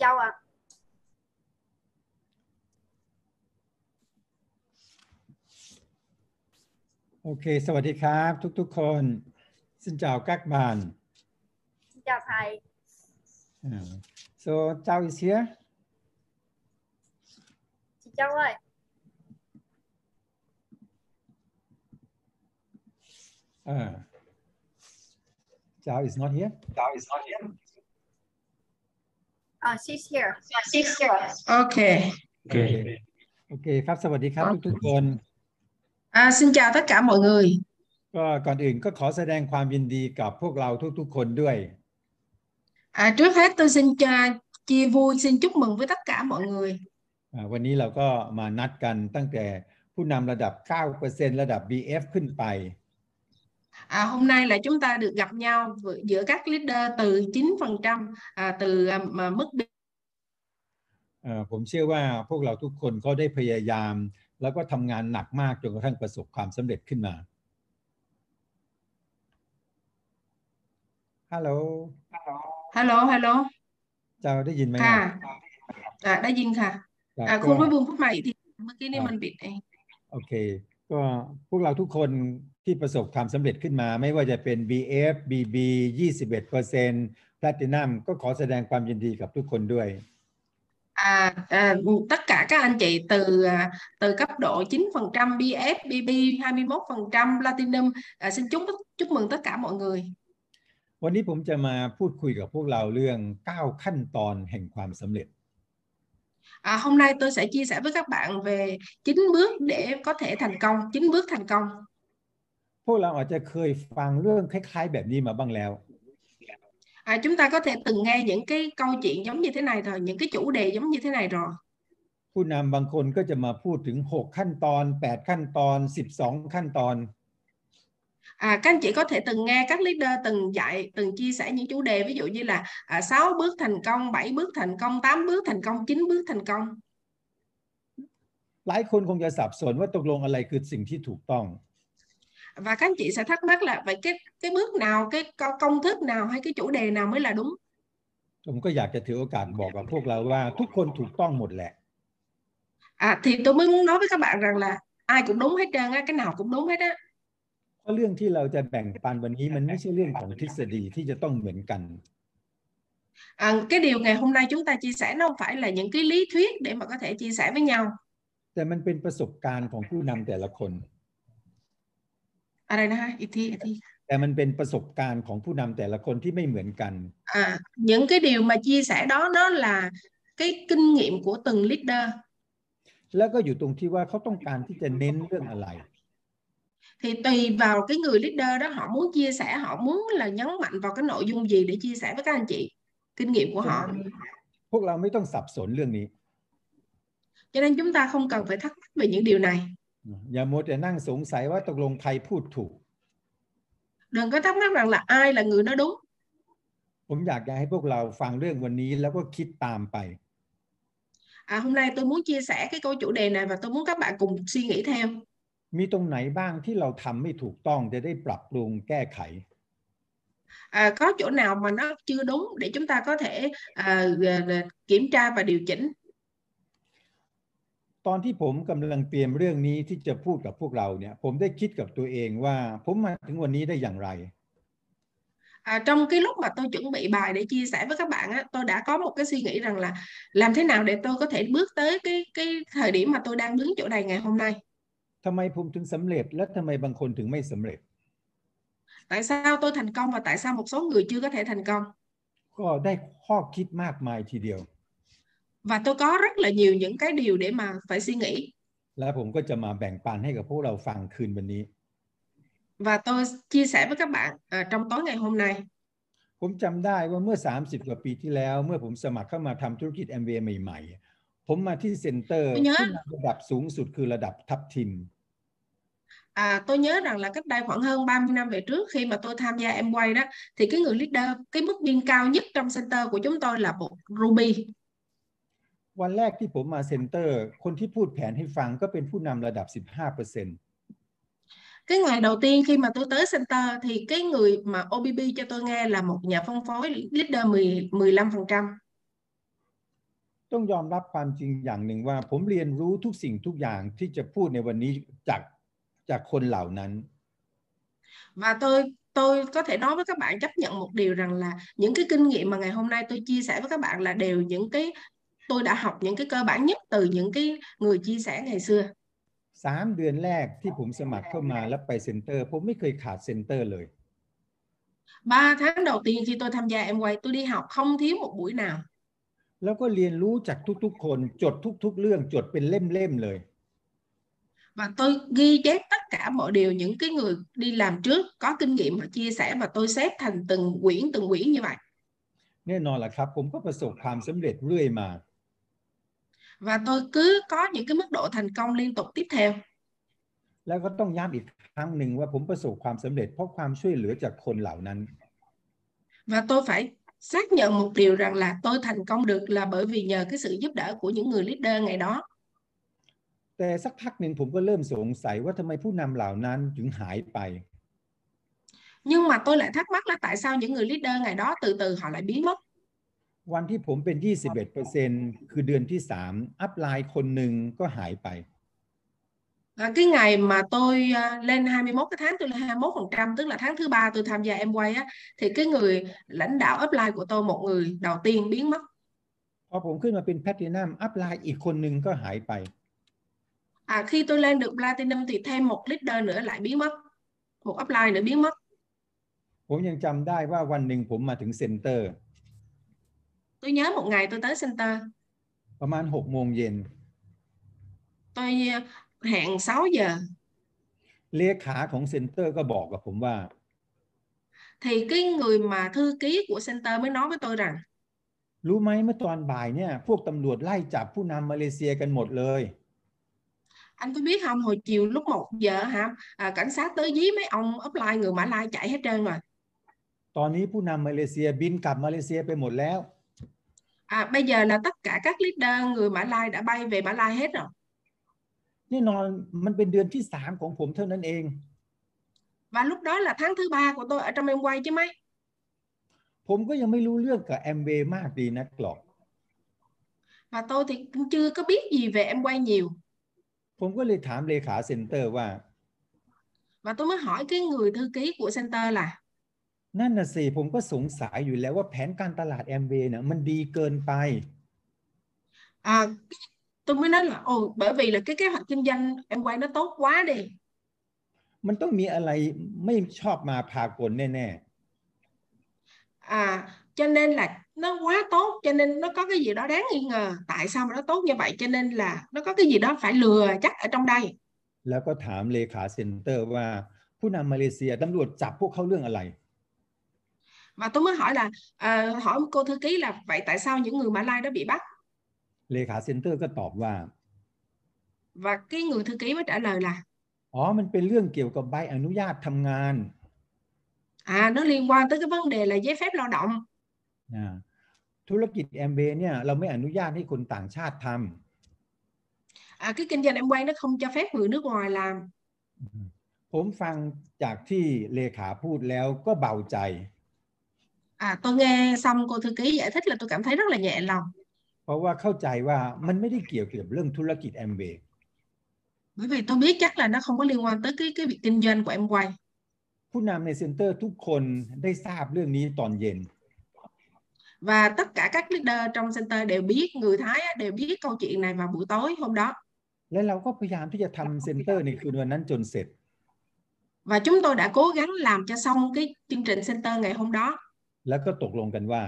Châu ạ. À. Ok, สวัสดีครับ ทุกๆคน Xin chào các bạn. Xin chào thầy. Uh, so, Châu is here. Chị Châu ơi. Uh, Châu is not here. Now is not here. Uh, she's here. She's here. Okay. Okay. Ok, Pháp สวัสดีครับทุกทุกคน vâng. À, xin chào tất cả mọi người. ก็ก่อนอื่นก็ขอแสดงความยินดีกับพวกเราทุกๆคนด้วย À, trước hết tôi xin cha chia vui xin chúc mừng với tất cả mọi người. อ่าวันนี้เราก็มานัดกันตั้งแต่ผู้นำระดับ 9%ระดับ BF ขึ้นไป À, hôm nay là chúng ta được gặp nhau với- giữa các leader từ 9% à, từ à, mà mức B- เอ่อผมเชื่อว่าพวกเราทุกคนก็ได้พยายาม แล้วก็ทำงานหนักมากจนกระทั่งประสบความสำเร็จขึ้นมาฮัลโหล Hello, hello. เจ้าได้ยินไหม ค่ะ À, đã dinhค่ะ ครับ À, ก็ คุณวิบูลย์พูดใหม่อีกทีเมื่อกี้นี่ ครับ มันบิดเอง โอเค ก็พวกเราทุกคน ที่ประสบความสำเร็จขึ้นมา ไม่ว่าจะเป็น BF BB 21% Platinum ก็ขอแสดงความยินดีกับทุกคนด้วย À, à, tất cả các anh chị từ à, từ cấp độ 9% BF, BB 21% Platinum à, xin chúc chúc mừng tất cả mọi người. วันนี้ผมจะมาพูดคุยกับพวกเราเรื่อง 9 ขั้นตอนแห่งความสำเร็จ À, hôm nay tôi sẽ chia sẻ với các bạn về 9 bước để có thể thành công, 9 bước thành công. พวกเราอาจจะเคยฟังเรื่องคล้ายๆ แบบนี้มาบ้างแล้ว À, chúng ta có thể từng nghe những cái câu chuyện giống như thế này rồi, những cái chủ đề giống như thế này rồi. ผู้นำบางคนก็จะมาพูดถึง 6 ขั้นตอน 8 ขั้นตอน 12 ขั้นตอน À, các anh chị có thể từng nghe các leader từng dạy, từng chia sẻ những chủ đề ví dụ như là à, 6 bước thành công, 7 bước thành công, 8 bước thành công, 9 bước thành công. หลายคนคงจะสับสนว่าตกลงอะไรคือสิ่งที่ถูกต้อง Và các anh chị sẽ thắc mắc là vậy cái cái bước nào, cái co- công thức nào hay cái chủ đề nào mới là đúng. ผมก็อยากจะถือโอกาสบอกกับพวกเราว่าทุกคนถูกต้องหมดแหละ À, thì tôi mới muốn nói với các bạn rằng là ai cũng đúng hết trơn á, cái nào cũng đúng hết á. เพราะเรื่องที่เราจะแบ่งปันวันนี้มันไม่ใช่เรื่องของทฤษฎีที่จะต้องเหมือนกัน À, cái điều ngày hôm nay chúng ta chia sẻ nó không phải là những cái lý thuyết để mà có thể chia sẻ với nhau. แต่มันเป็นประสบการณ์ของผู้นำแต่ละคน À đây nè, ha, ít thi, ít thi. แต่มันเป็นประสบการณ์ของผู้นำแต่ละคนที่ไม่เหมือนกัน À, những cái điều mà chia sẻ đó nó là cái kinh nghiệm của từng leader. แล้วก็อยู่ตรงที่ว่าเขาต้องการที่จะเน้นเรื่องอะไร Thì tùy vào cái người leader đó họ muốn chia sẻ, họ muốn là nhấn mạnh vào cái nội dung gì để chia sẻ với các anh chị. Kinh nghiệm của họ. พวกเราไม่ต้องสับสนเรื่องนี้ Cho nên chúng ta không cần phải thắc mắc về những điều này. อย่ามัวแต่นั่งสงสัยว่าตกลงใครพูดถูก Đừng có thắc mắc rằng là ai là người nói đúng. ผมอยากจะให้พวกเราฟังเรื่องวันนี้แล้วก็คิดตามไป À, hôm nay tôi muốn chia sẻ cái câu chủ đề này và tôi muốn các bạn cùng suy nghĩ theo. มีตรงไหนบ้างที่เราทำไม่ถูกต้องจะได้ปรับปรุงแก้ไข À, có chỗ nào mà nó chưa đúng để chúng ta có thể à, à, kiểm tra và điều chỉnh. ตอนที่ผมกำลังเตรียมเรื่องนี้ที่จะพูดกับพวกเราเนี่ย ผมได้คิดกับตัวเองว่า ผมมาถึงวันนี้ได้อย่างไร À, trong cái lúc mà tôi chuẩn bị bài để chia sẻ với các bạn á, tôi đã có một cái suy nghĩ rằng là làm thế nào để tôi có thể bước tới cái cái thời điểm mà tôi đang đứng chỗ này ngày hôm nay. ทำไมผมถึงสำเร็จ และทำไมบางคนถึงไม่สำเร็จ Tại sao tôi thành công và tại sao một số người chưa có thể thành công? ก็ได้ข้อคิดมากมายทีเดียว Và tôi có rất là nhiều những cái điều để mà phải suy nghĩ. และผมก็จะมาแบ่งปันให้กับพวกเราฟังคืนวันนี้ Và tôi chia sẻ với các bạn à, trong tối ngày hôm nay. ผมจำได้ว่าเมื่อ 30 กว่าปีที่แล้ว เมื่อผมสมัครเข้ามาทำธุรกิจ MBA ใหม่ๆ ผมมาที่เซ็นเตอร์ ผมnhớ ผู้นำระดับสูงสุดคือระดับทัพทิม À, tôi nhớ rằng là cách đây khoảng hơn 30 năm về trước khi mà tôi tham gia em quay đó thì cái người leader cái mức biên cao nhất trong center của chúng tôi là một Ruby วันแรกที่ผมมาเซ็นเตอร์ คนที่พูดแผนให้ฟังก็เป็นผู้นำระดับ 15% cái ngày đầu tiên khi mà tôi tới center thì cái người mà OBB cho tôi nghe là một nhà phân phối leader 10 15% ต้องยอมรับความจริงอย่างหนึ่งว่า ผมเรียนรู้ทุกสิ่งทุกอย่างที่จะพูดในวันนี้จากจากคนเหล่านั้น và tôi tôi có thể nói với các bạn chấp nhận một điều rằng là những cái kinh nghiệm mà ngày hôm nay tôi chia sẻ với các bạn là đều những cái tôi đã học những cái cơ bản nhất từ những cái người chia sẻ ngày xưa สามเดือนแรกที่ผมสมัครเข้ามาแล้วไปเซ็นเตอร์ ผมไม่เคยขาดเซ็นเตอร์เลย ba tháng đầu tiên khi tôi tham gia em quay tôi đi học không thiếu một buổi nào แล้วก็เรียนรู้จากทุกๆ คนจดทุก ๆ เรื่องจดเป็นเล่มๆเลย và tôi ghi chép tất cả mọi điều những cái người đi làm trước có kinh nghiệm họ chia sẻ và tôi xếp thành từng quyển từng quyển như vậy แน่นอนแหละครับ ผมก็ประสบความสำเร็จเรื่อยมา và tôi cứ có những cái mức độ thành công liên tục tiếp theo แล้วก็ต้องย้ำอีกครั้งหนึ่งว่าผมประสบความสำเร็จเพราะความช่วยเหลือจากคนเหล่านั้น và tôi phải xác nhận một điều rằng là tôi thành công được là bởi vì nhờ cái sự giúp đỡ của những người leader ngày đó แต่สักพักหนึ่งผมก็เริ่มสงสัยว่าทำไมผู้นำเหล่านั้นถึงหายไป nhưng mà tôi lại thắc mắc là tại sao những người leader ngày đó từ từ họ lại biến mất วันที่ผมเป็น 21%คือเดือนที่ 3 อัพไลน์คนหนึ่งก็หายไป và cái ngày mà tôi à, lên 21 cái tháng tôi lên 21 phần trăm tức là tháng thứ ba tôi tham gia em quay á thì cái người lãnh đạo upline của tôi một người đầu tiên biến mất พอผมขึ้นมาเป็นแพลตินัมอัพไลน์อีกคนหนึ่งก็หายไป à khi tôi lên được platinum thì thêm một leader nữa lại biến mất một upline nữa biến mất ผมยังจำได้ว่าวันหนึ่งผมมาถึงเซ็นเตอร์ tôi nhớ một ngày tôi tới center ประมาณ6โมงเย็น tôi à, hẹn 6 giờ เลขาของเซ็นเตอร์ก็บอกกับผมว่า thì cái người mà thư ký của center mới nói với tôi rằng รู้ไหมเมื่อตอนบ่ายเนี่ยพวกตำรวจไล่จับผู้นำมาเลเซียกันหมดเลย anh có biết không hồi chiều lúc 1 giờ hả à, cảnh sát tới dí mấy ông upline người Mã Lai chạy hết trơn rồi ตอนนี้ผู้นำมาเลเซียบินกลับมาเลเซียไปหมดแล้ว à, bây giờ là tất cả các leader người Mã Lai đã bay về Mã Lai hết rồi แน่นอนมันเป็นเดือนที่สามของผมเท่านั้นเอง và lúc đó là tháng thứ ba của tôi ở trong em quay chứ mấy ผมก็ยังไม่รู้เรื่องกับแอมเวย์มากดีนักหรอก và tôi thì cũng chưa có biết gì về em quay nhiều ผมก็เลยถามเลขาเซ็นเตอร์ว่า và tôi mới hỏi cái người thư ký của center là นั่นน่ะสิผมก็สงสัยอยู่แล้วว่าแผนการตลาดแอมเวย์เนี่ยมันดีเกินไป à, tôi mới nói là ồ bởi vì là cái kế hoạch kinh doanh em quay nó tốt quá đi มันต้องมีอะไรไม่ชอบมาพากลแน่ à cho nên là nó quá tốt cho nên nó có cái gì đó đáng nghi ngờ tại sao mà nó tốt như vậy cho nên là nó có cái gì đó phải lừa chắc ở trong đây ๆ แล้วก็ถามเลขาเซ็นเตอร์ว่าผู้นำมาเลเซียตำรวจจับพวกเขาเรื่องอะไร và tôi mới hỏi là à, hỏi cô thư ký là vậy tại sao những người Mã Lai đó bị bắt เลขาเซ็นเตอร์ก็ตอบว่า và cái người thư ký mới trả lời là อ๋อ มันเป็นเรื่องเกี่ยวกับใบอนุญาตทำงาน à nó liên quan tới cái vấn đề là giấy phép lao động อ่าธุรกิจแอมเบเนี่ยเราไม่อนุญาตให้คนต่างชาติท à, cái kinh doanh em quay nó không cho phép người nước ngoài làm ำผมฟังจากที่เลขาพูดแล้วก็เบาใจ à tôi nghe xong cô thư ký giải thích là tôi cảm thấy rất là nhẹ lòng เพราะว่าเข้าใจว่ามันไม่ได้เกี่ยวกับเรื่องธุรกิจแอมเบ bởi vì tôi biết chắc là nó không có liên quan tới cái cái việc kinh doanh của em quay ผู้นำในเซ็นเตอร์ทุกคนได้ทราบเรื่องนี้ตอนเย็น và tất cả các leader trong center đều biết người Thái á, đều biết câu chuyện này vào buổi tối hôm đó และเราก็พยายามที่จะทำเซ็นเตอร์ในคืนวันนั้นจนเสร็จ và chúng tôi đã cố gắng làm cho xong cái chương trình center ngày hôm đó แล้วก็ตกลงกันว่า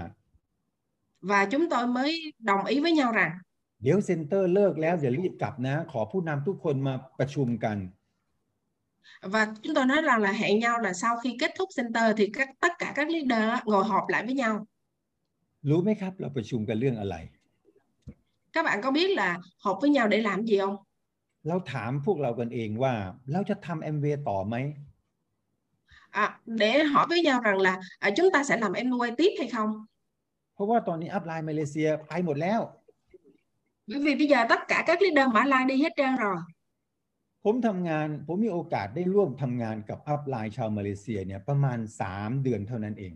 và chúng tôi mới đồng ý với nhau rằng เดี๋ยวเซ็นเตอร์เลิกแล้วอย่ารีบกลับนะ ขอผู้นำทุกคนมาประชุมกัน và chúng tôi nói rằng là hẹn nhau là sau khi kết thúc center thì các tất cả các leader á, ngồi họp lại với nhau รู้ไหมครับ เราประชุมกันเรื่องอะไร các bạn có biết là họp với nhau để làm gì không เราถามพวกเรากันเองว่าเราจะทำแอมเวต่อไหม à, để hỏi với nhau rằng là à, chúng ta sẽ làm em quay tiếp hay không เพราะว่าตอนนี้อัพไลน์มาเลเซียไปหมดแล้ว bởi vì bây giờ tất cả các leader Mã Lai đi hết trơn rồi ผมทำงานผมมีโอกาสได้ร่วมทำงานกับอัพไลน์ชาวมาเลเซียเนี่ยประมาณ 3 เดือนเท่านั้นเอง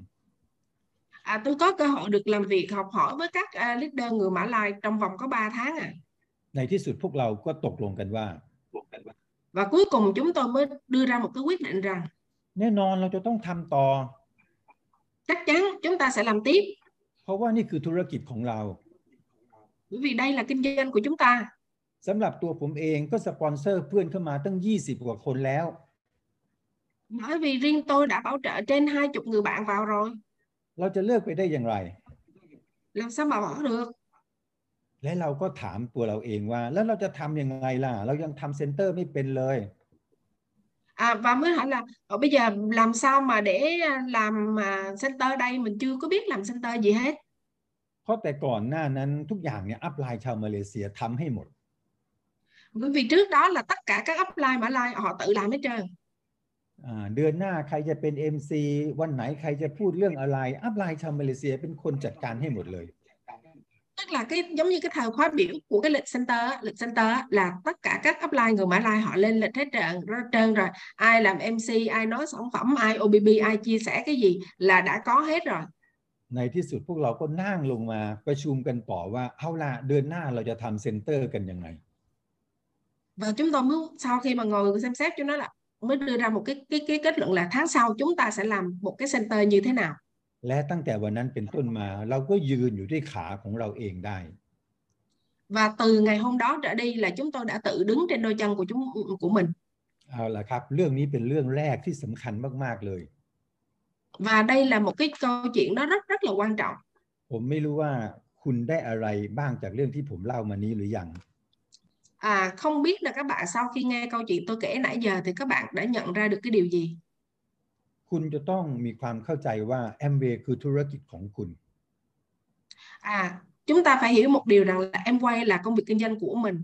À, tôi có cơ hội được làm việc học hỏi với các à, leader người Mã Lai trong vòng có 3 tháng à. ในที่สุดพวกเราก็ตกลงกันว่า Và cuối cùng chúng tôi mới đưa ra một cái quyết định rằng แน่นอนเราจะต้องทำต่อ chắc chắn chúng ta sẽ làm tiếp เพราะว่านี่คือธุรกิจของเรา bởi vì đây là kinh doanh của chúng ta. สำหรับตัวผมเองก็สปอนเซอร์เพื่อนเข้ามาตั้ง 20 กว่าคนแล้ว Bởi vì riêng tôi đã bảo trợ trên 20 người bạn vào rồi. เราจะเลิกไปได้อย่างไร Làm sao mà bỏ được? และเราก็ถามตัวเราเองว่า แล้วเราจะทำยังไงล่ะ เรายังทำเซ็นเตอร์ไม่เป็นเลย À, và mới hỏi là "Ờ, bây giờ làm sao mà để à, làm à, center đây mình chưa có biết làm center gì hết เพราะแต่ก่อนหน้านั้นทุกอย่างเนี่ยอัพไลน์ชาวมาเลเซียทำให้หมด bởi vì trước đó là tất cả các upline Mã Lai họ tự làm hết trơn อ่าเดือนหน้าใครจะเป็น MC วันไหนใครจะพูดเรื่องอะไรอัพไลน์ชาวมาเลเซียเป็นคนจัดการให้หมดเลย tức là cái giống như cái thời khóa biểu của cái lịch center á, lịch center á, là tất cả các upline người Mã Lai họ lên lịch hết trơn hết trơn rồi ai làm MC ai nói sản phẩm ai OBB ai chia sẻ cái gì là đã có hết rồi ในที่สุดพวกเราก็นั่งลงมาประชุมกันต่อว่าเอาล่ะเดือนหน้าเราจะทำเซ็นเตอร์กันยังไง và chúng tôi mới sau khi mà ngồi xem xét cho nó là mới đưa ra một cái cái cái kết luận là tháng sau chúng ta sẽ làm một cái center như thế nào และตั้งแต่วันนั้นเป็นต้นมา เราก็ยืนอยู่ด้วยขาของเราเองได้ và từ ngày hôm đó trở đi là chúng tôi đã tự đứng trên đôi chân của chúng của mình เอาล่ะครับ เรื่องนี้เป็นเรื่องแรกที่สำคัญมาก ๆ เลย và đây là một cái câu chuyện nó rất rất là quan trọng ผมไม่รู้ว่าคุณได้อะไรบ้างจากเรื่องที่ผมเล่ามานี้หรือยัง à không biết là các bạn sau khi nghe câu chuyện tôi kể nãy giờ thì các bạn đã nhận ra được cái điều gì คุณจะต้องมีความเข้าใจว่าแอมเวย์คือธุรกิจของคุณ à chúng ta phải hiểu một điều rằng là em quay là công việc kinh doanh của mình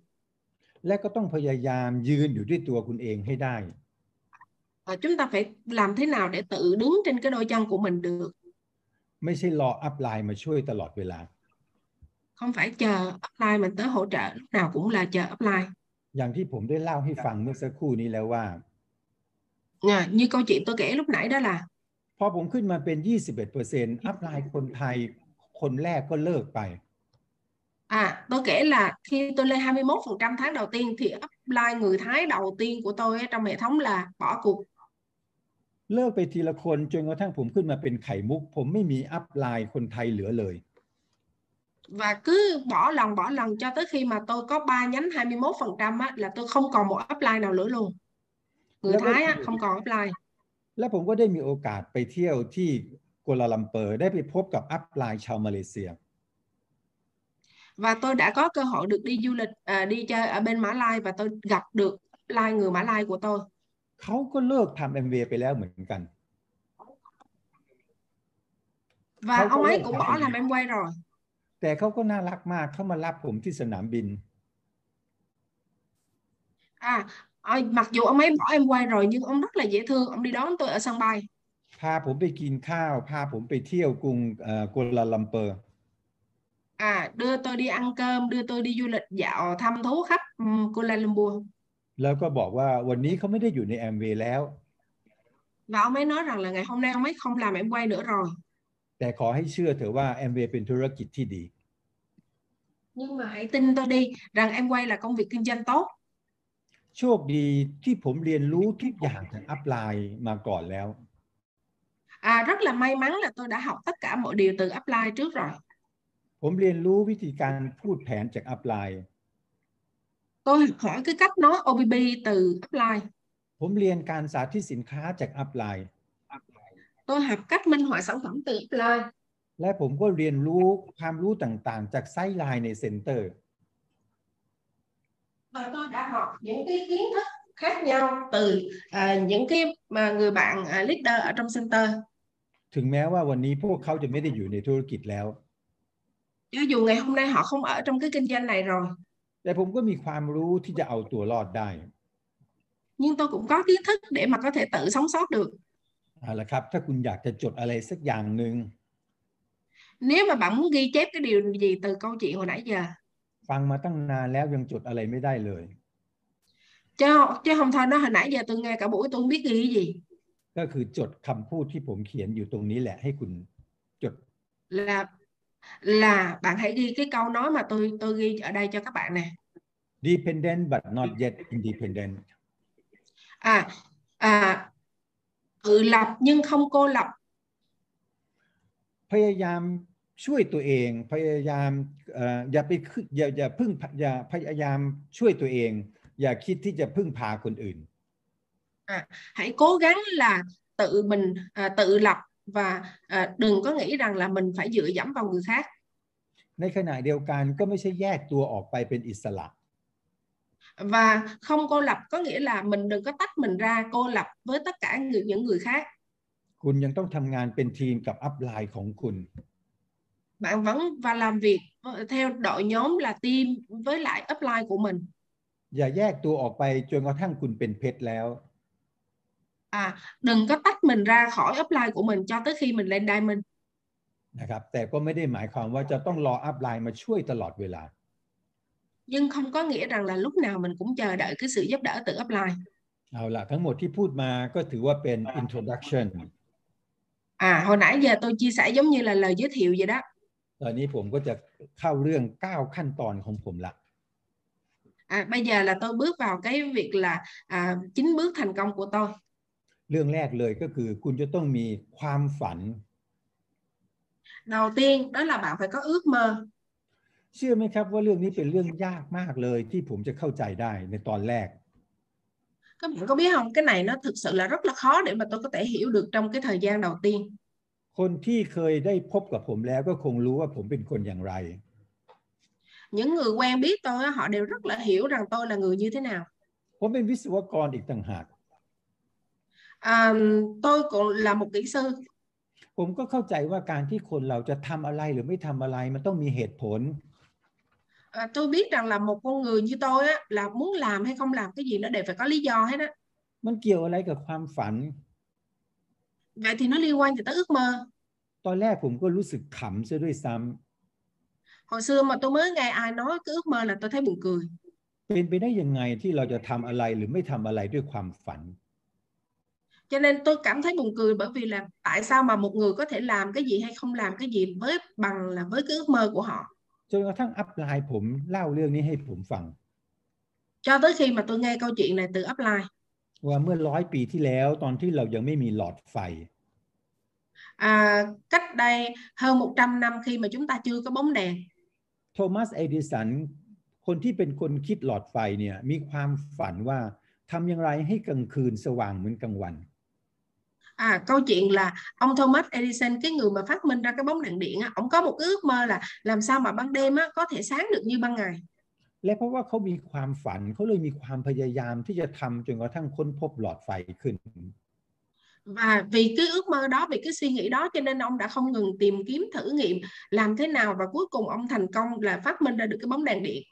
และก็ต้องพยายามยืนอยู่ด้วยตัวคุณเองให้ได้ và chúng ta phải làm thế nào để tự đứng trên cái đôi chân của mình được ไม่ใช่รออัพไลน์มาช่วยตลอดเวลา không phải chờ upline mình tới hỗ trợ lúc nào cũng là chờ upline อย่างที่ผมได้เล่าให้ฟังเมื่อสักครู่นี้แล้วว่า à, như câu chuyện tôi kể lúc nãy đó là พอผมขึ้นมาเป็น 21%อัพไลน์คนไทยคนแรกก็เลิกไป à tôi kể là khi tôi lên 21% tháng đầu tiên thì upline người Thái đầu tiên của tôi ở trong hệ thống là bỏ cuộc เลิกไปทีละคนจนกระทั่งผมขึ้นมาเป็นไข่มุก ผมไม่มีอัพไลน์คนไทยเหลือเลย và cứ bỏ lần bỏ lần cho tới khi mà tôi có 3 nhánh 21% á, là tôi không còn một upline nào nữa luôn Người แล้วก็ Thái á, không còn upline และผมก็ได้มีโอกาสไปเที่ยวที่กัวลาลัมเปอร์ได้ไปพบกับอัพไลน์ชาวมาเลเซีย và tôi đã có cơ hội được đi du lịch à, đi chơi ở bên Mã Lai và tôi gặp được upline người Mã Lai của tôi เขาก็เลิกทำ MV ไปแล้วเหมือนกัน và Không có ông ấy lựa cũng chọn bỏ gì. làm em quay rồi แต่เขาก็น่ารักมากเขามารับผมที่สนามบิน à à, mặc dù ông ấy bỏ em quay rồi nhưng ông rất là dễ thương ông đi đón tôi ở sân bay พาผมไปกินข้าว พาผมไปเที่ยวกรุงเอ่อกัวลาลัมเปอร์ à đưa tôi đi ăn cơm đưa tôi đi du lịch dạo thăm thú khắp um, Kuala Lumpur แล้วก็บอกว่าวันนี้เขาไม่ได้อยู่ใน MV แล้ว và ông ấy nói rằng là ngày hôm nay ông ấy không làm em quay nữa rồi แต่ขอให้เชื่อเถอะว่า MV เป็นธุรกิจที่ดี nhưng mà hãy tin tôi đi rằng em quay là công việc kinh doanh tốt โชคดีที่ผมเรียนรู้ทุกอย่างจากอัพไลน์มาก่อนแล้ว à rất là may mắn là tôi đã học tất cả mọi điều từ upline trước rồi ผมเรียนรู้วิธีการพูดแผนจากอัพไลน์ tôi học hỏi cái cách nói OBB từ upline ผมเรียนการสาธิตสินค้าจากอัพไลน์ tôi học cách minh họa sản phẩm từ upline และผมก็เรียนรู้ความรู้ต่างๆ จากไซต์ไลน์ในเซ็นเตอร์ và tôi đã học những cái kiến thức khác nhau từ à, những cái mà người bạn à, leader ở trong center ถึงแม้ว่าวันนี้พวกเขาจะไม่ได้อยู่ในธุรกิจแล้ว cho dù ngày hôm nay họ không ở trong cái kinh doanh này rồi แต่ผมก็มีความรู้ที่จะเอาตัวรอดได้ nhưng tôi cũng có kiến thức để mà có thể tự sống sót được เอาละครับ ถ้าคุณอยากจะจดอะไรสักอย่างหนึ่ง nếu mà bạn muốn ghi chép cái điều gì từ câu chuyện hồi nãy giờ ฟังมาตั้งนานแล้วยังจดอะไรไม่ได้เลย chứ chứ không thôi nói hồi nãy giờ tôi nghe cả buổi tôi không biết ghi cái gì ก็คือจดคำพูดที่ผมเขียนอยู่ตรงนี้แหละให้คุณจด là là bạn hãy ghi cái câu nói mà tôi tôi ghi ở đây cho các bạn nè dependent but not yet independent. à à tự lập nhưng không cô lập พยายาม ช่วยตัวเองพยายามเอ่ออย่าไปขึ้นอย่าอย่าพึ่งอย่าพยายามช่วยตัวเอง อย่าคิดที่จะพึ่งพาคนอื่น hãy cố gắng là tự mình à, tự lập và à, đừng có nghĩ rằng là mình phải dựa dẫm vào người khác ในขณะเดียวกันก็ไม่ใช่แยกตัวออกไปเป็นอิสระ và không cô lập có nghĩa là mình đừng có tách mình ra cô lập với tất cả người, những người khác คุณยังต้องทำงานเป็นทีมกับอัพไลน์ของคุณ bạn vẫn và làm việc theo đội nhóm là team với lại upline của mình อย่าแยกตัวออกไปจนกระทั่งคุณเป็นเพชรแล้ว à đừng có tách mình ra khỏi upline của mình cho tới khi mình lên diamond นะครับ แต่ก็ไม่ได้หมายความว่าจะต้องรออัพไลน์มาช่วยตลอดเวลา nhưng không có nghĩa rằng là lúc nào mình cũng chờ đợi cái sự giúp đỡ từ upline เอาละทั้งหมดที่พูดมาก็ถือว่าเป็น introduction à hồi nãy giờ tôi chia sẻ giống như là lời giới thiệu vậy đó ตอนนี้ผมก็จะเข้าเรื่อง 9 ขั้นตอนของผมละ à bây giờ là tôi bước vào cái việc là à, chín bước thành công của tôi เรื่องแรกเลยก็คือคุณจะต้องมีความฝัน đầu tiên đó là bạn phải có ước mơ เชื่อไหมครับว่าเรื่องนี้เป็นเรื่องยากมากเลยที่ผมจะเข้าใจได้ในตอนแรก các bạn có biết không cái này nó thực sự là rất là khó để mà tôi có thể hiểu được trong cái thời gian đầu tiên คนที่เคยได้พบกับผมแล้วก็คงรู้ว่าผมเป็นคนอย่างไร những người quen biết tôi họ đều rất là hiểu rằng tôi là người như thế nào. ผมเป็นวิศวกรอีกต่างหาก tôi cũng là một kỹ sư. ผมก็เข้าใจว่าการที่คนเราจะทำอะไรหรือไม่ทำอะไรมันต้องมีเหตุผล à, tôi biết rằng là một con người như tôi á, là muốn làm hay không làm cái gì nó đều phải có lý do hết á. มันเกี่ยวอะไรกับความฝัน vậy thì nó liên quan gì tới ước mơ ตอนแรกผมก็รู้สึกขำซะด้วยซ้ำ hồi xưa mà tôi mới nghe ai nói cái ước mơ là tôi thấy buồn cười เป็นไปได้ยังไงที่เราจะทำอะไรหรือไม่ทำอะไรด้วยความฝัน cho nên tôi cảm thấy buồn cười bởi vì là tại sao mà một người có thể làm cái gì hay không làm cái gì với bằng là với cái ước mơ của họ จนกระทั่งอัพไลน์ผมเล่าเรื่องนี้ให้ผมฟัง cho tới khi mà tôi nghe câu chuyện này từ upline ว่าเมื่อร้อยปีที่แล้วตอนที่เรายังไม่มีหลอดไฟ à, cách đây hơn 100 năm khi mà chúng ta chưa có bóng đèn โทมัสเอดิสันคนที่เป็นคนคิดหลอดไฟเนี่ยมีความฝันว่าทำอย่างไรให้กลางคืนสว่างเหมือนกลางวัน À, câu chuyện là ông Thomas Edison cái người mà phát minh ra cái bóng đèn điện á, ông có một cái ước mơ là làm sao mà ban đêm á có thể sáng được như ban ngày. และเพราะว่าเขามีความฝันเขาเลยมีความพยายามที่จะทำจนกระทั่งค้นพบหลอดไฟขึ้น Và vì cái ước mơ đó, vì cái suy nghĩ đó cho nên ông đã không ngừng tìm kiếm thử nghiệm làm thế nào và cuối cùng ông thành công là phát minh ra được cái bóng đèn điện.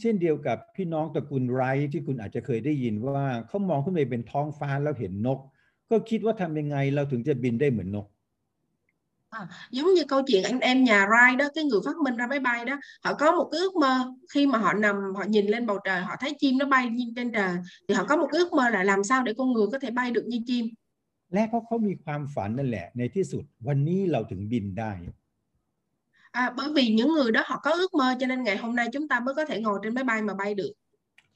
เช่นเดียวกับพี่น้องตระกูลไรท์ที่คุณอาจจะเคยได้ยินว่าเขามองขึ้นไปเป็นท้องฟ้าแล้วเห็นนก ก็คิดว่าทำยังไงเราถึงจะบินได้เหมือนนก À, giống như câu chuyện anh em nhà Wright đó, cái người phát minh ra máy bay đó, họ có một cái ước mơ khi mà họ nằm họ nhìn lên bầu trời, họ thấy chim nó bay như trên trời thì họ có một cái ước mơ là làm sao để con người có thể bay được như chim. และเพราะเขามีความฝันนั่นแหละ ในที่สุดวันนี้เราถึงบินได้ À, bởi vì những người đó họ có ước mơ cho nên ngày hôm nay chúng ta mới có thể ngồi trên máy bay mà bay được.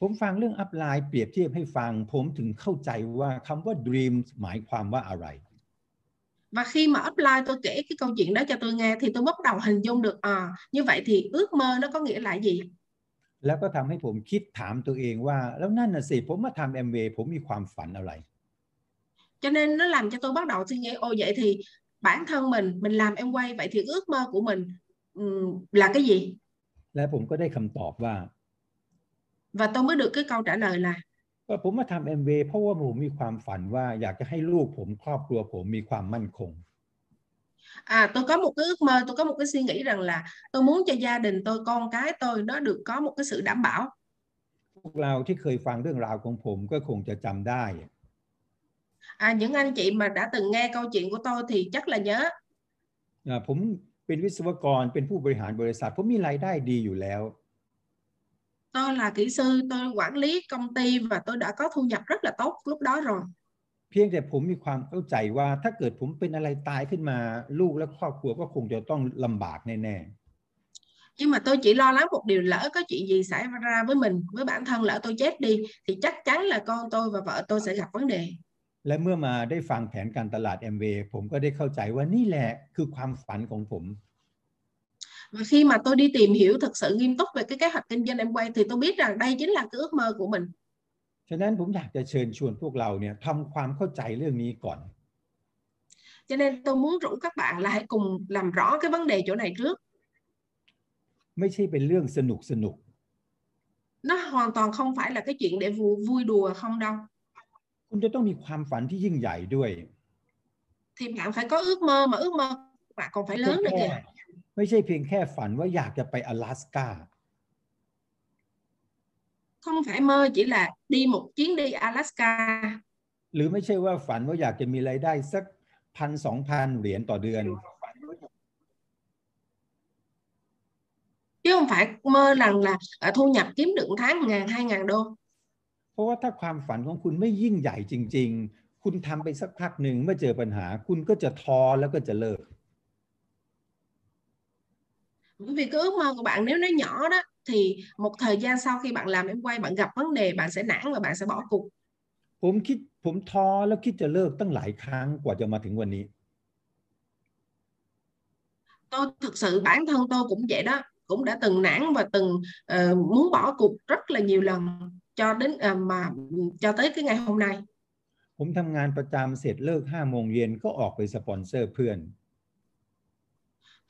ผมฟังเรื่องอัพไลน์เปรียบเทียบให้ฟัง ผมถึงเข้าใจว่าคำว่า dream หมายความว่าอะไร Và khi mà upline tôi kể cái câu chuyện đó cho tôi nghe thì tôi bắt đầu hình dung được à như vậy thì ước mơ nó có nghĩa là gì? แล้วก็ทำให้ผมคิดถามตัวเองว่า แล้วนั่นน่ะสิผมมาทำ MV ผมมีความฝันอะไร Cho nên nó làm cho tôi bắt đầu suy nghĩ ồ vậy thì bản thân mình mình làm em quay vậy thì ước mơ của mình ừm, là cái gì? และผมก็ได้คำตอบว่า Và tôi mới được cái câu trả lời là ก็ ผมมาทำ MV เพราะว่าผมมีความฝันว่าอยากจะให้ลูกผมครอบครัวผมมีความมั่นคง à tôi có một cái ước mơ tôi có một cái suy nghĩ rằng là tôi muốn cho gia đình tôi con cái tôi nó được có một cái sự đảm bảo พวกเราที่เคยฟังเรื่องราวของผมก็คงจะจำได้ à những anh chị mà đã từng nghe câu chuyện của tôi thì chắc là nhớ อ่าผมเป็นวิศวกรเป็นผู้บริหารบริษัท ผมมีรายได้ดีอยู่แล้ว tôi là kỹ sư tôi quản lý công ty và tôi đã có thu nhập rất là tốt lúc đó rồi เพียงแต่ผมมีความเข้าใจว่าถ้าเกิดผมเป็นอะไรตายขึ้นมา ลูกและครอบครัวก็คงจะต้องลำบากแน่ nhưng mà tôi chỉ lo lắng một điều lỡ có chuyện gì xảy ra với mình với bản thân lỡ tôi chết đi thì chắc chắn là con tôi và vợ tôi sẽ gặp vấn đề ๆ และเมื่อมาได้ฟังแผนการตลาด MV ผมก็ได้เข้าใจว่านี่แหละคือความฝันของผม và khi mà tôi đi tìm hiểu thật sự nghiêm túc về cái kế hoạch kinh doanh em quay thì tôi biết rằng đây chính là cái ước mơ của mình ฉะนั้นผมอยากจะเชิญชวนพวกเราเนี่ยทำความเข้าใจเรื่องนี้ก่อน cho nên tôi muốn rủ các bạn là hãy cùng làm rõ cái vấn đề chỗ này trước ไม่ใช่เป็นเรื่องสนุกสนุก nó hoàn toàn không phải là cái chuyện để vui, vui đùa không đâu คุณจะต้องมีความฝันที่ยิ่งใหญ่ด้วย thì bạn phải có ước mơ mà ước mơ của bạn còn phải ไม่ใช่ lớn nữa แค่ kìa ไม่ใช่เพียงแค่ฝันว่าอยากจะไปอลาสกา không phải mơ chỉ là đi một chuyến đi Alaska หรือไม่ใช่ว่าฝันว่าอยากจะมีรายได้สักพันสองพันเหรียญต่อเดือน chứ không phải mơ rằng là à, thu nhập kiếm được một tháng ngàn hai ngàn đô เพราะว่าถ้าความฝันของคุณไม่ยิ่งใหญ่จริง ๆ คุณทำไปสักพักหนึ่งเมื่อเจอปัญหา คุณก็จะท้อแล้วก็จะเลิก bởi vì cái ước mơ của bạn nếu nó nhỏ đó thì một thời gian sau khi bạn làm em quay bạn gặp vấn đề bạn sẽ nản và bạn sẽ bỏ cuộc ผมคิดผมท้อแล้วคิดจะเลิกตั้งหลายครั้งกว่าจะมาถึงวันนี้ tôi thực sự bản thân tôi cũng vậy đó cũng đã từng nản và từng ờ, muốn bỏ cuộc rất là nhiều lần cho đến ờ, mà cho tới cái ngày hôm nay ผมทำงานประจำเสร็จเลิกห้าโมงเย็นก็ออกไปสปอนเซอร์เพื่อน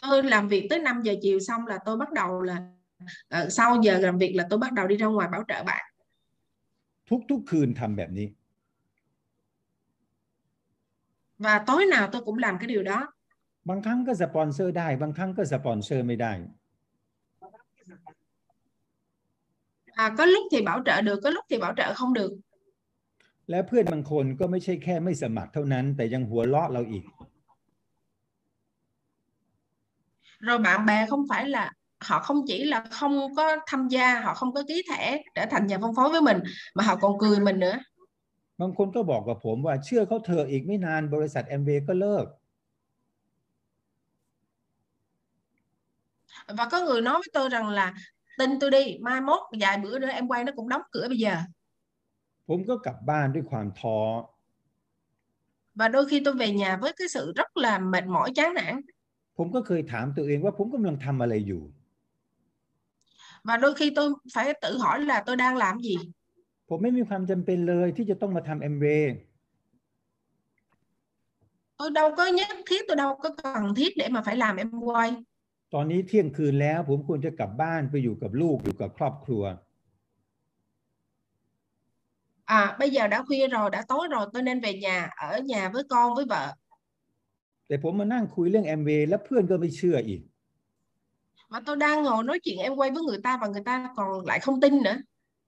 tôi làm việc tới 5 giờ chiều xong là tôi bắt đầu là ờ, sau giờ làm việc là tôi bắt đầu đi ra ngoài bảo trợ bạn ทุกๆคืนทำแบบนี้ và tối nào tôi cũng làm cái điều đó บางครั้งก็สปอนเซอร์ได้ บางครั้งก็สปอนเซอร์ไม่ได้ à, có lúc thì bảo trợ được có lúc thì bảo trợ không được และเพื่อนบางคนก็ไม่ใช่แค่ไม่สมัครเท่านั้น แต่ยังหัวเราะเราอีก rồi bạn bè không phải là họ không chỉ là không có tham gia họ không có ký thẻ trở thành nhà phân phối với mình mà họ còn cười mình nữa บางคนก็บอกกับผมว่าเชื่อเขาเถอะอีกไม่นานบริษัทแอมเวก็เลิก và có người nói với tôi rằng là tin tôi đi mai mốt vài bữa nữa em quay nó cũng đóng cửa bây giờ ผมก็กลับบ้านด้วยความท้อ và đôi khi tôi về nhà với cái sự rất là mệt mỏi chán nản ผมก็เคยถามตัวเองว่าผมกำลังทำอะไรอยู่ và đôi khi tôi phải tự hỏi là tôi đang làm gì? ผมไม่มีความจำเป็นเลยที่จะต้องมาทำเอ็มเว tôi đâu có nhất thiết tôi đâu có cần thiết để mà phải làm em quay. ตอนนี้เที่ยงคืนแล้ว ผมควรจะกลับบ้านไปอยู่กับลูกอยู่กับครอบครัว à bây giờ đã khuya rồi đã tối rồi tôi nên về nhà ở nhà với con với vợ. แต่ผมมานั่งคุยเรื่องแอมเวแล้วเพื่อนก็ไม่เชื่ออีก mà tôi đang ngồi nói chuyện em quay với người ta và người ta còn lại không tin nữa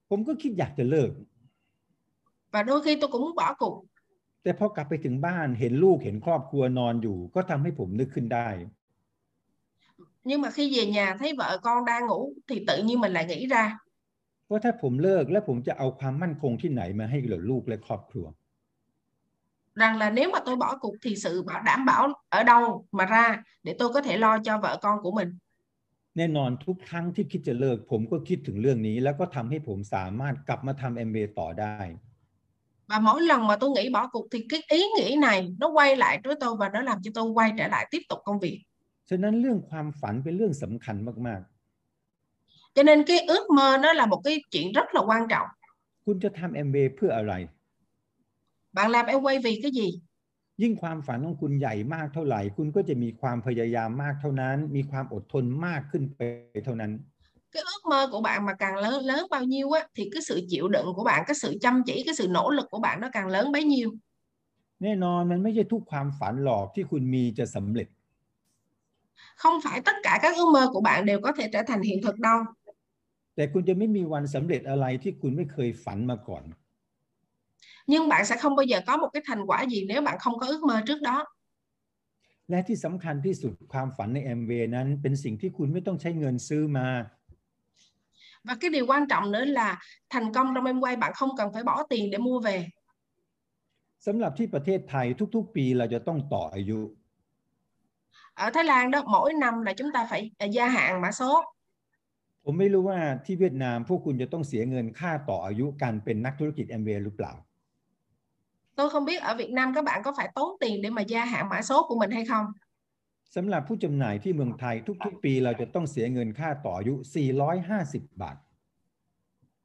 ผมก็คิดอยากจะเลิก và đôi khi tôi cũng muốn bỏ cuộc แต่พอกลับไปถึงบ้านเห็นลูกเห็นครอบครัวนอนอยู่ ก็ทำให้ผมนึกขึ้นได้ nhưng mà khi về nhà thấy vợ con đang ngủ thì tự nhiên mình lại nghĩ ra ว่าถ้าผมเลิกแล้วผมจะเอาความมั่นคงที่ไหนมาให้กับลูกและครอบครัว rằng là nếu mà tôi bỏ cuộc thì sự bảo đảm bảo ở đâu mà ra để tôi có thể lo cho vợ con của mình แน่นอนทุกครั้งที่คิดจะเลิก ผมก็คิดถึงเรื่องนี้ แล้วก็ทำให้ผมสามารถกลับมาทำเอ็มเต่อได้ và mỗi lần mà tôi nghĩ bỏ cuộc thì cái ý nghĩ này nó quay lại với tôi và nó làm cho tôi quay trở lại tiếp tục công việc ฉะนั้นเรื่องความฝันเป็นเรื่องสำคัญมาก cho nên cái ước mơ nó là một cái chuyện rất là quan trọng ๆ คุณจะทำเอ็มเพื่ออะไร bạn làm em quay vì cái gì ยิ่งความฝันของคุณใหญ่มากเท่าไหร่ คุณก็จะมีความพยายามมากเท่านั้น มีความอดทนมากขึ้นไปเท่านั้น cái ước mơ của bạn mà càng lớn lớn bao nhiêu á thì cái sự chịu đựng của bạn cái sự chăm chỉ cái sự nỗ lực của bạn nó càng lớn bấy nhiêu แน่นอนมันไม่ใช่ทุกความฝันหรอกที่คุณมีจะสำเร็จ không phải tất cả các ước mơ của bạn đều có thể trở thành hiện thực đâu แต่คุณจะไม่มีวันสำเร็จอะไรที่คุณไม่เคยฝันมาก่อน nhưng bạn sẽ không bao giờ có một cái thành quả gì nếu bạn không có ước mơ trước đó และที่สำคัญที่สุดความฝันใน MV นั้น เป็นสิ่งที่คุณไม่ต้องใช้เงินซื้อมา và cái điều quan trọng nữa là thành công trong em quay bạn không cần phải bỏ tiền để mua về สำหรับที่ประเทศไทยทุกๆ ปีเราจะต้องต่ออายุ ở Thái Lan đó mỗi năm là chúng ta phải à, gia hạn mã số ผมไม่รู้ว่าที่เวียดนามพวกคุณจะต้องเสียเงินค่าต่ออายุการเป็นนักธุรกิจ MBA หรือเปล่า tôi không biết ở Việt Nam các bạn có phải tốn tiền để mà gia hạn mã số của mình hay không สำหรับผู้จำหน่ายที่เมืองไทยทุกๆ ปีเราจะต้องเสียเงินค่าต่ออายุ 450 บาท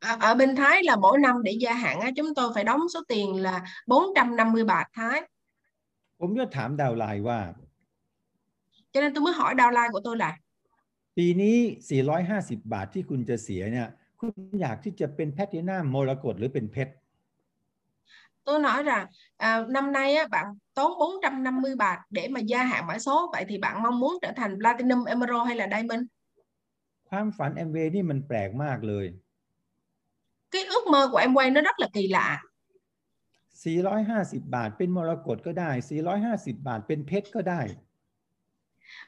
ở, ở bên Thái là mỗi năm để gia hạn á, chúng tôi phải đóng số tiền là 450 bạc Thái ผมจะถามดาวไลน์ว่า cho nên tôi mới hỏi downline của tôi là ปีนี้ 450 บาทที่คุณจะเสียเนี่ย คุณอยากที่จะเป็นแพลตินัมมรกตหรือเป็นเพชร tôi nói rằng à, năm nay á, bạn tốn 450 bạc để mà gia hạn mã số vậy thì bạn mong muốn trở thành Platinum Emerald hay là Diamond ความฝัน MV นี่มันแปลกมากเลย cái ước mơ của em quay nó rất là kỳ lạ 450 บาทเป็นมรกตก็ได้ 450 บาทเป็นเพชรก็ได้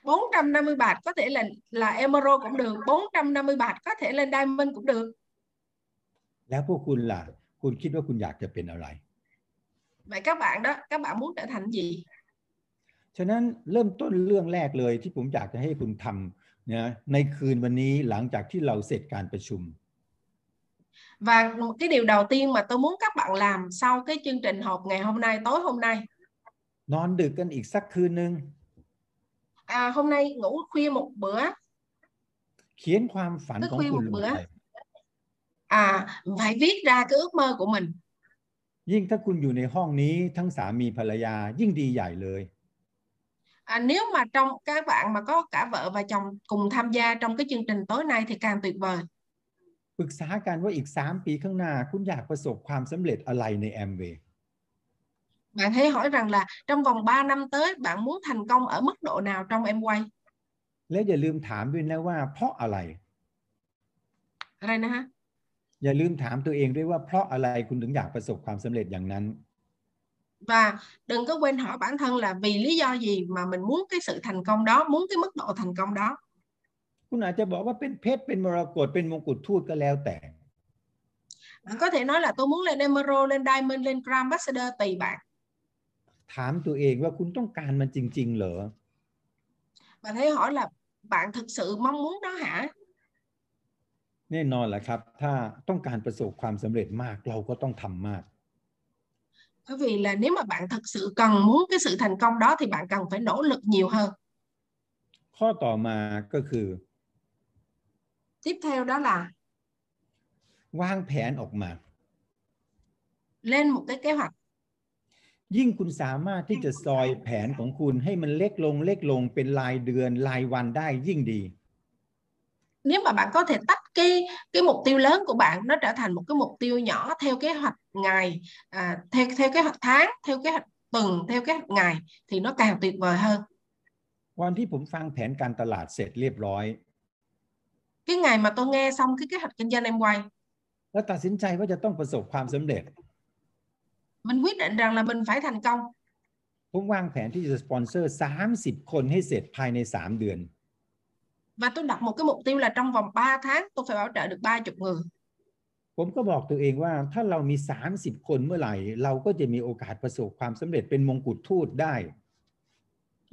450 bạc có thể là là Emerald cũng được 450 bạc có thể lên Diamond cũng được แล้วพวกคุณล่ะ คุณคิดว่าคุณอยากจะเป็นอะไร vậy các bạn đó các bạn muốn trở thành gì ฉะนั้นเริ่มต้นเรื่องแรกเลยที่ผมอยากจะให้คุณทำนะในคืนวันนี้หลังจากที่เราเสร็จการประชุม và một cái điều đầu tiên mà tôi muốn các bạn làm sau cái chương trình họp ngày hôm nay tối hôm nay นอนดึกกันอีกสักคืนหนึ่ง à, hôm nay ngủ khuya một bữa เขียนความฝัน Thức ของ khuya คุณ một ลง bữa ไป à phải viết ra cái ước mơ của mình ยิ่งถ้าคุณอยู่ในห้องนี้ทั้งสามีภรรยายิ่งดีใหญ่เลย à, nếu mà trong các bạn mà có cả vợ và chồng cùng tham gia trong cái chương trình tối nay thì càng tuyệt vời ปรึกษากันว่าอีก 3 ปีข้างหน้าคุณอยากประสบความสำเร็จอะไรในแอมเวย์ bạn hãy hỏi rằng là trong vòng 3 năm tới bạn muốn thành công ở mức độ nào trong em quay และอย่าลืมถามด้วยนะว่าเพราะอะไร อะไรนะฮะ อย่าลืมถามตัวเองด้วยว่าเพราะอะไรคุณถึงอยากประสบความสำเร็จอย่างนั้น và đừng có quên hỏi bản thân là vì lý do gì mà mình muốn cái sự thành công đó muốn cái mức độ thành công đó คุณอาจจะบอกว่าเป็นเพชรเป็นมรกตเป็นมงกุฎทูตก็แล้วแต่ bạn có thể nói là tôi muốn lên emerald lên diamond lên grand ambassador tùy bạn ถามตัวเองว่าคุณต้องการมันจริง ๆ เหรอ bạn hãy hỏi là bạn thực sự mong muốn đó hả แน่นอนแหละครับ ถ้าต้องการประสบความสำเร็จมากเราก็ต้องทำมาก bởi vì là nếu mà bạn thực sự cần muốn cái sự thành công đó thì bạn cần phải nỗ lực nhiều hơn ข้อต่อมาก็คือ tiếp theo đó là วางแผนออกมา lên một cái kế hoạch ยิ่งคุณสามารถที่จะซอยแผนของคุณให้มันเล็กลงเล็กลงเป็นรายเดือนรายวันได้ยิ่งดี nếu mà bạn có thể tách cái cái mục tiêu lớn của bạn nó trở thành một cái mục tiêu nhỏ theo kế hoạch ngày à, theo theo kế hoạch tháng theo kế hoạch tuần theo kế hoạch ngày thì nó càng tuyệt vời hơn วันที่ผมฟังแผนการตลาดเสร็จเรียบร้อย cái ngày mà tôi nghe xong cái kế hoạch kinh doanh em quay แล้วตัดสินใจว่าจะต้องประสบความสำเร็จ mình quyết định rằng là mình phải thành công ผมวางแผนที่จะสปอนเซอร์ 30 คนให้เสร็จภายใน 3 เดือน và tôi đặt một cái mục tiêu là trong vòng 3 tháng tôi phải bảo trợ được 30 người ผมก็บอกตัวเองว่าถ้าเรามี 30 คนเมื่อไหร่ เราก็จะมีโอกาสประสบความสำเร็จเป็นมงกุฎทูตได้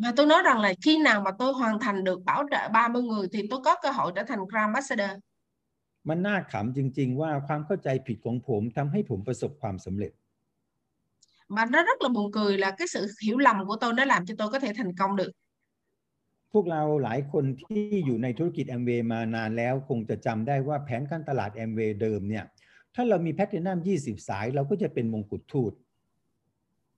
và tôi nói rằng là khi nào mà tôi hoàn thành được bảo trợ 30 người thì tôi có cơ hội trở thành Grand Ambassador มันน่าขำจริง ๆ ว่าความเข้าใจผิดของผมทำให้ผมประสบความสำเร็จ mà nó rất là buồn cười là cái sự hiểu lầm của tôi nó làm cho tôi có thể thành công được พวกเราหลายคนที่อยู่ในธุรกิจแอมเวย์มานานแล้วคงจะจำได้ว่าแผนการตลาดแอมเวย์เดิมเนี่ย ถ้าเรามีแพทเทินัม20 สาย เราก็จะเป็นมงกุฎทูต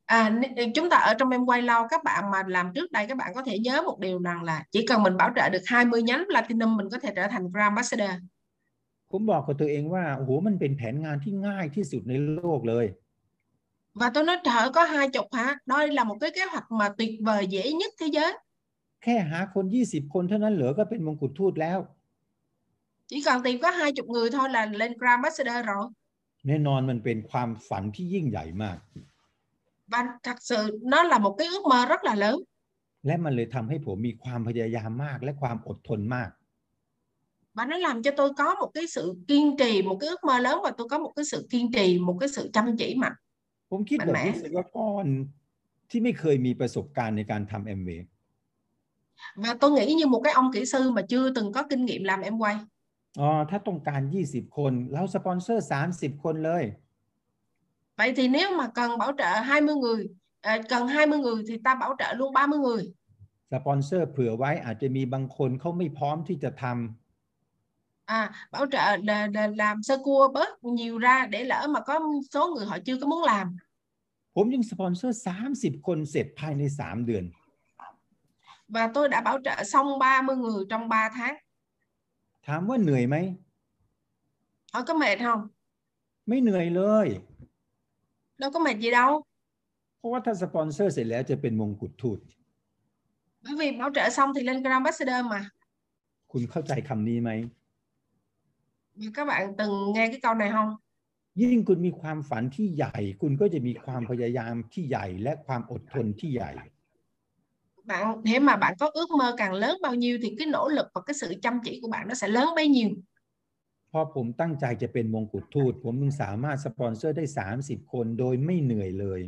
À, n- chúng ta ở trong em quay lâu các bạn mà làm trước đây các bạn có thể nhớ một điều rằng là chỉ cần mình bảo trợ được 20 nhánh Platinum mình có thể trở thành Grand Ambassador ผมบอกกับตัวเองว่าโอ้โหมันเป็นแผนงานที่ง่ายที่สุดในโลกเลย và tôi nói trời ơi, có hai chục hả đây là một cái kế hoạch mà tuyệt vời dễ nhất thế giới แค่หาคน20คนเท่านั้นเหลือก็เป็นมงกุฎทูตแล้ว chỉ cần tìm có hai chục người thôi là lên Grand Ambassador rồi แน่นอนมันเป็นความฝันที่ยิ่งใหญ่มาก và thật sự nó là một cái ước mơ rất là lớn และมันเลยทำให้ผมมีความพยายามมากและความอดทนมาก và nó làm cho tôi có một cái sự kiên trì một cái ước mơ lớn và tôi có một cái sự kiên trì một cái sự chăm chỉ mạnh ผมคิด mạnh แบบ mẽ วิศวกรที่ไม่เคยมีประสบการณ์ในการทำ MV và tôi nghĩ như một cái ông kỹ sư mà chưa từng có kinh nghiệm làm em quay อ๋อถ้าต้องการ 20 คน เราสปอนเซอร์ 30 คนเลย vậy thì nếu mà cần bảo trợ 20 người à, cần 20 người thì ta bảo trợ luôn 30 người สปอนเซอร์เผื่อไว้อาจจะมีบางคนเขาไม่พร้อมที่จะทำ à bảo trợ để, để làm sơ cua bớt nhiều ra để lỡ mà có số người họ chưa có muốn làm ผมยังสปอนเซอร์ 30 คนเสร็จภายใน 3 เดือน và tôi đã bảo trợ xong 30 người trong 3 tháng ถามว่าเหนื่อยไหม họ có mệt không ไม่เหนื่อยเลย đâu có mệt gì đâu เพราะว่าถ้าสปอนเซอร์เสร็จแล้วจะเป็นมงกุฎทูต bởi vì bảo trợ xong thì lên Grand Ambassador mà คุณเข้าใจคำนี้ไหม Và các bạn từng nghe cái câu này không ยิ่งคุณมีความฝันที่ใหญ่ คุณก็จะมีความพยายามที่ใหญ่ และความอดทนที่ใหญ่ bạn nếu mà bạn có ước mơ càng lớn bao nhiêu thì cái nỗ lực và cái sự chăm chỉ của bạn nó sẽ lớn bấy nhiêu พอผมตั้งใจจะเป็นมงกุฎทูต ผมจึงสามารถสปอนเซอร์ได้ 30 คนโดยไม่เหนื่อยเลย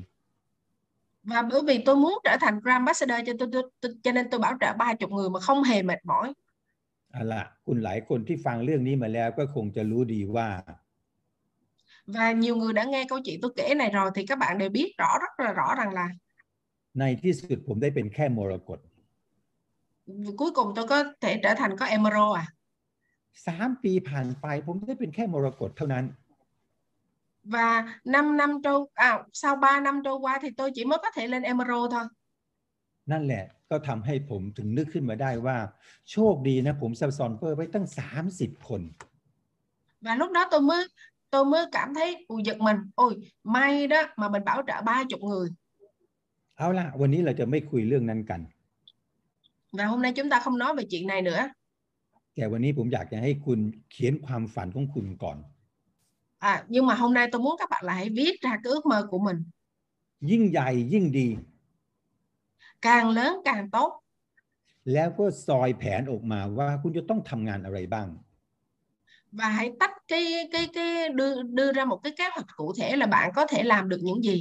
và bởi vì tôi muốn trở thành Grand Ambassador cho tôi, tôi, tôi cho nên tôi bảo trợ 30 người mà không hề mệt mỏi เอาล่ะคุณหลายคนที่ฟังเรื่องนี้มาแล้วก็คงจะรู้ดีว่า và nhiều người đã nghe câu chuyện tôi kể này rồi thì các bạn đều biết rõ rất là rõ rằng là ในที่สุดผมได้เป็นแค่มรกต cuối cùng tôi có thể trở thành có emerald à สามปีผ่านไปผมได้เป็นแค่มรกตเท่านั้น và 5 năm trôi à sau 3 năm trôi qua thì tôi chỉ mới có thể lên emerald thôi นั่นแหละก็ทำให้ผมถึงนึกขึ้นมาได้ว่า โชคดีนะผมสปอนเซอร์ไว้ตั้ง 30 คน và lúc đó tôi mới tôi mới cảm thấy ui giật mình ôi may đó mà mình bảo trợ 30 người เอาล่ะ วันนี้เราจะไม่คุยเรื่องนั้นกัน và hôm nay chúng ta không nói về chuyện này nữa แต่วันนี้ผมอยากจะให้คุณเขียนความฝันของคุณก่อน à nhưng mà hôm nay tôi muốn các bạn là hãy viết ra cái ước mơ của mình ยิ่งใหญ่ยิ่งดี càng lớn càng tốt แล้วก็ซอยแผนออกมาว่าคุณจะต้องทำงานอะไรบ้าง và hãy tách cái cái cái đưa đưa ra một cái kế hoạch cụ thể là bạn có thể làm được những gì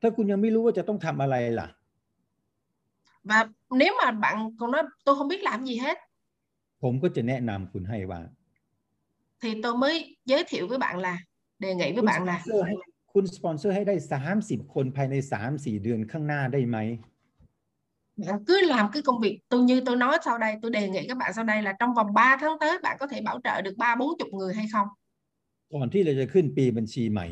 ถ้าคุณยังไม่รู้ว่าจะต้องทำอะไรล่ะ và nếu mà bạn còn nói tôi không biết làm gì hết ผมก็จะแนะนำคุณให้ว่า thì tôi mới giới thiệu với bạn là đề nghị คุ với ณส bạn ปอน là เซอร์ให้คุณสปอนเซอร์ให้ได้ 30 คนภายใน 3-4 เดือนข้างหน้าได้ไหม bạn cứ làm cái công việc tôi như tôi nói sau đây tôi đề nghị các bạn sau đây là trong vòng 3 tháng tới bạn có thể bảo trợ được ba bốn chục người hay không ก่อนที่เราจะขึ้นปีบัญชีใหม่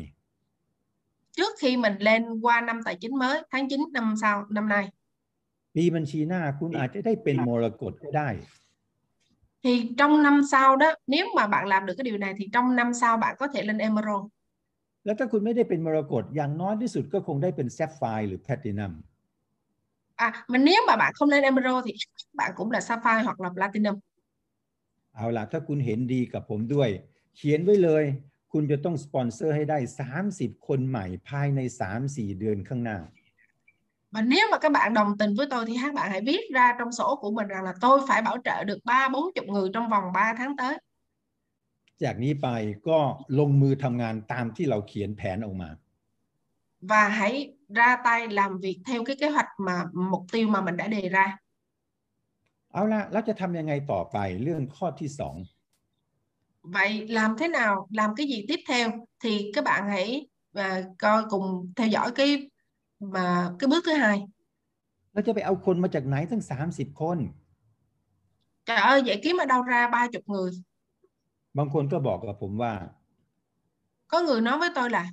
trước khi mình lên qua năm tài chính mới tháng 9 năm sau năm nay ปีบัญชีหน้าคุณอาจจะได้เป็นมรกตก็ได้ thì trong năm sau đó nếu mà bạn làm được cái điều này thì trong năm sau bạn có thể lên emerald แล้วถ้าคุณไม่ได้เป็นมรกตอย่างน้อยที่สุดก็คงได้เป็นแซฟไฟร์หรือแพลตินัม à mà nếu mà bạn không lên emerald thì bạn cũng là sapphire hoặc là platinum เอาล่ะ ถ้าคุณเห็นดีกับผมด้วย เขียนไว้เลย คุณจะต้องสปอนเซอร์ให้ได้ 30 คนใหม่ภายใน 3-4 เดือนข้างหน้า và nếu mà các bạn đồng tình với tôi thì các bạn hãy viết ra trong sổ của mình rằng là tôi phải bảo trợ được ba bốn chục người trong vòng 3 tháng tới จากนี้ไปก็ลงมือทำงานตามที่เราเขียนแผนออกมา và hãy ra tay làm việc theo cái kế hoạch mà mục tiêu mà mình đã đề ra เอาล่ะแล้วจะทำยังไงต่อไปเรื่องข้อที่สอง vậy làm thế nào làm cái gì tiếp theo thì các bạn hãy à, coi cùng theo dõi cái mà cái bước thứ hai เราจะไปเอาคนมาจากไหนตั้ง 30 คน trời ơi vậy kiếm ở đâu ra ba chục người บางคนก็บอกกับผมว่า có người nói với tôi là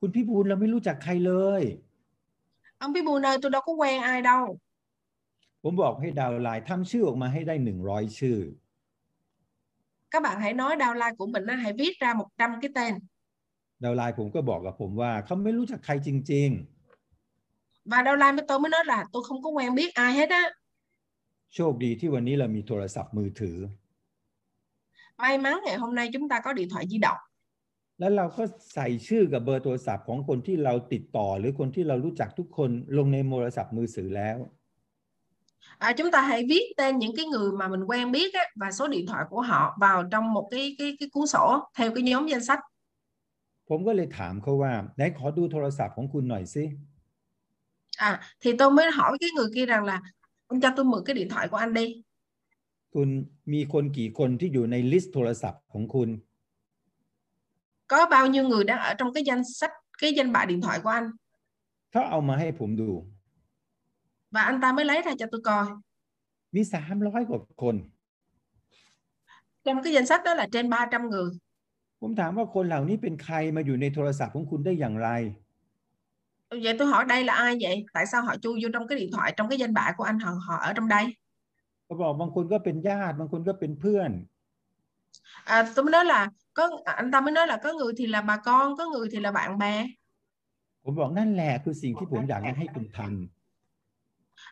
คุณพี่บูลเราไม่รู้จักใครเลย ông Bí Bùn ơi tôi đâu có quen ai đâu ผมบอกให้ดาวน์ไลน์ทำชื่อออกมาให้ได้ 100 ชื่อ các bạn hãy nói downline của mình á, hãy viết ra 100 cái tên ดาวน์ไลน์ผมก็บอกกับผมว่าเขาไม่รู้จักใครจริง và downline với tôi mới nói là tôi không có quen biết ai hết á ๆโชคดีที่วันนี้เรามีโทรศัพท์มือถือ may mắn ngày hôm nay chúng ta có điện thoại di động แล้วเราก็ใส่ชื่อกับเบอร์โทรศัพท์ของคนที่เราติดต่อ หรือคนที่เรารู้จักทุกคนลงในโทรศัพท์มือถือแล้ว à, chúng ta hãy viết tên những cái người mà mình quen biết á, và số điện thoại của họ vào trong một cái cái cái cuốn sổ theo cái nhóm danh sách ผมก็เลยถามเขาว่าไหนขอดูโทรศัพท์ของคุณหน่อยสิ à thì tôi mới hỏi cái người kia rằng là anh cho tôi mượn cái điện thoại của anh đi คุณมีคนกี่คนที่อยู่ในลิสต์โทรศัพท์ของคุณ có bao nhiêu người đang ở trong cái danh sách cái danh bạ điện thoại của anh เขาเอามาให้ผมดู và anh ta mới lấy ra cho tôi coi มีสามร้อยกว่าคน trong cái danh sách đó là trên 300 người ผมถามว่าคนเหล่านี้เป็นใครมาอยู่ในโทรศัพท์ของคุณได้อย่างไร vậy tôi hỏi đây là ai vậy tại sao họ chui vô trong cái điện thoại trong cái danh bạ của anh họ họ ở trong đây เขาบอกบางคนก็เป็นญาติ บางคนก็เป็นเพื่อน à, tôi mới nói là có anh ta mới nói là có người thì là bà con có người thì là bạn bè ผมบอกนั่นแหละคือสิ่งที่ผมอยากจะให้คุณท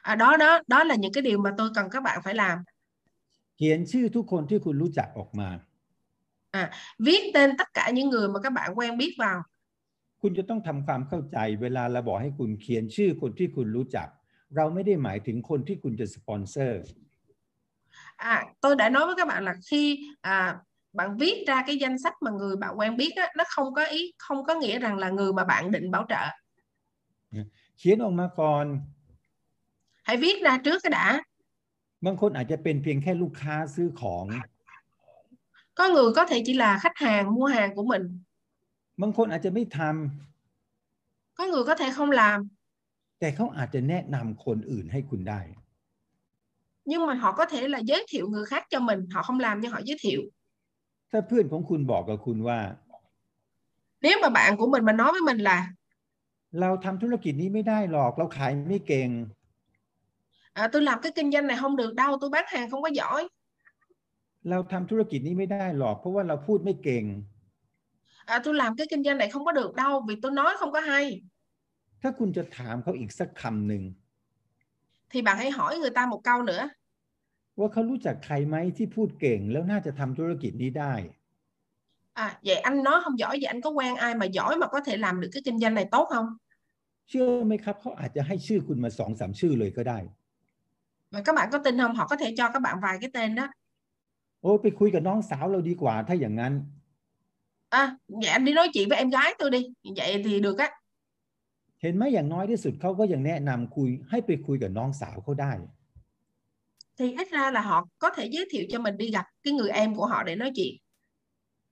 à, đó đó đó là những cái điều mà tôi cần các bạn phải làm ำเขียนชื่อทุกคนที่คุณรู้จักออกมา viết tên tất cả những người mà các bạn quen biết vào คุณจะต้องทำความเข้าใจ เวลาเราบอกให้คุณเขียนชื่อคนที่คุณรู้จัก เราไม่ได้หมายถึงคนที่คุณจะสปอนเซอร์ à, tôi đã nói với các bạn là khi à, bạn viết ra cái danh sách mà người bạn quen biết á, nó không có ý không có nghĩa rằng là người mà bạn định bảo trợ เขียนออกมาก่อน hãy viết ra trước cái đã บางคนอาจจะเป็นเพียงแค่ลูกค้าซื้อของ có người có thể chỉ là khách hàng mua hàng của mình บางคนอาจจะไม่ทำ có người có thể không làm แต่เขาอาจจะแนะนำคนอื่นให้คุณได้ nhưng mà họ có thể là giới thiệu người khác cho mình họ không làm nhưng họ giới thiệu ถ้าเพื่อนของคุณบอกกับคุณว่า nếu mà bạn của mình mà nói với mình là เราทำธุรกิจนี้ไม่ได้หรอก เราขายไม่เก่ง à, tôi làm cái kinh doanh này không được đâu tôi bán hàng không có giỏi เราทำธุรกิจนี้ไม่ได้หรอก เพราะว่าเราพูดไม่เก่ง à, tôi làm cái kinh doanh này không có được đâu vì tôi nói không có hay ถ้าคุณจะถามเขาอีกสักคำหนึ่ง thì bạn hãy hỏi người ta một câu nữa ว่าเขารู้จักใครไหมที่พูดเก่งแล้วน่าจะทำธุรกิจนี้ได้ à vậy anh nói không giỏi vậy anh có quen ai mà giỏi mà có thể làm được cái kinh doanh này tốt không เชื่อไหมครับเขาอาจจะให้ชื่อคุณมาสองสามชื่อเลยก็ได้ và các bạn có tin không họ có thể cho các bạn vài cái tên đó โอ้ไปคุยกับน้องสาวเราดีกว่า ถ้าอย่างนั้น à vậy anh đi nói chuyện với em gái tôi đi vậy thì được á เห็นไหมอย่างน้อยที่สุดเขาก็ยังแนะนำคุยให้ไปคุยกับน้องสาวเขาได้ thì ít ra là họ có thể giới thiệu cho mình đi gặp cái người em của họ để nói chuyện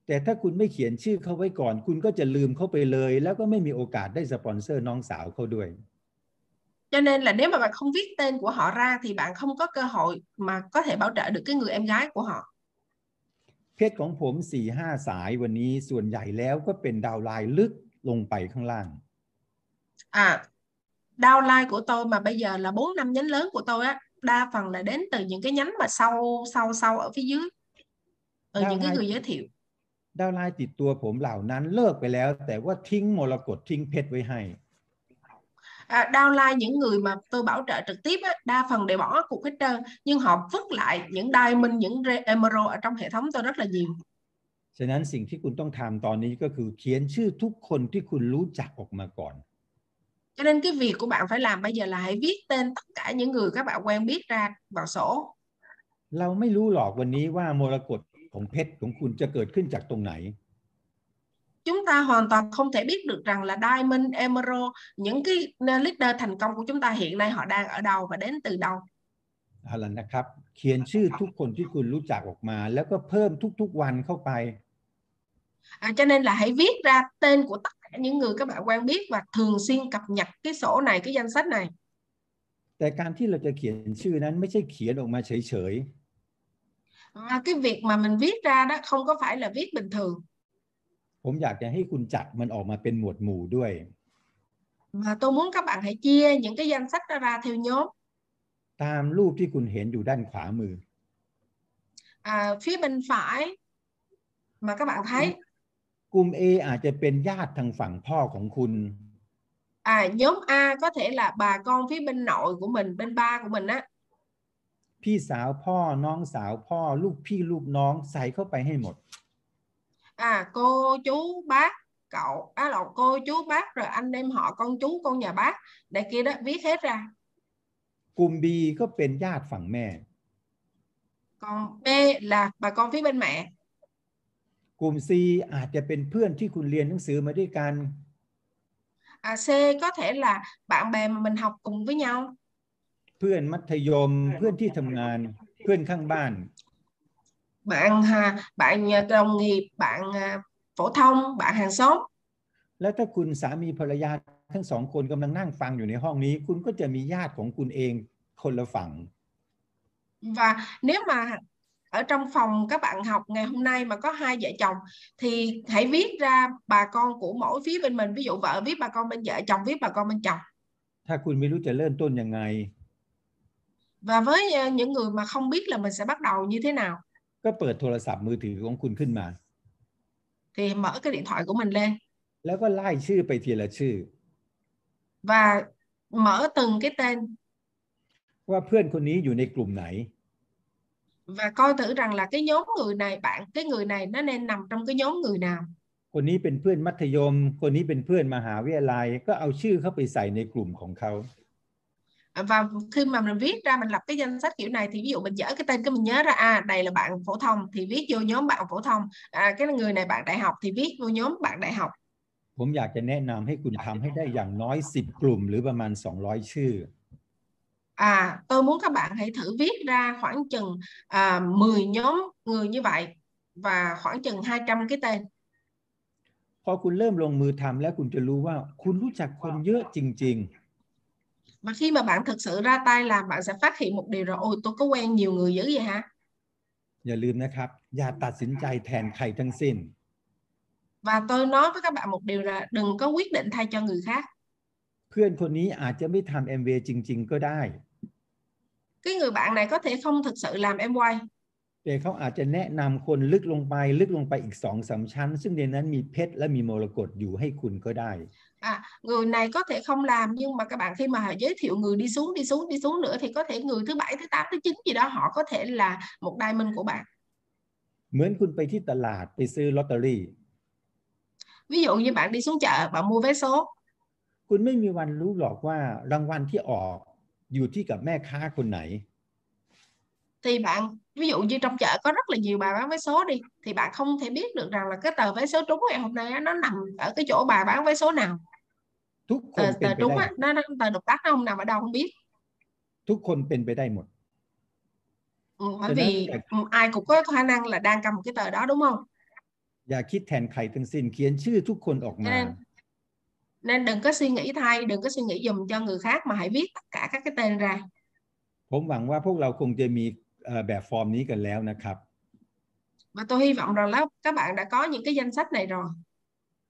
แต่ถ้าคุณไม่เขียนชื่อเขาไว้ก่อน คุณก็จะลืมเขาไปเลย แล้วก็ไม่มีโอกาสได้สปอนเซอร์น้องสาวเขาด้วย cho nên là nếu mà bạn không viết tên của họ ra thì bạn không có cơ hội mà có thể bảo trợ được cái người em gái của họ เพชรของผมสี่ห้าสายวันนี้ส่วนใหญ่แล้วก็เป็นดาวน์ไลน์ลึกลงไปข้างล่าง à downline của tôi mà bây giờ là bốn năm nhánh lớn của tôi á đa phần là đến từ những cái nhánh mà sâu sâu sâu ở phía dưới từ những cái Downline- người giới thiệu ดาวน์ไลน์ติดตัวผมเหล่านั้นเลิกไปแล้ว แต่ว่าทิ้งมรกตทิ้งเพชรไว้ให้ à, downline những người mà tôi bảo trợ trực tiếp á, đa phần đều bỏ cuộc hết trơn nhưng họ vứt lại những diamond những re- emerald ở trong hệ thống tôi rất là nhiều ฉะนั้นสิ่งที่คุณต้องทำตอนนี้ก็คือเขียนชื่อทุกคนที่คุณรู้จักออกมาก่อน cho nên cái việc của bạn phải làm bây giờ là hãy viết tên tất cả những người các bạn quen biết ra vào sổ เราไม่รู้หรอกวันนี้ว่ามรกตของเพชรของคุณจะเกิดขึ้นจากตรงไหน chúng ta hoàn toàn không thể biết được rằng là diamond emerald những cái leader thành công của chúng ta hiện nay họ đang ở đâu và đến từ đâu เอาล่ะนะครับ เขียนชื่อทุกคนที่คุณรู้จักออกมา แล้วก็เพิ่มทุกๆวันเข้าไป à, cho nên là hãy viết ra tên của tất cả những người các bạn quen biết và thường xuyên cập nhật cái sổ này cái danh sách này แต่การที่เราจะเขียนชื่อนั้นไม่ใช่เขียนออกมาเฉย à, cái việc mà mình viết ra đó không có phải là viết bình thường ๆ ผมอยากจะให้คุณจัดมันออกมาเป็นหมวดหมู่ด้วย mà tôi muốn các bạn hãy chia những cái danh sách đó ra theo nhóm ตามรูปที่คุณเห็นอยู่ด้านขวามือ à, phía bên phải mà các bạn thấy กลุ่ม A อาจจะเป็นญาติทางฝั่งพ่อของคุณ à, nhóm A có thể là bà con phía bên nội của mình bên ba của mình á พี่สาวพ่อน้องสาวพ่อลูกพี่ลูกน้องใส่เข้าไปให้หมด à cô chú bác cậu á lộn cô chú bác rồi anh em họ con chú con nhà bác đây kia đó viết hết ra กลุ่ม B ก็เป็นญาติฝั่งแม่ còn B là bà con phía bên mẹ กลุ่ม C อาจจะเป็นเพื่อนที่คุณเรียนหนังสือมาด้วยกัน à, C có thể là bạn bè mà mình học cùng với nhau เพื่อนมัธยม เพื่อนที่ทำงาน เพื่อนข้างบ้าน bạn à, bạn à, đồng nghiệp bạn à, phổ thông bạn hàng xóm แล้วถ้าคุณสามีภรรยาทั้งสองคนกำลังนั่งฟังอยู่ในห้องนี้ คุณก็จะมีญาติของคุณเองคนละฝั่ง và nếu mà ở trong phòng các bạn học ngày hôm nay mà có hai vợ chồng thì hãy viết ra bà con của mỗi phía bên mình ví dụ vợ viết bà con bên vợ chồng viết bà con bên chồng ถ้าคุณไม่รู้จะเริ่มต้นยังไง và với à, những người mà không biết là mình sẽ bắt đầu như thế nào ก็เปิดโทรศัพท์มือถือของคุณขึ้นมา thì mở cái điện thoại của mình lên แล้วก็ไล่ชื่อไปทีละชื่อ và mở từng cái tên ว่าเพื่อนคนนี้อยู่ในกลุ่มไหน và coi thử rằng là cái nhóm người này bạn cái người này nó nên nằm trong cái nhóm người nào คนนี้เป็นเพื่อนมัธยม คนนี้เป็นเพื่อนมหาวิทยาลัย ก็เอาชื่อเข้าไปใส่ในกลุ่มของเขา và khi mà mình viết ra mình lập cái danh sách kiểu này thì ví dụ mình dở cái tên cái mình nhớ ra à đây là bạn phổ thông thì viết vô nhóm bạn phổ thông à cái người này bạn đại học thì viết vô nhóm bạn đại học ผมอยากจะแนะนำให้คุณทำให้ได้อย่างน้อย 10 กลุ่ม หรือประมาณ 200 ชื่อ à tôi muốn các bạn hãy thử viết ra khoảng chừng à, 10 nhóm người như vậy và khoảng chừng 200 cái tên พอคุณเริ่มลงมือทำแล้วคุณจะรู้ว่าคุณรู้จักคนเยอะจริง và khi mà bạn thực sự ra tay làm bạn sẽ phát hiện một điều rồi ôi tôi có quen nhiều người dữ vậy hả ๆ อย่าลืมนะครับ อย่าตัดสินใจแทนใครทั้งสิ้น và tôi nói với các bạn một điều là đừng có quyết định thay cho người khác เพื่อนคนนี้อาจจะไม่ทำ MV จริง ๆ ก็ได้ cái người bạn này có thể không thực sự làm em quay แต่เขาอาจจะแนะนำคนลึกลงไปลึกลงไปอีกสองสามชั้น ซึ่งในนั้นมีเพชรและมีมรกตอยู่ให้คุณก็ได้ à người này có thể không làm nhưng mà các bạn khi mà họ giới thiệu người đi xuống đi xuống đi xuống nữa thì có thể người thứ bảy thứ tám thứ chín gì đó họ có thể là một diamond của bạn เหมือนคุณไปที่ตลาดไปซื้อลอตเตอรี่ ví dụ như bạn đi xuống chợ bạn mua vé số คุณไม่มีวันรู้หรอกว่ารางวัลที่ออกอยู่ที่กับแม่ค้าคนไหน thì bạn ví dụ như trong chợ có rất là nhiều bà bán vé số đi thì bạn không thể biết được rằng là cái tờ vé số trúng ngày hôm nay á, nó nằm ở cái chỗ bà bán vé số nào ทุกคน tờ เป็น tờ ไป trúng ได้ á, nó, nó tờ độc đắc nó không nằm ở đâu không biết ทุกคนเป็นไปได้หมด ừ, bởi Cho nên vì là- ừ, ai cũng có khả năng là đang cầm cái tờ đó đúng không อย่าคิดแทนใครทั้งสิ้นเขียนชื่อทุกคนออกมา Nên- nên đừng có suy nghĩ thay đừng có suy nghĩ dùm cho người khác mà hãy viết tất cả các cái tên ra ผมหวังว่าพวกเราคงจะมีเอ่อแบบฟอร์มนี้กันแล้วนะครับ và tôi hy vọng rằng là các bạn đã có những cái danh sách này rồi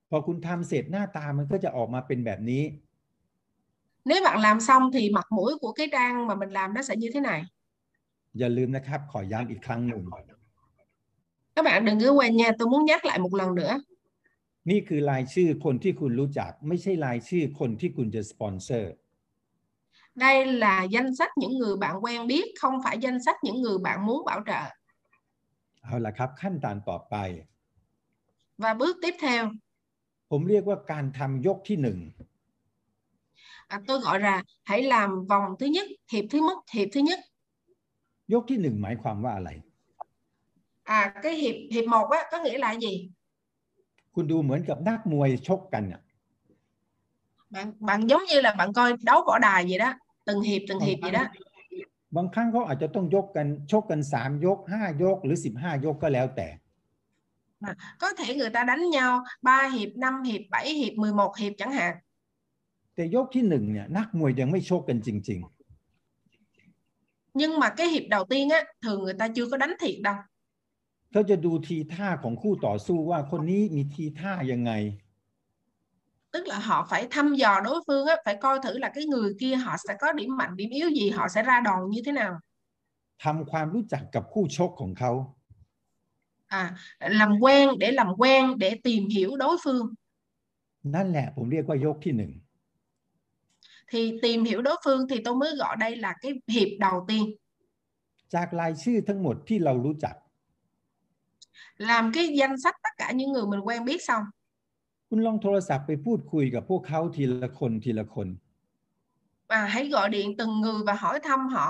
พอคุณทำเสร็จหน้าตามันก็จะออกมาเป็นแบบนี้ nếu bạn làm xong thì mặt mũi của cái trang mà mình làm nó sẽ như thế này อย่าลืมนะครับ ขอย้ำอีกครั้งหนึ่ง các bạn đừng có quên nha tôi muốn nhắc lại một lần nữa นี่คือรายชื่อคนที่คุณรู้จัก ไม่ใช่รายชื่อคนที่คุณจะสปอนเซอร์ đây là danh sách những người bạn quen biết không phải danh sách những người bạn muốn bảo trợ เอาละครับขั้นตอนต่อไป và bước tiếp theo ผมเรียกว่าการทำยกที่หนึ่ง à, tôi gọi là hãy làm vòng thứ nhất hiệp thứ nhất hiệp thứ nhất ยกที่หนึ่งหมายความว่าอะไร à cái hiệp hiệp một á có nghĩa là gì คุณดูเหมือนกับนักมวยชกกันน่ะ bạn bạn giống như là bạn coi đấu võ đài vậy đó từng hiệp từng hiệp vậy đó บางครั้งเขาอาจจะต้องยกกันชกกันสามยกห้ายกหรือสิบห้ายกก็แล้วแต่ có thể người ta đánh nhau 3 hiệp 5 hiệp 7 hiệp 11 hiệp chẳng hạn แต่ยกที่หนึ่งเนี่ยนักมวยยังไม่ชกกันจริง nhưng mà cái hiệp đầu tiên á thường người ta chưa có đánh thiệt đâu ๆ เขาจะดูทีท่าของคู่ต่อสู้ว่าคนนี้มีทีท่ายังไง tức là họ phải thăm dò đối phương á phải coi thử là cái người kia họ sẽ có điểm mạnh điểm yếu gì họ sẽ ra đòn như thế nào ทำความรู้จักกับคู่ชกของเขา à làm quen để làm quen để tìm hiểu đối phương นั่นแหละผมเรียกว่ายกที่หนึ่ง thì tìm hiểu đối phương thì tôi mới gọi đây là cái hiệp đầu tiên จากรายชื่อทั้งหมดที่เรารู้จัก làm cái danh sách tất cả những người mình quen biết xong คุณลองโทรศัพท์ไปพูดคุยกับพวกเขาทีละคนทีละคน và hãy gọi điện từng người và hỏi thăm họ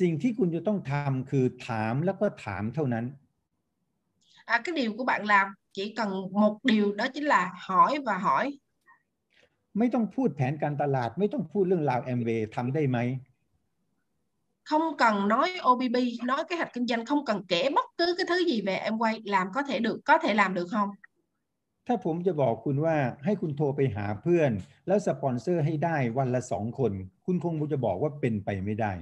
สิ่งที่คุณจะต้องทำคือถามแล้วก็ถามเท่านั้น à, cái điều của bạn làm chỉ cần một điều đó chính là hỏi và hỏi ไม่ต้องพูดแผนการตลาด ไม่ต้องพูดเรื่องราวแอมเวย์ทำได้ไหม không cần nói OBB nói kế hoạch kinh doanh không cần kể bất cứ cái thứ gì về em quay làm có thể được có thể làm được không ถ้าผมจะบอกคุณว่าให้คุณโทรไปหาเพื่อน แล้วสปอนเซอร์ให้ได้วันละสองคน คุณคงจะบอกว่าเป็นไปไม่ได้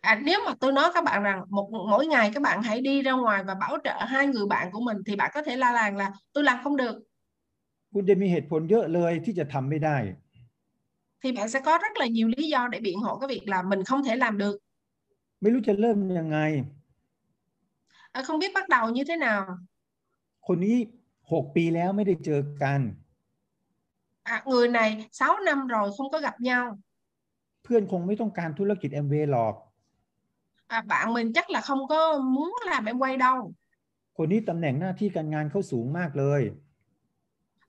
à, nếu mà tôi nói các bạn rằng một mỗi ngày các bạn hãy đi ra ngoài và bảo trợ hai người bạn của mình thì bạn có thể la làng là tôi làm không được คุณจะมีเหตุผลเยอะเลยที่จะทำไม่ได้ thì bạn sẽ có rất là nhiều lý do để biện hộ cái việc là mình không thể làm được ไม่รู้จะเริ่มยังไง à, không biết bắt đầu như thế nào คนนี้หกปีแล้วไม่ได้เจอกัน à, người này 6 năm rồi không có gặp nhau เพื่อนคงไม่ต้องการธุรกิจแอมเวย์หรอก à, bạn mình chắc là không có muốn làm em quay đâu คนนี้ตำแหน่งหน้าที่การงานเขาสูงมากเลย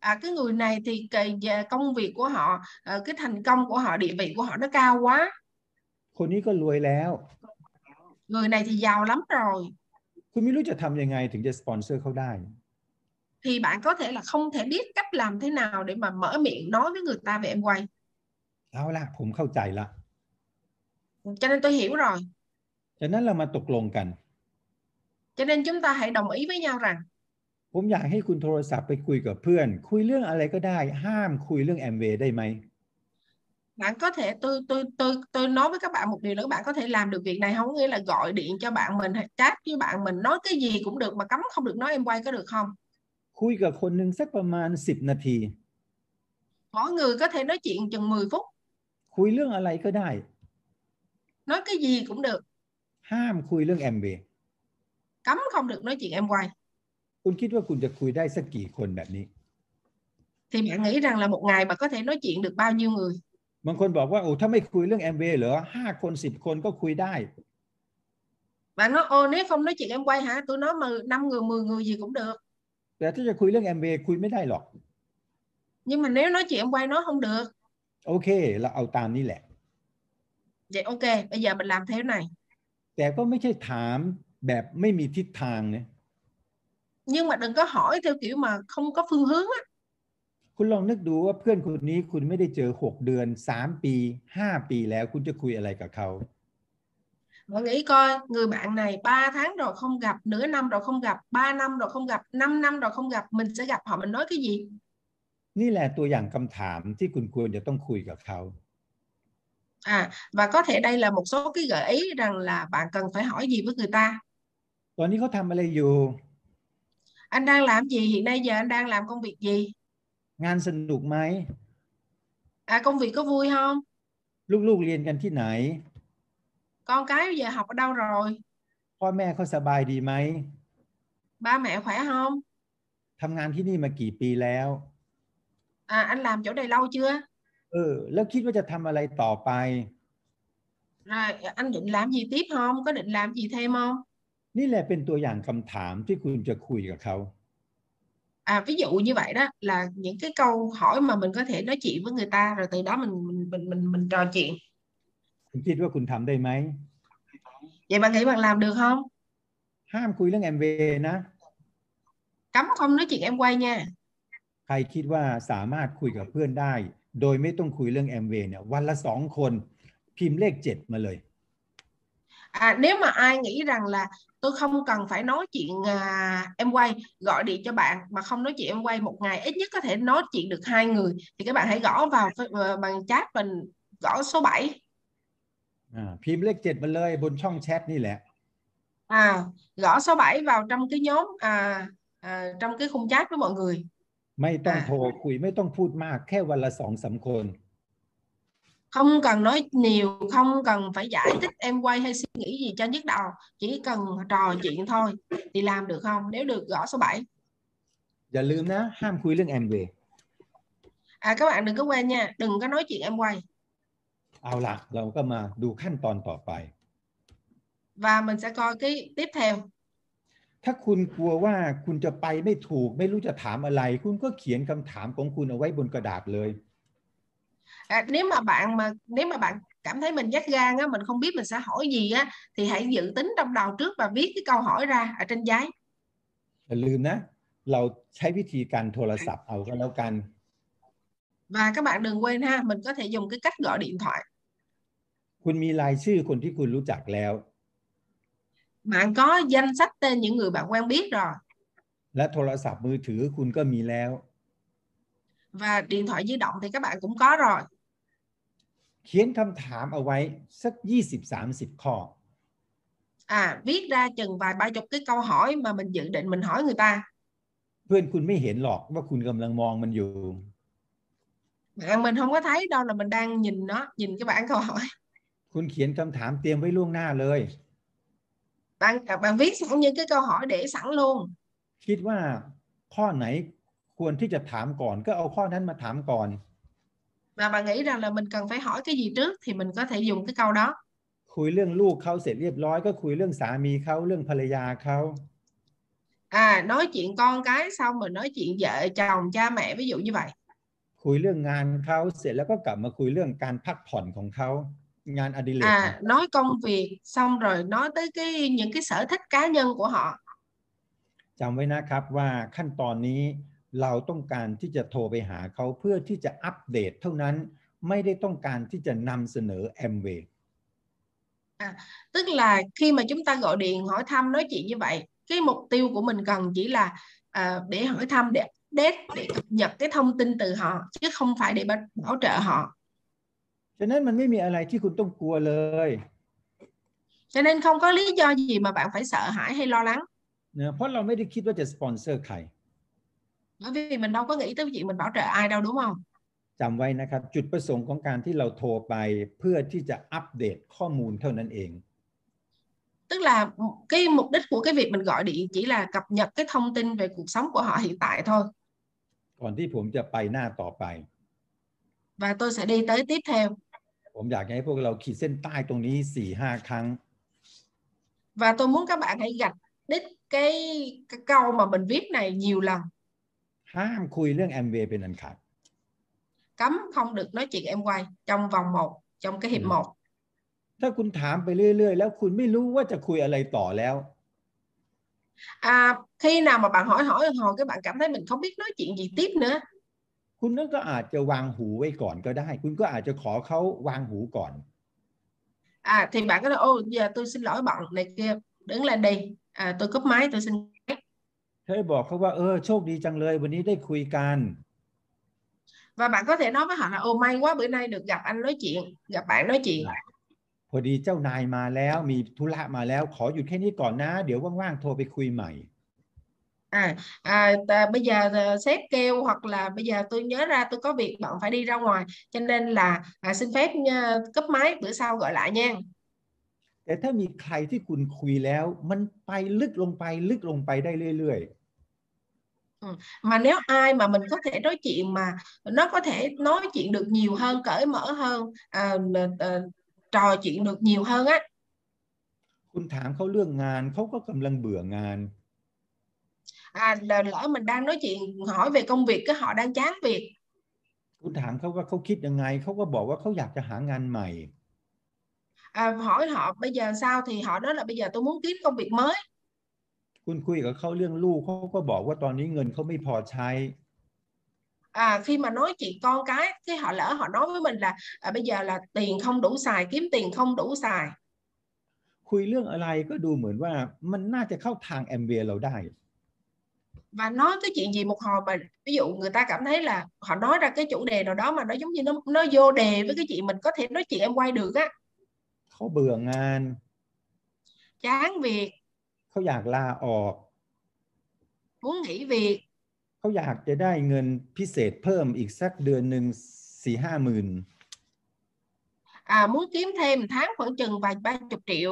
à, cái người này thì cái về công việc của họ ờ, cái thành công của họ địa vị của họ nó cao quá คนนี้ก็รวยแล้ว người này thì giàu lắm rồi คุณไม่รู้จะทำยังไงถึงจะสปอนเซอร์เขาได้ thì bạn có thể là không thể biết cách làm thế nào để mà mở miệng nói với người ta về em quay เอาล่ะผมเข้าใจละ cho nên tôi hiểu rồi จากนั้นเรามาตกลงกัน cho nên chúng ta hãy đồng ý với nhau rằng ผมอยากให้คุณโทรศัพท์ไปคุยกับเพื่อน คุยเรื่องอะไรก็ได้ ห้ามคุยเรื่องแอมเวย์ได้ไหม bạn có thể tôi tôi tôi tôi nói với các bạn một điều nữa các bạn có thể làm được việc này không có nghĩa là gọi điện cho bạn mình hay chat với bạn mình nói cái gì cũng được mà cấm không được nói em quay có được không คุยกับคนหนึ่งสักประมาณ 10 นาที mỗi người có thể nói chuyện chừng 10 phút คุยเรื่องอะไรก็ได้ nói cái gì cũng được ห้ามคุยเรื่องแอมเวย์ cấm không được nói chuyện em quay คุณคิดว่าคุณจะคุยได้สักกี่คนแบบนี้ thì bạn nghĩ rằng là một ngày bạn có thể nói chuyện được bao nhiêu người บางคนบอกว่าโอ้ถ้าไม่คุยเรื่องแอมเวย์เหรอห้าคนสิบคนก็คุยได้ bạn nói ô nếu không nói chuyện em quay hả tôi nói mà năm người 10 người gì cũng được แต่ถ้าจะคุยเรื่องแอมเวย์คุยไม่ได้หรอก nhưng mà nếu nói chuyện em quay nói không được โอเค เราเอาตามนี่แหละ vậy ok bây giờ mình làm thế này แต่ก็ไม่ใช่ถามแบบไม่มีทิศทางนะ nhưng mà đừng có hỏi theo kiểu mà không có phương hướng á คุณลองนึกดูว่าเพื่อนคนนี้คุณไม่ได้เจอหกเดือนสามปีห้าปีแล้วคุณจะคุยอะไรกับเขา bạn nghĩ coi người bạn này 3 tháng rồi không gặp nửa năm rồi không gặp 3 năm rồi không gặp 5 năm rồi không gặp mình sẽ gặp họ mình nói cái gì นี่แหละตัวอย่างคำถามที่คุณควรจะต้องคุยกับเขา à và có thể đây là một số cái gợi ý rằng là bạn cần phải hỏi gì với người ta ตอนนี้เขาทำอะไรอยู่ anh đang làm gì hiện nay giờ anh đang làm công việc gì งานสนุกไหม à công việc có vui không ลูกๆเรียนกันที่ไหน con cái bây giờ học ở đâu rồi พ่อแม่เขาสบายดีไหม ba mẹ khỏe không ทำงานที่นี่มากี่ปีแล้ว à anh làm chỗ này lâu chưa เออ แล้วคิดว่าจะทำอะไรต่อไป rồi anh định làm gì tiếp không có định làm gì thêm không นี่แหละเป็นตัวอย่างคำถามที่คุณจะคุยกับเขา à ví dụ như vậy đó là những cái câu hỏi mà mình có thể nói chuyện với người ta rồi từ đó mình mình mình mình, mình trò chuyện คุณคิดว่าคุณทำได้ไหม vậy bạn nghĩ bạn làm được không ห้ามคุยเรื่องแอมเวย์นะ cấm không nói chuyện em quay nha ใครคิดว่าสามารถคุยกับเพื่อนได้ โดยไม่ต้องคุยเรื่องแอมเวย์เนี่ย วันละสองคนพิมพ์เลขเจ็ดมาเลย à nếu mà ai nghĩ rằng là tôi không cần phải nói chuyện à, em quay gọi điện cho bạn mà không nói chuyện em quay một ngày ít nhất có thể nói chuyện được hai người thì các bạn hãy gõ vào ờ, bằng chat mình gõ số 7 อ่าพิมพ์เลขเจ็ดมาเลยบนช่องแชทนี่แหละ à gõ số 7 vào trong cái nhóm à, à, trong cái khung chat với mọi người ไม่ต้อง อ่า โทรคุยไม่ต้องพูดมากแค่วันละสองสามคน không cần nói nhiều không cần phải giải thích em quay hay suy nghĩ gì cho nhức đầu chỉ cần trò chuyện thôi thì làm được không nếu được gõ số 7 อย่าลืมนะ ห้ามคุยเรื่องแอมเวย์ à các bạn đừng có quên nha đừng có nói chuyện em quay เอาล่ะ เราก็มาดูขั้นตอนต่อไป và mình sẽ coi cái tiếp theo ถ้าคุณกลัวว่าคุณจะไปไม่ถูก ไม่รู้จะถามอะไร คุณก็เขียนคำถามของคุณเอาไว้บนกระดาษเลย à, nếu mà bạn mà nếu mà bạn cảm thấy mình nhát gan á mình không biết mình sẽ hỏi gì á thì hãy dự tính trong đầu trước và viết cái câu hỏi ra ở trên giấy อย่าลืมนะ เราใช้วิธีการโทรศัพท์เอาก็แล้วกัน và các bạn đừng quên ha mình có thể dùng cái cách gọi điện thoại คุณมีรายชื่อคนที่คุณรู้จักแล้ว bạn có danh sách tên những người bạn quen biết rồi และโทรศัพท์มือถือคุณก็มีแล้ว và điện thoại di động thì các bạn cũng có rồi เขียนคำถามเอาไว้สัก 20-30 ข้อ à viết ra chừng vài ba chục cái câu hỏi mà mình dự định mình hỏi người ta เพื่อนคุณไม่เห็นหรอกว่าคุณกำลังมองมันอยู่ bạn mình không có thấy đâu là mình đang nhìn nó nhìn cái bảng câu hỏi คุณเขียนคำถามเตรียมไว้ล่วงหน้าเลย bạn bạn viết sẵn những cái câu hỏi để sẵn luôn คิดว่าข้อไหนควรที่จะถามก่อนก็เอาข้อนั้นมาถามก่อน và bạn nghĩ rằng là mình cần phải hỏi cái gì trước thì mình có thể dùng cái câu đó คุยเรื่องลูกเขาเสร็จเรียบร้อยก็คุยเรื่องสามีเขาเรื่องภรรยาเขา à nói chuyện con cái xong rồi nói chuyện vợ chồng cha mẹ ví dụ như vậy คุยเรื่องงานเขาเสร็จแล้วก็กลับมาคุยเรื่องการพักผ่อนของเขา งานอดิเรก à nói công việc xong rồi nói tới cái những cái sở thích cá nhân của họ จำไว้นะครับว่าขั้นตอนนี้เราต้องการที่จะโทรไปหาเขาเพื่อที่จะอัปเดตเท่านั้นไม่ได้ต้องการที่จะนำเสนอแอมเวย์ tức là khi mà chúng ta gọi điện hỏi thăm nói chuyện như vậy cái mục tiêu của mình cần chỉ là à, để hỏi thăm để update để cập nhật cái thông tin từ họ chứ không phải để bảo, bảo trợ họ ฉะนั้นมันไม่มีอะไรที่คุณต้องกลัวเลย cho nên không có lý do gì mà bạn phải sợ hãi hay lo lắng นะเพราะเราไม่ได้คิดว่าจะสปอนเซอร์ใคร bởi vì mình đâu có nghĩ tới chuyện mình bảo trợ ai đâu đúng không จำไว้นะครับ จุดประสงค์ของการที่เราโทรไปเพื่อที่จะอัปเดตข้อมูลเท่านั้นเอง tức là cái mục đích của cái việc mình gọi điện chỉ là cập nhật cái thông tin về cuộc sống của họ hiện tại thôi ก่อนที่ผมจะไปหน้าต่อไป và tôi sẽ đi tới tiếp theo ผมอยากให้พวกเราขีดเส้นใต้ตรงนี้สี่ห้าครั้ง và tôi muốn các bạn hãy gạch đích cái, cái câu mà mình viết này nhiều lần ห้ามคุยเรื่องแอมเวย์เป็นอันขาด cấm không được nói chuyện em quay trong vòng 1 trong cái hiệp Ừ. 1 ถ้าคุณถามไปเรื่อย ๆ แล้วคุณไม่รู้ว่าจะคุยอะไรต่อแล้ว à, khi nào mà bạn hỏi hỏi hồi cái bạn cảm thấy mình không biết nói chuyện gì tiếp nữa คุณนั่นก็อาจจะวางหูไว้ก่อนก็ได้ คุณก็อาจจะขอเขาวางหูก่อน à thì bạn có thể ô giờ tôi xin lỗi bạn này kia đứng lên đi à, tôi cúp máy tôi xin เธอบอกเขาว่าเออโชคดีจังเลยวันนี้ได้คุยกัน và bạn có thể nói với họ là ô may quá bữa nay được gặp anh nói chuyện gặp bạn nói chuyện พอดีเจ้านายมาแล้วมีธุระมาแล้วขอหยุดแค่นี้ก่อนนะ เดี๋ยวว่างๆโทรไปคุยใหม่ à, à ta, bây giờ à, sếp kêu hoặc là bây giờ tôi nhớ ra tôi có việc bận phải đi ra ngoài cho nên là à, xin phép nha, cúp máy bữa sau gọi lại nha แต่ถ้ามีใครที่คุณคุยแล้ว มันไปลึกลงไปลึกลงไปได้เรื่อย mà nếu ai mà mình có thể nói chuyện mà nó có thể nói chuyện được nhiều hơn cởi mở hơn à, à, trò chuyện được nhiều hơn á ๆ คุณถามเขาเรื่องงานเขาก็กำลังเบื่องาน à, là lỡ mình đang nói chuyện hỏi về công việc cái họ đang chán việc คุณถามเขาว่าเขาคิดยังไงเขาก็บอกว่าเขาอยากจะหางานใหม่ à, hỏi họ bây giờ sao thì họ nói là bây giờ tôi muốn kiếm công việc mới คุณคุยกับเขาเรื่องลูกเขาก็บอกว่าตอนนี้เงินเขาไม่พอใช้ à, khi mà nói chuyện con cái cái họ lỡ họ nói với mình là à, bây giờ là tiền không đủ xài kiếm tiền không đủ xài คุยเรื่องอะไรก็ดูเหมือนว่ามันน่าจะเข้าทางแอมเวเราได้ và nói cái chuyện gì một hồi mà ví dụ người ta cảm thấy là họ nói ra cái chủ đề nào đó mà nó giống như nó nó vô đề với cái chuyện mình có thể nói chuyện em quay được á เขาเบื่องาน chán việc เขาอยากลาออก muốn nghỉ việc เขาอยากจะได้เงินพิเศษเพิ่มอีกสักเดือนหนึ่งสี่ห้าหมื่น à, muốn kiếm thêm một tháng khoảng chừng vài ba chục triệu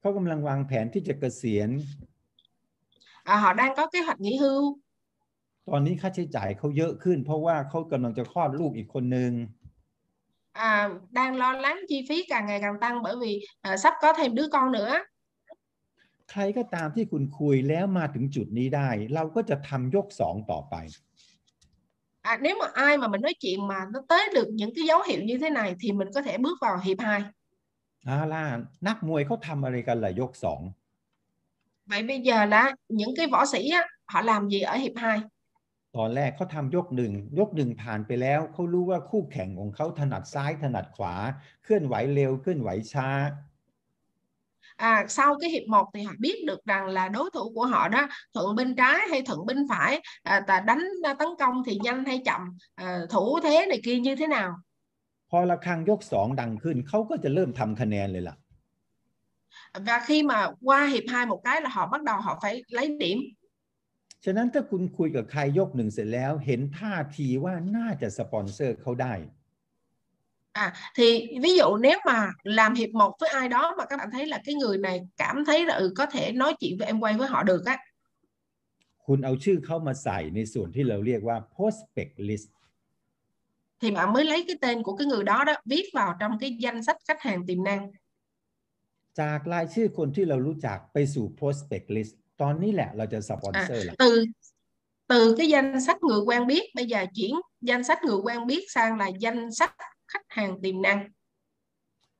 เขากำลังวางแผนที่จะเกษียณ à, họ đang có kế hoạch nghỉ hưu ตอนนี้ค่าใช้จ่ายเขาเยอะขึ้น เพราะว่าเขากำลังจะคลอดลูกอีกคนนึง à, đang lo lắng chi phí càng ngày càng tăng bởi vì à, sắp có thêm đứa con nữa ใครก็ตามที่คุณคุยแล้วมาถึงจุดนี้ได้ เราก็จะทำยกสองต่อไป à, nếu mà ai mà mình nói chuyện mà nó tới được những cái dấu hiệu như thế này thì mình có thể bước vào hiệp 2อาล่ะนักมวยเขาทำอะไรกันล่ะยกสอง vậy bây giờ là những cái võ sĩ á, họ làm gì ở hiệp 2 ตอนแรกเขาทำยกหนึ่งยกหนึ่งผ่านไปแล้วเขารู้ว่าคู่แข่งของเขาถนัดซ้ายถนัดขวา เคลื่อนไหวเร็วเคลื่อนไหวช้า à, sau cái hiệp 1 thì họ biết được rằng là đối thủ của họ đó thuận bên trái hay thuận bên phải à, ta đánh à, tấn công thì nhanh hay chậm à, thủ thế này kia như thế nào พอระฆังยกสองดังขึ้นเขาก็จะเริ่มทำคะแนนเลยล่ะ và khi mà qua hiệp 2 một cái là họ bắt đầu họ phải lấy điểm ฉะนั้นถ้าคุณคุยกับใครยกหนึ่งเสร็จแล้ว เห็นท่าทีว่าน่าจะสปอนเซอร์เขาได้ À, thì ví dụ nếu mà làm hiệp một với ai đó mà các bạn thấy là cái người này cảm thấy là ừ, có thể nói chuyện với em quay với họ được á คุณเอาชื่อเขามาใส่ในส่วนที่เราเรียกว่า prospect list thì bạn mới lấy cái tên của cái người đó đó viết vào trong cái danh sách khách hàng tiềm năng จากรายชื่อคนที่เรารู้จักไปสู่ prospect list ตอนนี้แหละเราจะสปอนเซอร์ละ từ từ cái danh sách người quen biết bây giờ chuyển danh sách người quen biết sang là danh sách khách hàng tiềm năng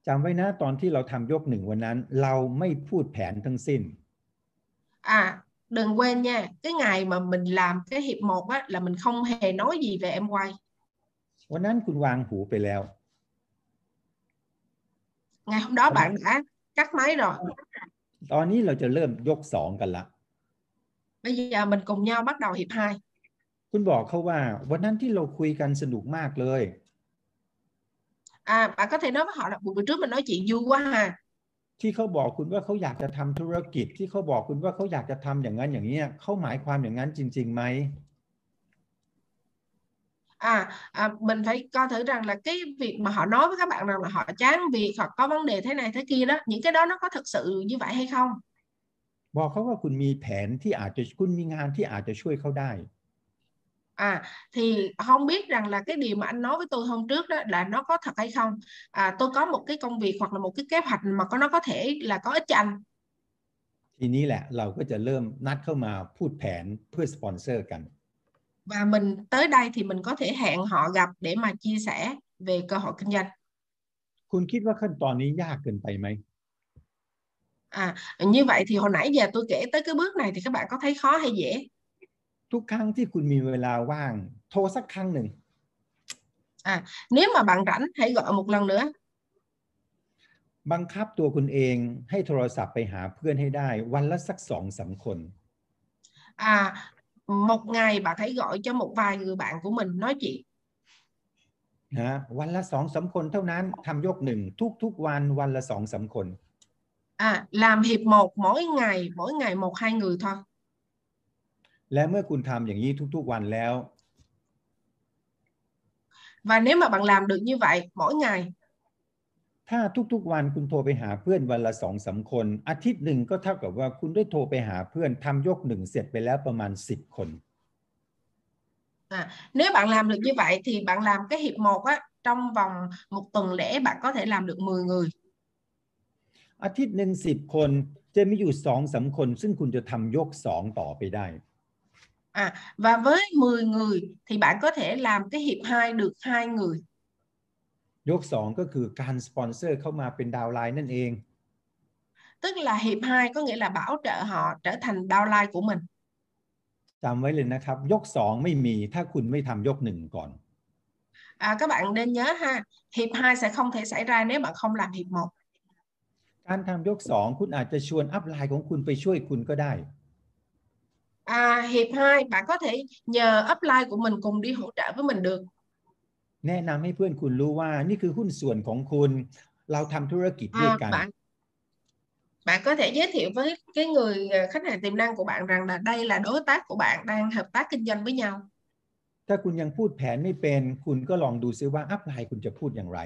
จำไว้นะตอนที่เราทำยกหนึ่งวันนั้น เราไม่พูดแผนทั้งสิ้น à đừng quên nha cái ngày mà mình làm cái hiệp một á là mình không hề nói gì về em quay วันนั้นคุณวางหูไปแล้ว ngày hôm đó bạn đã cắt máy rồi ตอนนี้เราจะเริ่มยกสองกันละ bây giờ mình cùng nhau bắt đầu hiệp 2คุณบอกเขาว่า วันนั้นที่เราคุยกันสนุกมากเลย à bạn có thể nói với họ là buổi trước mình nói chuyện vui quá ha ที่เขาบอกคุณว่าเขาอยากจะทำธุรกิจ ที่เขาบอกคุณว่าเขาอยากจะทำอย่างนั้นอย่างนี้ยเขาหมายความอย่างนั้นจริงๆไหม à, à mình phải coi thử rằng là cái việc mà họ nói với các bạn rằng là họ chán việc hoặc có vấn đề thế này thế kia đó những cái đó nó có thực sự như vậy hay không บอกเขาว่าคุณมีแผนที่อาจจะคุณมีงานที่อาจจะช่วยเขาได้ à thì không biết rằng là cái điều mà anh nói với tôi hôm trước đó là nó có thật hay không à, tôi có một cái công việc hoặc là một cái kế hoạch mà có nó có thể là có ích cho anh ทีนี้แหละเราก็จะเริ่มนัดเข้ามาพูดแผนเพื่อสปอนเซอร์กัน và mình tới đây thì mình có thể hẹn họ gặp để mà chia sẻ về cơ hội kinh doanh คุณคิดว่าขั้นตอนนี้ยากเกินไปไหม à như vậy thì hồi nãy giờ tôi kể tới cái bước này thì các bạn có thấy khó hay dễ ทุกครั้งที่คุณมีเวลาว่าง โทรสักครั้งหนึ่ง nếu mà bạn rảnh hãy gọi một lần nữa บังคับตัวคุณเองให้โทรศัพท์ไปหาเพื่อนให้ได้ วันละสักสองสามคน à một ngày bạn hãy gọi cho một vài người bạn của mình nói chuyện นะวันละสองสามคนเท่านั้นทำยกหนึ่งทุกๆวันวันละสองสามคน à làm hiệp một mỗi ngày mỗi ngày một hai người thôi และเมื่อคุณทำอย่างนี้ทุกๆวันแล้ว và nếu mà bạn làm được như vậy mỗi ngày ถ้าทุกๆวันคุณโทรไปหาเพื่อนวันละสองสามคน อาทิตย์หนึ่งก็เท่ากับว่าคุณได้โทรไปหาเพื่อนทำยกหนึ่งเสร็จไปแล้วประมาณสิบคน à, nếu bạn làm được như vậy thì bạn làm cái hiệp một á trong vòng một tuần lễ bạn có thể làm được 10 người อาทิตย์หนึ่งสิบคนจะมีอยู่สองสามคน ซึ่งคุณจะทำยกสองต่อไปได้ à và với 10 người thì bạn có thể làm cái hiệp 2 được hai người ยกสองก็คือการสปอนเซอร์เข้ามาเป็นดาวน์ไลน์นั่นเอง tức là hiệp 2 có nghĩa là bảo trợ họ trở thành downline của mình จำไว้เลยนะครับ ยกสองไม่มีถ้าคุณไม่ทำยกหนึ่งก่อน à, các bạn nên nhớ ha hiệp 2 sẽ không thể xảy ra nếu bạn không làm hiệp 1 การทำยกสองคุณอาจจะชวนอัพไลน์ของคุณไปช่วยคุณก็ได้ à, hiệp 2 bạn có thể nhờ upline của mình cùng đi hỗ trợ với mình được แนะนำให้เพื่อนคุณรู้ว่านี่คือหุ้นส่วนของคุณ เราทำธุรกิจด้วย à, กัน bạn bạn có thể giới thiệu với cái người ờ, khách hàng tiềm năng của bạn rằng là đây là đối tác của bạn đang hợp tác kinh doanh với nhau ถ้าคุณยังพูดแผนไม่เป็น คุณก็ลองดูซิว่าอัพไลน์คุณจะพูดอย่างไร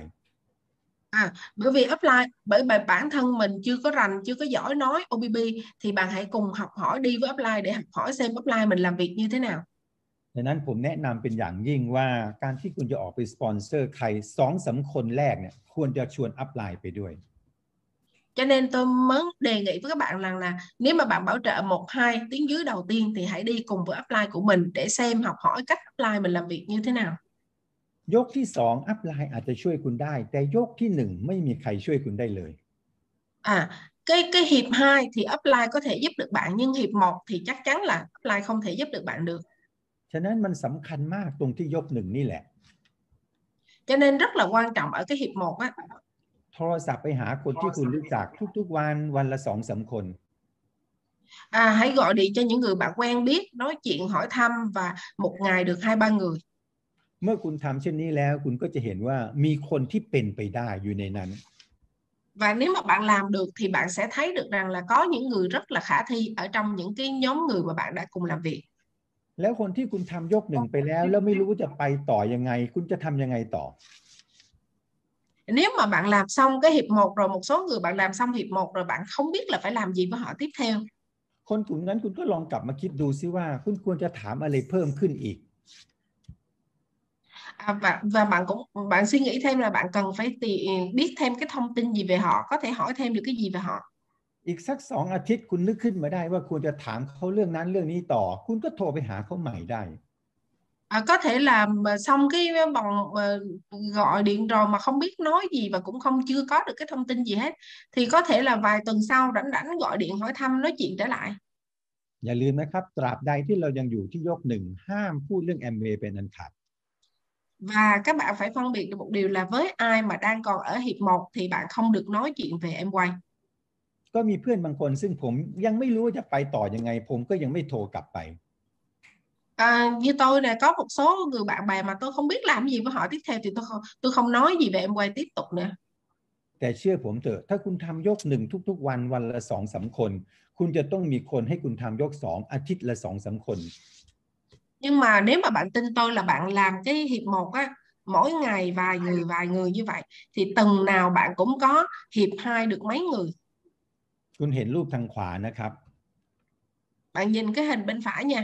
bởi vì upline bởi bởi bản thân mình chưa có rành chưa có giỏi nói OBB thì bạn hãy cùng học hỏi đi với upline để học hỏi xem upline mình làm việc như thế nào ดังนั้นผมแนะนำเป็นอย่างยิ่งว่าการที่คุณจะออกไปสปอนเซอร์ใครสองสามคนแรกเนี่ยควรจะชวนอัพไลน์ไปด้วย cho nên tôi mới đề nghị với các bạn rằng là nếu mà bạn bảo trợ một hai tiếng dưới đầu tiên thì hãy đi cùng với upline của mình để xem học hỏi cách upline mình làm việc như thế nào ยกที่สองอัพไลน์อาจจะช่วยคุณได้ แต่ยกที่หนึ่งไม่มีใครช่วยคุณได้เลย À, cái cái hiệp 2 thì upline có thể giúp được bạn nhưng hiệp 1 thì chắc chắn là upline không thể giúp được bạn được ฉะนั้นมันสำคัญมากตรงที่ยกหนึ่งนี่แหละ cho nên rất là quan trọng ở cái hiệp 1 á โทรศัพท์ไปหาคนที่คุณรู้จักทุกๆวันวันละสองสามคน à, hãy gọi điện cho những người bạn quen biết nói chuyện hỏi thăm và một ngày được hai ba người เมื่อคุณทำเช่นนี้แล้ว คุณก็จะเห็นว่ามีคนที่เป็นไปได้อยู่ในนั้น và nếu mà bạn làm được thì bạn sẽ thấy được rằng là có những người rất là khả thi ở trong những cái nhóm người mà bạn đã cùng làm việc แล้วคนที่คุณทำยกหนึ่งไปแล้ว แล้วไม่รู้จะไปต่อยังไง คุณจะทำยังไงต่อ nếu mà bạn làm xong cái hiệp 1 rồi một số người bạn làm xong hiệp 1 rồi bạn không biết là phải làm gì với họ tiếp theo คนกลุ่มนั้นคุณก็ลองกลับมาคิดดูซิว่า คุณควรจะถามอะไรเพิ่มขึ้นอีก à, và và bạn cũng bạn suy nghĩ thêm là bạn cần phải tì, biết thêm cái thông tin gì về họ có thể hỏi thêm được cái gì về họ อีกสักสองอาทิตย์คุณนึกขึ้นมาได้ว่าควรจะถามเขาเรื่องนั้นเรื่องนี้ต่อ คุณก็โทรไปหาเขาใหม่ได้ à, có thể là mà xong cái vòng ờ, gọi điện rồi mà không biết nói gì và cũng không chưa có được cái thông tin gì hết thì có thể là vài tuần sau rảnh rảnh gọi điện hỏi thăm nói chuyện trở lại อย่าลืมนะครับ ตราบใดที่เรายังอยู่ที่ยกหนึ่งห้ามพูดเรื่องแอมเวย์เป็นอันขาด và các bạn phải phân biệt được một điều là với ai mà đang còn ở hiệp 1 thì bạn không được nói chuyện về em quay ก็มีเพื่อนบางคนซึ่งผมยังไม่รู้ว่าจะไปต่อยังไง ผมก็ยังไม่โทรกลับไป À, như tôi nè có một số người bạn bè mà tôi không biết làm gì với họ tiếp theo thì tôi không tôi không nói gì về em quay tiếp tục nữa แต่เชื่อผมเถอะ ถ้าคุณทำยกหนึ่งทุก ๆ วันวันละสองสามคน คุณจะต้องมีคนให้คุณทำยกสองอาทิตย์ละสองสามคน nhưng mà nếu mà bạn tin tôi là bạn làm cái hiệp một á mỗi ngày vài người vài người như vậy thì tuần nào bạn cũng có hiệp hai được mấy người คุณเห็นรูปทางขวานะครับ bạn nhìn cái hình bên phải nha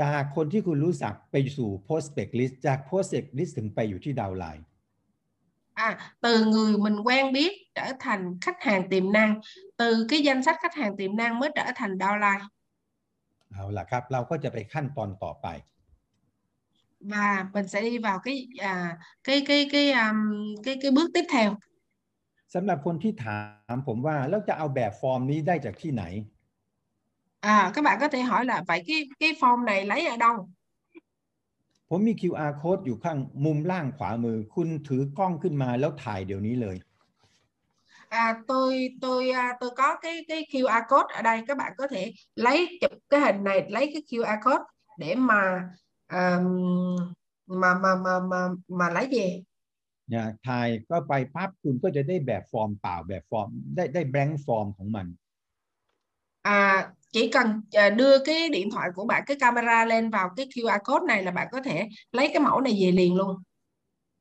จากคนที่คุณรู้จักไปสู่ prospect list จาก prospect list ถึงไปอยู่ที่ดาวไลน์ à từ người mình quen biết trở thành khách hàng tiềm năng từ cái danh sách khách hàng tiềm năng mới trở thành downline เอาล่ะครับ เราก็จะไปขั้นตอนต่อไป và mình sẽ đi vào cái à, cái cái cái um, cái cái bước tiếp theo สำหรับคนที่ถามผมว่าแล้วจะเอาแบบฟอร์มนี้ได้จากที่ไหน à các bạn có thể hỏi là vậy cái cái form này lấy ở đâu ผมมี QR code อยู่ข้างมุมล่างขวามือ คุณถือกล้องขึ้นมาแล้วถ่ายเดี๋ยวนี้เลย à tôi tôi à, tôi có cái cái QR code ở đây các bạn có thể lấy chụp cái hình này lấy cái QR code để mà à, mà mà mà mà mà lấy về เ นี่ยถ่ายก็ไปปั๊บคุณก็จะได้แบบฟอร์มเปล่าแบบฟอร์ม ได้ได้แบงค์ฟอร์มของมัน à, chỉ cần à, đưa cái điện thoại của bạn cái camera lên vào cái QR code này là bạn có thể lấy cái mẫu này về liền luôn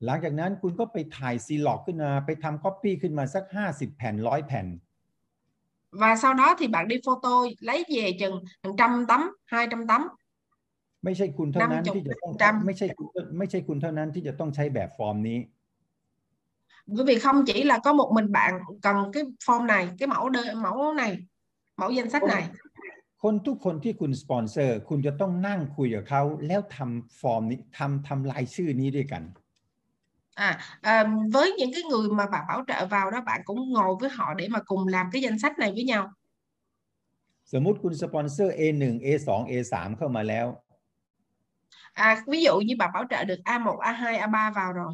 หลังจากนั้นคุณก็ไปถ่ายซีล็อกขึ้นมาไปทำก๊อปปี้ขึ้นมาสัก 50 แผ่นร้อยแผ่น và sau đó thì bạn đi photo lấy về chừng 100 tấm 200 tấm ไม่ใช่คุณเท่านั้นนำจบที่จะต้องจำไม่ใช่คุณไม่ใช่คุณเท่านั้นที่จะต้องใช้แบบฟอร์มนี้ bởi vì không chỉ là có một mình bạn cần cái form này cái mẫu đơn mẫu này mẫu danh sách này คนทุกคนที่คุณสปอนเซอร์ คุณจะต้องนั่งคุยกับเขาแล้วทำฟอร์มนี้ทำทำรายชื่อนี้ด้วยกัน à, à với những cái người mà bạn bảo trợ vào đó bạn cũng ngồi với họ để mà cùng làm cái danh sách này với nhau สมมุติคุณสปอนเซอร์ A1 A2 A3 เข้ามาแล้ว à, ví dụ như bạn bảo trợ được A1 A2 A3 vào rồi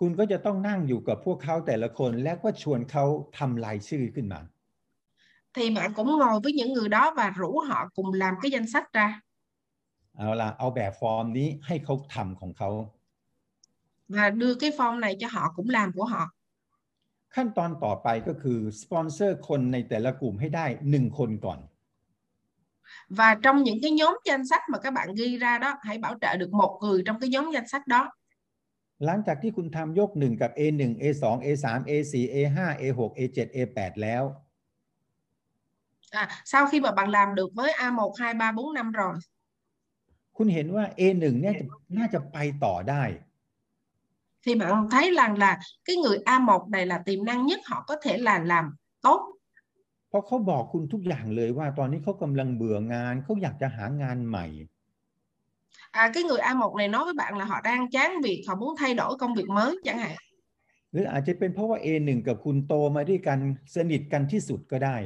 คุณก็จะต้องนั่งอยู่กับพวกเขาแต่ละคนแล้วก็ชวนเขาทำรายชื่อขึ้นมา thì bạn cũng ngồi với những người đó và rủ họ cùng làm cái danh sách ra เอาล่ะเอาแบบฟอร์มนี้ให้เขาทำของเขา và đưa cái form này cho họ cũng làm của họ ขั้นตอนต่อไปก็คือสปอนเซอร์คนในแต่ละกลุ่มให้ได้หนึ่งคนก่อน và trong những cái nhóm danh sách mà các bạn ghi ra đó hãy bảo trợ được một người trong cái nhóm danh sách đó หลังจากที่คุณทำยกหนึ่งกับ A1 A2 A3 A4 A5 A6 A7 A8 แล้ว à, sau khi mà bạn làm được với A1 2 3 4 5 rồi คุณเห็นว่า A1 เนี่ยจะน่าจะไปต่อได้ thì bạn thấy rằng là cái người A1 này là tiềm năng nhất họ có thể là làm tốt เพราะเขาบอกคุณทุกอย่างเลยว่าตอนนี้เขากำลังเบื่องานเขาอยากจะหางานใหม่ à, cái người A1 này nói với bạn là họ đang chán việc họ muốn thay đổi công việc mới chẳng hạn หรืออาจจะเป็นเพราะว่า A1 กับคุณโตมาด้วยกันสนิทกันที่สุดก็ได้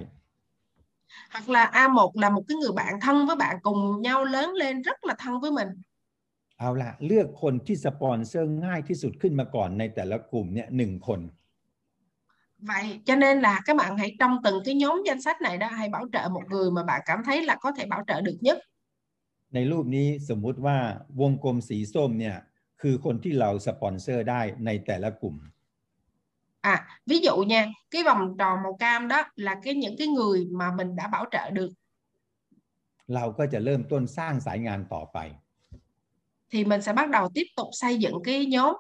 hoặc là A1 là một cái người bạn thân với bạn cùng nhau lớn lên rất là thân với mình เอาละเลือกคนที่สปอนเซอร์ง่ายที่สุดขึ้นมาก่อนในแต่ละกลุ่มเนี่ยหนึ่งคน vậy cho nên là các bạn hãy trong từng cái nhóm danh sách này đó hãy bảo trợ một người mà bạn cảm thấy là có thể bảo trợ được nhất ในรูปนี้สมมุติว่าวงกลมสีส้มเนี่ยคือคนที่เราสปอนเซอร์ได้ในแต่ละกลุ่ม à ví dụ nha cái vòng tròn màu cam đó là cái những cái người mà mình đã bảo trợ được เราก็จะเริ่มต้นสร้างสายงานต่อไป thì mình sẽ bắt đầu tiếp tục xây dựng cái nhóm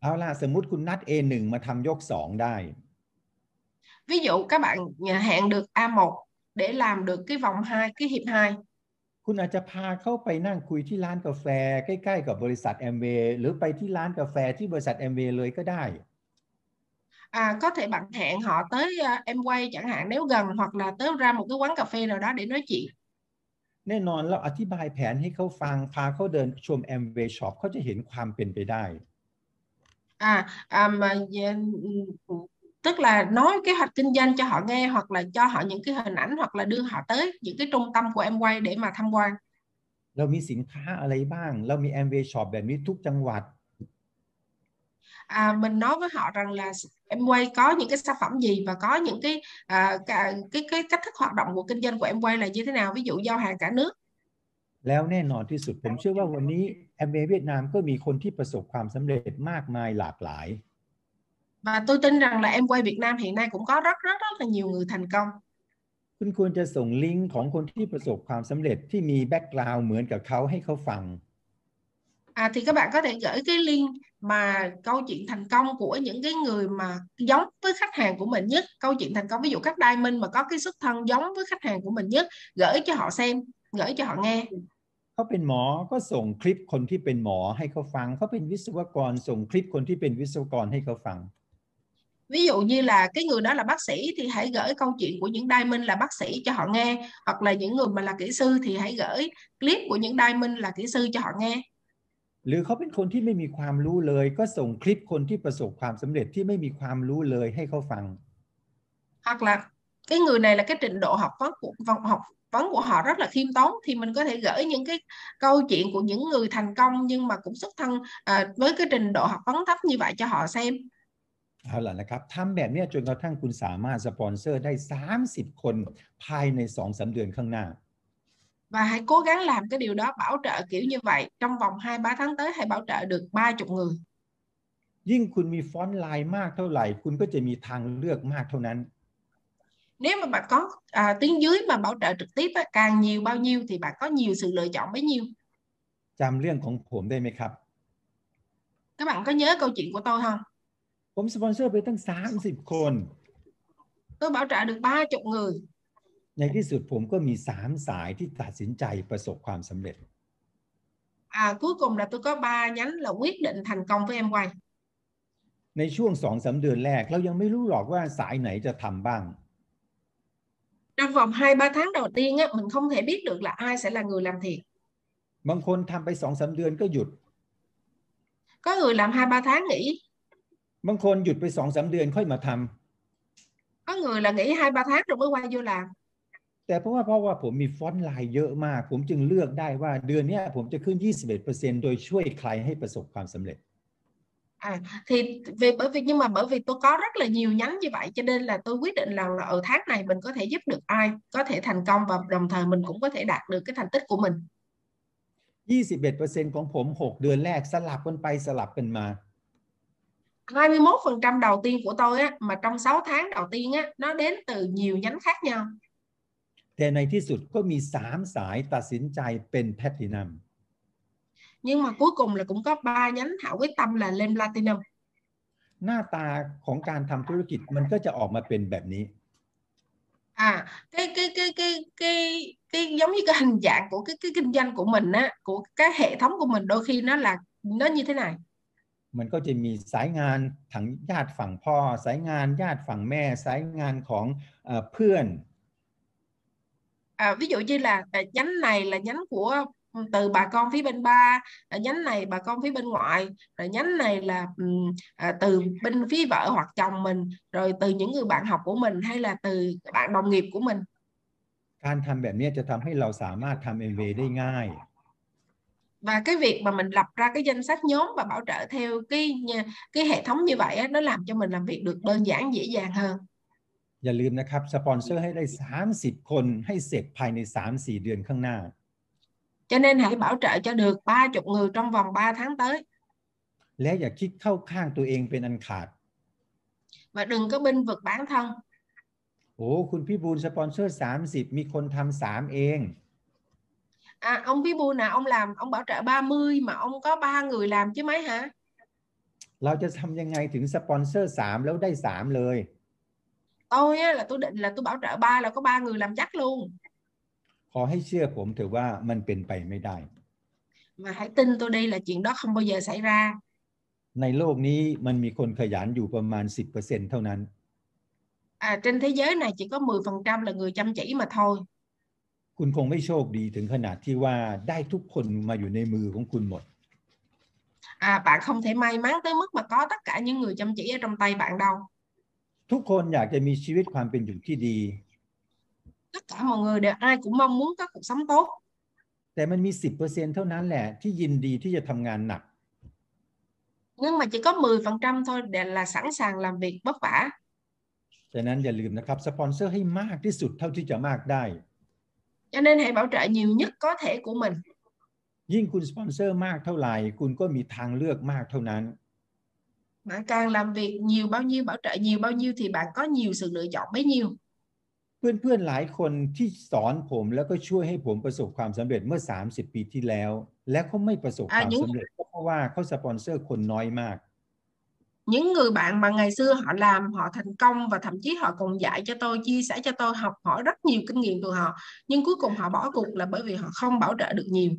เอาล่ะสมมุติคุณนัด A1 มาทำยก 2 ได้ ví dụ các bạn hẹn được A1 để làm được cái vòng 2 cái hiệp 2 คุณอาจจะพาเข้าไปนั่งคุยที่ร้านกาแฟ ใกล้ๆกับบริษัทแอมเวย์หรือไปที่ร้านกาแฟที่บริษัทแอมเวย์เลยก็ได้ à, có thể bạn hẹn họ tới uh, em quay chẳng hạn nếu gần hoặc là tới ra một cái quán cà phê nào đó để nói chuyện แน่นอนเราอธิบายแผนให้เขาฟังพาเขาเดินชมแอมเวย์ช็อปเขาจะเห็นความเป็นไปได้ à, à mà ừ, tức là nói kế hoạch kinh doanh cho họ nghe hoặc là cho họ những cái hình ảnh hoặc là đưa họ tới những cái trung tâm của em quay để mà tham quan เรามีสินค้าอะไรบ้าง เรามีแอมเวย์ช็อปแบบนี้ทุกจังหวัด à, mình nói với họ rằng là em quay có những cái sản phẩm gì và có những cái à, cái, cái cái cách thức hoạt động của kinh doanh của em quay là như thế nào ví dụ giao hàng cả nước แล้วแน่นอนที่สุดผมเชื่อว่าวันนี้แอมเวย์เวียดนามก็มีคนที่ประสบความสำเร็จมากมายหลากหลาย và tôi tin rằng là em quay Việt Nam hiện nay cũng có rất rất rất là nhiều người thành công คุณควรจะส่งลิงก์ของคนที่ประสบความสำเร็จที่มีแบ็กกราวด์เหมือนกับเขาให้เขาฟัง à, thì các bạn có thể gửi cái link mà câu chuyện thành công của những cái người mà giống với khách hàng của mình nhất câu chuyện thành công ví dụ các diamond mà có cái xuất thân giống với khách hàng của mình nhất gửi cho họ xem gửi cho họ nghe เขาเป็นหมอก็ส่งคลิปคนที่เป็นหมอให้เขาฟัง เขาเป็นวิศวกรส่งคลิปคนที่เป็นวิศวกรให้เขาฟัง ví dụ như là cái người đó là bác sĩ thì hãy gửi câu chuyện của những diamond là bác sĩ cho họ nghe hoặc là những người mà là kỹ sư thì hãy gửi clip của những diamond là kỹ sư cho họ nghe หรือเขาเป็นคนที่ไม่มีความรู้เลย ก็ส่งคลิปคนที่ประสบความสำเร็จที่ไม่มีความรู้เลยให้เขาฟัง hoặc là cái người này là cái trình độ học vấn của học vấn của họ rất là khiêm tốn thì mình có thể gửi những cái câu chuyện của những người thành công nhưng mà cũng xuất thân à, với cái trình độ học vấn thấp như vậy cho họ xem เอาล่ะนะครับทำแบบเนี้ยจนกระทั่งคุณสามารถสปอนเซอร์ได้ 30 คนภายใน2อสเดือนข้างหน้า và hãy cố gắng làm cái điều đó bảo trợ kiểu như vậy trong vòng 2-3 tháng tới hãy bảo trợ được 30 người ยิ่งคุณมีฟอนต์ไลน์มากเท่าไหร่ คุณก็จะมีทางเลือกมากเท่านั้น nếu mà bạn có à, tiếng dưới mà bảo trợ trực tiếp á, càng nhiều bao nhiêu thì bạn có nhiều sự lựa chọn bấy nhiêu จำเรื่องของผมได้ไหมครับ các bạn có nhớ câu chuyện của tôi không ผมสปอนเซอร์ไปตั้ง 30 คน tôi bảo trợ được 30 người ในที่สุดผมก็มี 3 สายที่ตัดสินใจประสบความสำเร็จ à, cuối cùng là tôi có ba nhánh là quyết định thành công với em quay ในช่วง2อสเดือนแรก เรายังไม่รู้หรอกว่าสายไหนจะทำบ้าง trong vòng 2-3 tháng đầu tiên á, mình không thể biết được là ai sẽ là người làm thiệt บางคนทำไป2อสเดือนก็หยุด có người làm 2-3 tháng nghỉ บางคนหยุดไป2อสเดือนค่อยมาทำ có người là nghỉ 2-3 tháng rồi mới quay vô làm แต่เพราะว่าเพราะว่าผมมีฟอนต์ไลน์เยอะมาก ผมจึงเลือกได้ว่าเดือนเนี้ยผมจะขึ้น 21%โดยช่วยใครให้ประสบความสำเร็จ À, thì vì bởi vì nhưng mà bởi vì tôi có rất là nhiều nhánh như vậy cho nên là tôi quyết định là, là ở tháng này mình có thể giúp được ai có thể thành công và đồng thời mình cũng có thể đạt được cái thành tích của mình 21%ของผม 6 เดือนแรกสลับกันไปสลับกันมา 21% đầu tiên của tôi á mà trong 6 tháng đầu tiên á nó đến từ nhiều nhánh khác nhau แต่ในที่สุดก็มี 3 สายตัดสินใจเป็นแพลตินัม nhưng mà cuối cùng là cũng có ba nhánh Hảo quyết tâm là lên platinum หน้าตาของการทำธุรกิจมันก็จะออกมาเป็นแบบนี้ à cái cái cái cái cái cái giống như cái hình dạng của cái cái kinh doanh của mình á của cái hệ thống của mình đôi khi nó là nó như thế này มันก็จะมีสายงานถังญาติฝั่งพ่อ สายงานญาติฝั่งแม่ สายงานของเอ่อเพื่อน à, ví dụ như là à, nhánh này là nhánh của từ bà con phía bên ba à, nhánh này bà con phía bên ngoại rồi nhánh này là ừm, à, từ bên phía vợ hoặc chồng mình rồi từ những người bạn học của mình hay là từ bạn đồng nghiệp của mình การทำแบบเนี้ยจะทำให้เราสามารถทำ MV ได้ง่าย và cái việc mà mình lập ra cái danh sách nhóm và bảo trợ theo cái nha- cái hệ thống như vậy á, nó làm cho mình làm việc được đơn giản dễ dàng hơn อย่าลืมนะครับ สปอนเซอร์ให้ได้ 30 คนให้เสร็จภายใน 3-4 เดือนข้างหน้า cho nên hãy bảo trợ cho được 30 người trong vòng 3 tháng tới และอย่าคิดเข้าข้างตัวเองเป็นอันขาด và đừng có binh vực bản thân โอ้คุณพี่บูลสปอนเซอร์ 30 มีคนทำสามเอง à, ông Bí Bu nào ông làm ông bảo trợ 30 mà ông có ba người làm chứ mấy hả เราจะทำยังไงถึงสปอนเซอร์ 3 แล้วได้ 3 เลย tôi á, là tôi định là tôi bảo trợ ba là có ba người làm chắc luôn ขอให้เชื่อผมเถอะว่ามันเป็นไปไม่ได้ mà hãy tin tôi đi là chuyện đó không bao giờ xảy ra ในโลกนี้มันมีคนขยันอยู่ประมาณ 10%เท่านั้น à, trên thế giới này chỉ có 10% là người chăm chỉ mà thôi คุณคงไม่โชคดีถึงขนาดที่ว่าได้ทุกคนมาอยู่ในมือของคุณหมด à, bạn không thể may mắn tới mức mà có tất cả những người chăm chỉ ở trong tay bạn đâu ทุกคนอยากจะมีชีวิตความเป็นอยู่ที่ดี tất cả mọi người đều ai cũng mong muốn có cuộc sống tốt แต่มันมี 10%เท่านั้นแหละที่ยินดีที่จะทำงานหนัก nhưng mà chỉ có 10% thôi để là sẵn sàng làm việc vất vả ฉะนั้นอย่าลืมนะครับสปอนเซอร์ให้มากที่สุดเท่าที่จะมากได้ cho nên hãy bảo trợ nhiều nhất có thể của mình ยิ่งคุณสปอนเซอร์มากเท่าไหร่ คุณก็มีทางเลือกมากเท่านั้น bạn càng làm việc nhiều bao nhiêu bảo trợ nhiều bao nhiêu thì bạn có nhiều sự lựa chọn bấy nhiêu เพื่อนๆหลายคนที่สอนผมแล้วก็ช่วยให้ผมประสบความสำเร็จเมื่อ 30 ปีที่แล้ว และเขาไม่ประสบ อ่ะ ความ những- สำเร็จก็เพราะว่าเขาสปอนเซอร์คนน้อยมาก những người bạn mà ngày xưa họ làm họ thành công và thậm chí họ còn dạy cho tôi chia sẻ cho tôi học hỏi rất nhiều kinh nghiệm từ họ nhưng cuối cùng họ bỏ cuộc là bởi vì họ không bảo trợ được nhiều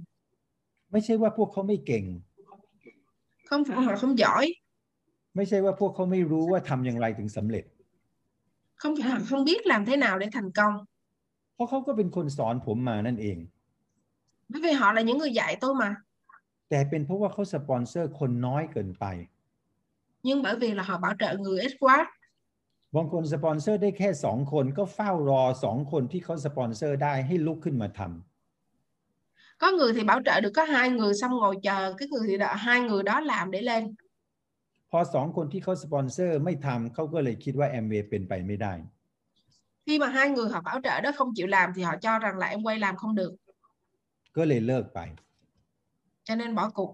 ไม่ใช่ว่าพวกเขาไม่เก่ง không phải họ không giỏi ไม่ใช่ว่าพวกเขาไม่รู้ว่าทำอย่างไรถึงสำเร็จ không phải họ không biết làm thế nào để thành công เพราะเขาก็เป็นคนสอนผมมานั่นเอง bởi vì họ là những người dạy tôi mà แต่เป็นเพราะว่าเขาสปอนเซอร์คนน้อยเกินไป nhưng bởi vì là họ bảo trợ người ít quá บางคนสปอนเซอร์ได้แค่สองคนก็เฝ้ารอสองคนที่เขาสปอนเซอร์ได้ให้ลุกขึ้นมาทำ có người thì bảo trợ được có hai người xong ngồi chờ cái người thì đợi hai người đó làm để lên พอสองคนที่เขาสปอนเซอร์ไม่ทำเขาก็เลยคิดว่าแอมเวย์เป็นไปไม่ได้ khi mà hai người họ bảo trợ đó không chịu làm thì họ cho rằng là em quay làm không được ก็เลยเลิกไป cho nên bỏ cuộc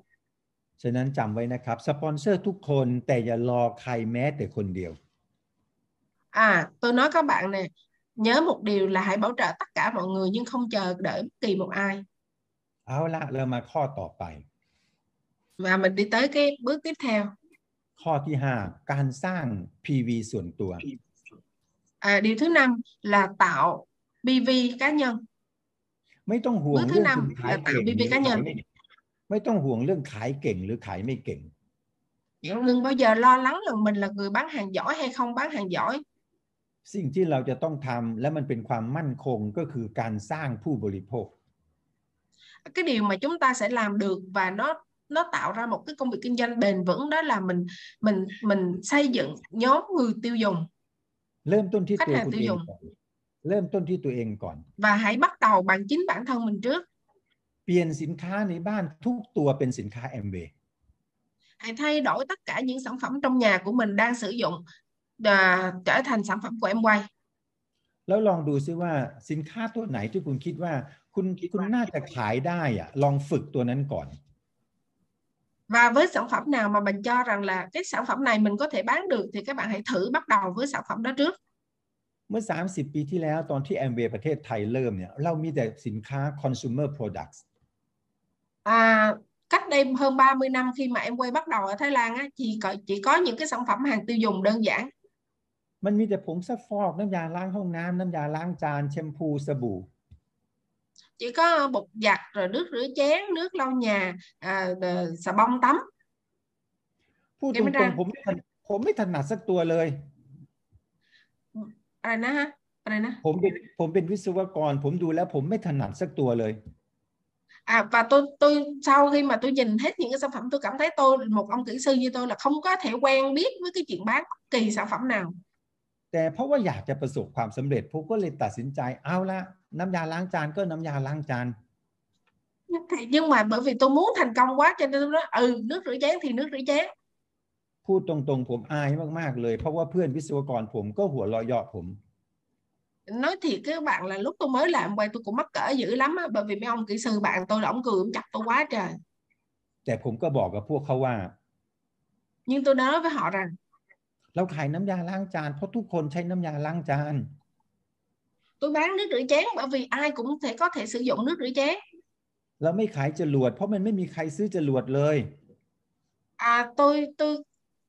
ฉะนั้นจำไว้นะครับ สปอนเซอร์ทุกคนแต่อย่ารอใครแม้แต่คนเดียว à tôi nói các bạn nè nhớ một điều là hãy bảo trợ tất cả mọi người nhưng không chờ đợi bất kỳ một ai เอาละเรามาข้อต่อไป và mình đi tới cái bước tiếp theo ข้อที่ 5 การสร้าง PV ส่วนตัว à, điều thứ năm là tạo PV cá nhân ไม่ต้องห่วงมื้อที่เรื่องนำคุณขายและเก่ง BB หรือ cá ขาย nhân ไม่ ไม่ต้องห่วงเรื่องขายเก่งหรือขายไม่เก่ง đừng bao giờ lo lắng là mình là người bán hàng giỏi hay không bán hàng giỏi สิ่งที่เราจะต้องทำและมันเป็นความมั่นคงก็คือการสร้างผู้บริโภค cái điều mà chúng ta sẽ làm được và nó nó tạo ra một cái công việc kinh doanh bền vững đó là mình mình mình xây dựng nhóm người tiêu dùng เริ่มต้นที่ khách ตัว hàng คุณ tiêu เอง dùng ก่อนเริ่มต้นที่ตัวเองก่อน và hãy bắt đầu bằng chính bản thân mình trước เปลี่ยนสินค้าในบ้านทุกตัวเป็นสินค้าแอมเวย์ hãy thay đổi tất cả những sản phẩm trong nhà của mình đang sử dụng à, trở thành sản phẩm của em quay แล้วลองดูซิว่าสินค้าตัวไหนที่คุณคิดว่าคุณคุณน่าจะขายได้อะลองฝึกตัวนั้นก่อน và với sản phẩm nào mà mình cho rằng là cái sản phẩm này mình có thể bán được thì các bạn hãy thử bắt đầu với sản phẩm đó trước เมื่อ 30 ปีที่แล้วตอนที่แอมเวย์ประเทศไทยเริ่มเนี่ยเรามีแต่สินค้า consumer products à, cách đây hơn 30 năm khi mà em quay bắt đầu ở Thái Lan á chỉ có chỉ có những cái sản phẩm hàng tiêu dùng đơn giản มันมีแต่ผงซักฟอกน้ำยาล้างห้องน้ำน้ำยาล้างจานแชมพูสบู่ chỉ có bột giặt rồi nước rửa chén nước lau nhà à, đờ- xà bông tắm พูด เอ็ ต มไม่ ร ได้ งๆผมไม่ถนผมไม่ถนัดสักตัวเลย อะไรนะฮะอะไรนะ ผมเป็นผมเป็นวิศวกร ผมดูแล้วผมไม่ถนัดสักตัวเลย à và tôi tôi sau khi mà tôi nhìn hết những cái sản phẩm tôi cảm thấy tôi một ông kỹ sư như tôi là không có thể quen biết với cái chuyện bán bất kỳ sản phẩm nào แต่เพราะว่าอยากจะประสบความสำเร็จผมก็เลยตัดสินใจเอาละน้ำยาล้างจานก็น้ำยาล้างจาน thì nhưng mà bởi vì tôi muốn thành công quá cho nên tôi nói ừ nước rửa chén thì nước rửa chén พูดตรงๆ ผมอายมากๆเลย เพราะว่าเพื่อนวิศวกรผมก็หัวเราะเยาะผม nói thiệt các bạn là lúc tôi mới làm quay tôi cũng mắc cỡ dữ lắm á bởi vì mấy ông kỹ sư bạn tôi là ông cười ông chặt tôi quá trời แต่ผมก็บอกกับพวกเขาว่า nhưng tôi đã nói với họ rằng เราขายน้ำยาล้างจานเพราะทุกคนใช้น้ำยาล้างจาน tôi bán nước rửa chén bởi vì ai cũng thể có thể sử dụng nước rửa chén เราไม่ขายจรวด เพราะมันไม่มีใครซื้อจรวดเลย à tôi tôi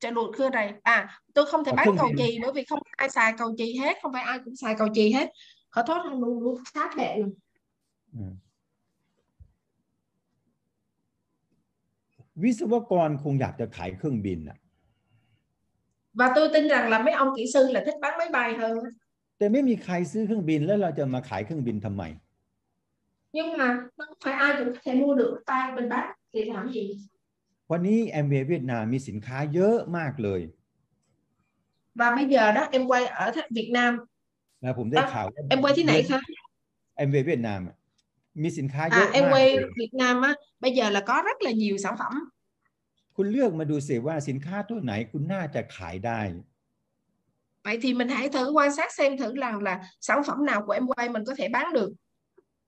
trả luật khưa này à tôi không thể Ờ, bán không cầu thì- chì bởi vì không ai xài cầu chì hết không phải ai cũng xài cầu chì hết khó thoát luôn luôn luôn sát bệ luôn อืมวิศวกรคงอยากจะขายเครื่องบินอ่ะ và tôi tin rằng là mấy ông kỹ sư là thích bán máy bay hơn á. แต่ไม่มีใครซื้อเครื่องบินแล้วเราจะมาขายเครื่องบินทำไม nhưng mà không phải ai cũng có thể mua được tay bên bán thì làm gì วันนี้แอมเวย์เวียดนามมีสินค้าเยอะมากเลย và bây giờ đó em quay ở Th- Việt Nam นะผมได้อะข่าวว่า em quay thế này hả แอมเวย์เวียดนามอะมีสินค้าเย à อะ em มาก quay เลย Việt Nam á bây giờ là có rất là nhiều sản phẩm คุณเลือกมาดูสิว่าสินค้าตัวไหนคุณน่าจะขายได้ vậy thì mình hãy thử quan sát xem thử rằng là sản phẩm nào của em quay mình có thể bán được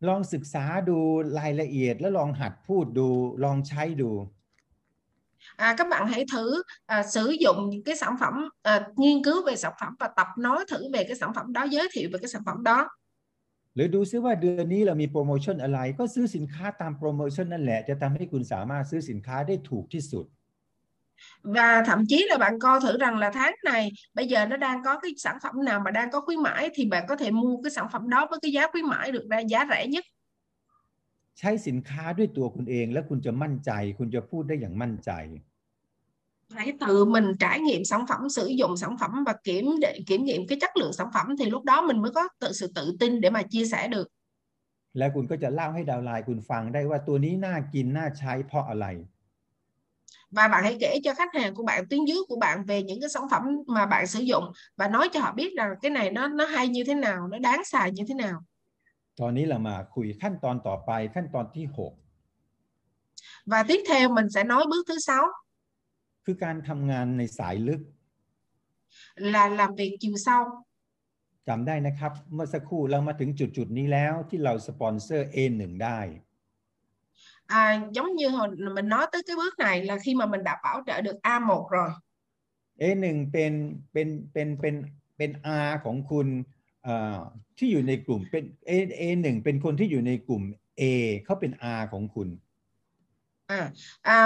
ลองศึกษาดูรายละเอียดแล้วลองหัดพูดดู ลองใช้ดู à, các bạn hãy thử à, sử dụng những cái sản phẩm à, nghiên cứu về sản phẩm và tập nói thử về cái sản phẩm đó giới thiệu về cái sản phẩm đó หรือดูซิว่าเดือนนี้เรามีโปรโมชั่นอะไร ก็ซื้อสินค้าตามโปรโมชั่นนั่นแหละ จะทำให้คุณสามารถซื้อสินค้าได้ถูกที่สุด và thậm chí là bạn coi thử rằng là tháng này bây giờ nó đang có cái sản phẩm nào mà đang có khuyến mãi thì bạn có thể mua cái sản phẩm đó với cái giá khuyến mãi được ra giá rẻ nhất ใช้สินค้าด้วยตัวคุณเอง แล้วคุณจะมั่นใจ คุณจะพูดได้อย่างมั่นใจ hãy tự mình trải nghiệm sản phẩm sử dụng sản phẩm và kiểm để kiểm nghiệm cái chất lượng sản phẩm thì lúc đó mình mới có tự sự tự tin để mà chia sẻ được แล้วคุณก็จะเล่าให้ดาวน์ไลน์คุณฟังได้ว่าตัวนี้น่ากินน่าใช้เพราะอะไร và bạn hãy kể cho khách hàng của bạn tuyến dưới của bạn về những cái sản phẩm mà bạn sử dụng và nói cho họ biết rằng cái này nó nó hay như thế nào nó đáng xài như thế nào ตอนนี้เรามาคุยขั้นตอนต่อไปขั้นตอนที่หก và tiếp theo mình sẽ nói bước thứ sáu คือการทำงานในสายลึก là làm việc chiều sâu จำได้นะครับ เมื่อสักครู่เรามาถึงจุดจุดๆนี้แล้วที่เราสปอนเซอร์ A1 ได้ à, giống như hồi mình nói tới cái bước này là khi mà mình đã bảo trợ được A1 rồi A1 เป็นเป็นเป็นเป็นเป็น R ของคุณเอ่อ ที่อยู่ในกลุ่มเป็น A A1 เป็นคนที่อยู่ในกลุ่ม A เขาเป็น R ของคุณ à, à,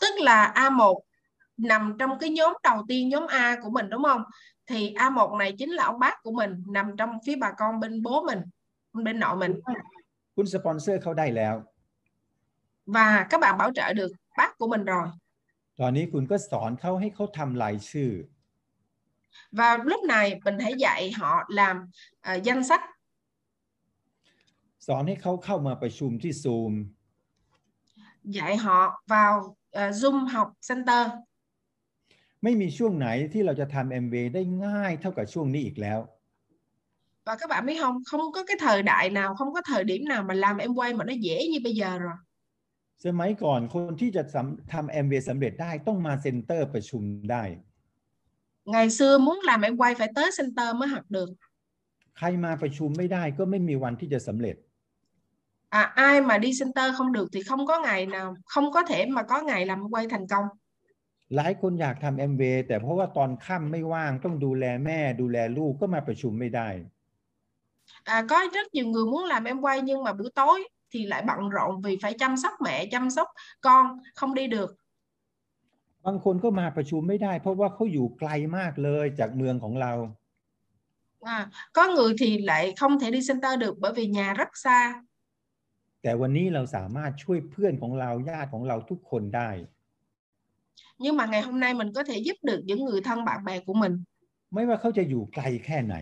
tức là A1 nằm trong cái nhóm đầu tiên nhóm A của mình đúng không thì A1 này chính là ông bác của mình nằm trong phía bà con bên bố mình bên nội mình คุณสปอนเซอร์เขาได้แล้ว và các bạn bảo trợ được bác của mình rồi ตอนนี้คุณก็สอนเขาให้เขาทำรายชื่อ và lúc này mình hãy dạy họ làm à, danh sách สอนให้เขาเข้ามาประชุมที่ Zoom dạy họ vào à, Zoom học center ไม่มีช่วงไหนที่เราจะทำ MV ได้ง่ายเท่ากับช่วงนี้อีกแล้ว và các bạn biết không không có cái thời đại nào không có thời điểm nào mà làm em quay mà nó dễ như bây giờ rồi สมัยก่อนคนที่จะสำทำ MV สำเร็จได้ต้องมาเซ็นเตอร์ประชุมได้ ngày xưa muốn làm em quay phải tới center mới học được ใครมาประชุมไม่ได้ก็ไม่มีวันที่จะสำเร็จ à, ai mà đi center không được thì không có ngày nào không có thể mà có ngày làm em quay thành công หลายคนอยากทำ MV แต่เพราะว่าตอนค่ำไม่ว่างต้องดูแลแม่ดูแลลูกก็มาประชุมไม่ได้ à, có rất nhiều người muốn làm em quay nhưng mà buổi tối thì lại bận rộn vì phải chăm sóc mẹ chăm sóc con không đi được บางคนก็มาประชุมไม่ได้ เพราะว่าเขาอยู่ไกลมากเลยจากเมืองของเรา à, có người thì lại không thể đi center được bởi vì nhà rất xa แต่วันนี้เราสามารถช่วยเพื่อนของเราญาติของเราทุกคนได้ nhưng mà ngày hôm nay mình có thể giúp được những người thân bạn bè của mình ไม่ว่าเขาจะอยู่ไกลแค่ไหน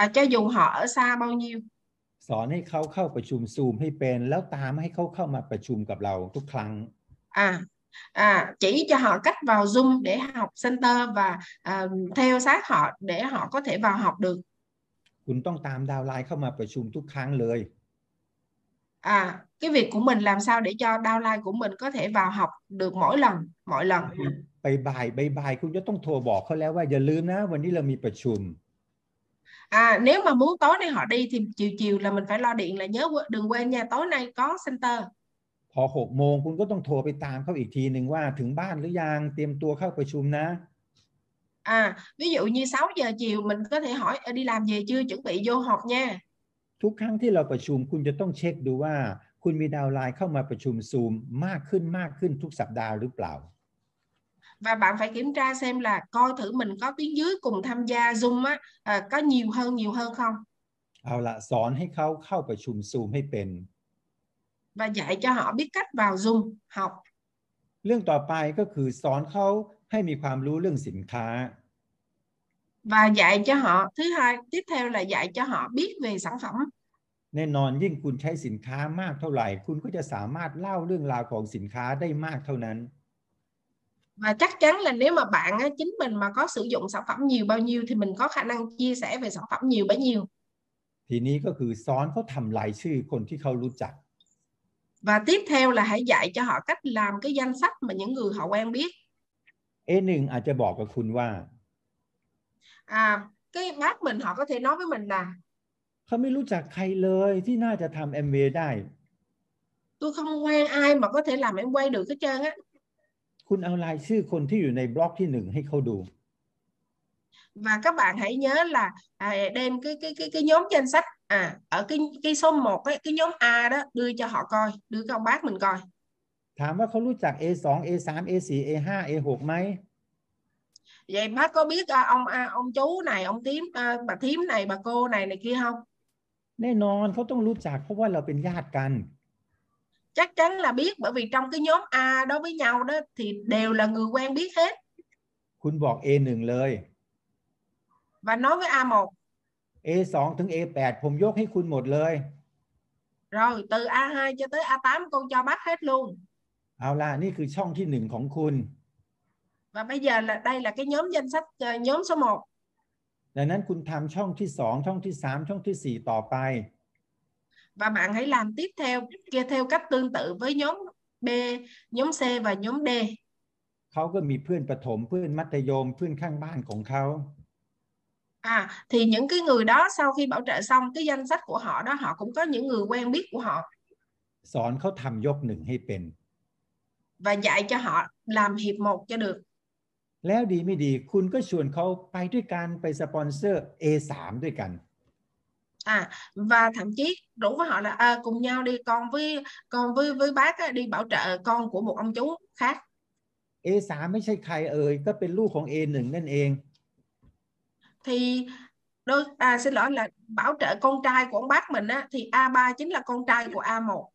à, cho dù họ ở xa bao nhiêu สอนให้เขาเข้าประชุมซูมให้เป็น แล้วตามให้เขาเข้ามาประชุมกับเราทุกครั้ง à à chỉ cho họ cách vào Zoom để học center và à, theo sát họ để họ có thể vào học được คุณต้องตามดาวน์ไลน์เข้ามาประชุมทุกครั้งเลย à cái việc của mình làm sao để cho downline của mình có thể vào học được mỗi lần mọi lần ไปบ่ายบ่ายๆคุณจะต้องโทรบอกเขาแล้วว่าอย่าลืมนะ วันนี้เรามีประชุม à nếu mà muốn tối nay họ đi thì chiều chiều là mình phải lo điện là nhớ qu- đừng quên nha tối nay có center พอหกโมงคุณก็ต้องโทรไปตามเขาอีกทีหนึ่งว่าถึงบ้านหรือยังเตรียมตัวเข้าประชุมนะ à ví dụ như 6 giờ chiều mình có thể hỏi "Ê, đi làm về chưa chuẩn bị vô học nha ทุกครั้งที่เราประชุมคุณจะต้องเช็คดูว่า คุณมีดาวน์ไลน์เข้ามาประชุมซูมมากขึ้นมากขึ้นทุกสัปดาห์หรือเปล่า và bạn phải kiểm tra xem là coi thử mình có tiếng dưới cùng tham gia Zoom á à, có nhiều hơn nhiều hơn không เอาละสอนให้เขาเข้าประชุมซูมให้เป็น và dạy cho họ biết cách vào Zoom học เรื่องต่อไปก็คือสอนเขาให้มีความรู้เรื่องสินค้า và dạy cho họ thứ hai tiếp theo là dạy cho họ biết về sản phẩm แน่นอนยิ่งคุณใช้สินค้ามากเท่าไหร่ คุณก็จะสามารถเล่าเรื่องราวของสินค้าได้มากเท่านั้น và chắc chắn là nếu mà bạn á, chính mình mà có sử dụng sản phẩm nhiều bao nhiêu thì mình có khả năng chia sẻ về sản phẩm nhiều bấy nhiêu ทีนี้ก็คือสอนเขาทำรายชื่อคนที่เขารู้จัก và tiếp theo là hãy dạy cho họ cách làm cái danh sách mà những người họ quen biết A1 อาจจะบอกกับคุณว่า à cái bác mình họ có thể nói với mình là เขาไม่รู้จักใครเลยที่น่าจะทำ MBA ได้ tôi không quen ai mà có thể làm em quay được hết trơn á คุณเอารายชื่อคนที่อยู่ในบล็อกที่หนึ่งให้เขาดู và các bạn hãy nhớ là à, đem cái cái cái cái nhóm danh sách à ở cái cái số 1 ấy, cái nhóm A đó đưa cho họ coi đưa cho ông bác mình coi ถามว่าเขารู้จัก A2 A3 A4 A5 A6 ไหม vậy bác có biết à, ông à, ông chú này ông tím à, bà thím này bà cô này này kia không แน่นอนเขาต้องรู้จักเพราะว่าเราเป็นญาติกัน chắc chắn là biết bởi vì trong cái nhóm A đó với nhau đó thì đều là người quen biết hết คุณบอก A1 เลย và nói với A1 A2 ถึง A8 ผมยกให้คุณหมดเลย rồi từ A2 cho tới A8 con cho bác hết luôn เอาล่ะนี่คือช่องที่หนึ่งของคุณ và bây giờ là đây là cái nhóm danh sách à, nhóm số 1 ดังนั้นคุณทำช่องที่สองช่องที่สามช่องที่สี่ต่อไป và bạn hãy làm tiếp theo kia theo cách tương tự với nhóm B, nhóm C và nhóm D. เขาก็มีเพื่อนประถมเพื่อนมัธยมเพื่อนข้างบ้านของเขา À thì những cái người đó sau khi bảo trợ xong cái danh sách của họ đó họ cũng có những người quen biết của họ สอนเขาทำยกหนึ่งให้เป็น và dạy cho họ làm hiệp một cho được. แล้วดีไม่ดีคุณก็ชวนเขาไปด้วยกันไปสปอนเซอร์ A3 ด้วยกัน À và thậm chí rủ với họ là à, cùng nhau đi con với con với với bác á, đi bảo trợ con của một ông chú khác. A3 ไม่ใช่ใครเอ่ยก็เป็นลูกของ A1 นั่นเอง Thì đôi à xin lỗi là bảo trợ con trai của ông bác mình á thì A3 chính là con trai của A1.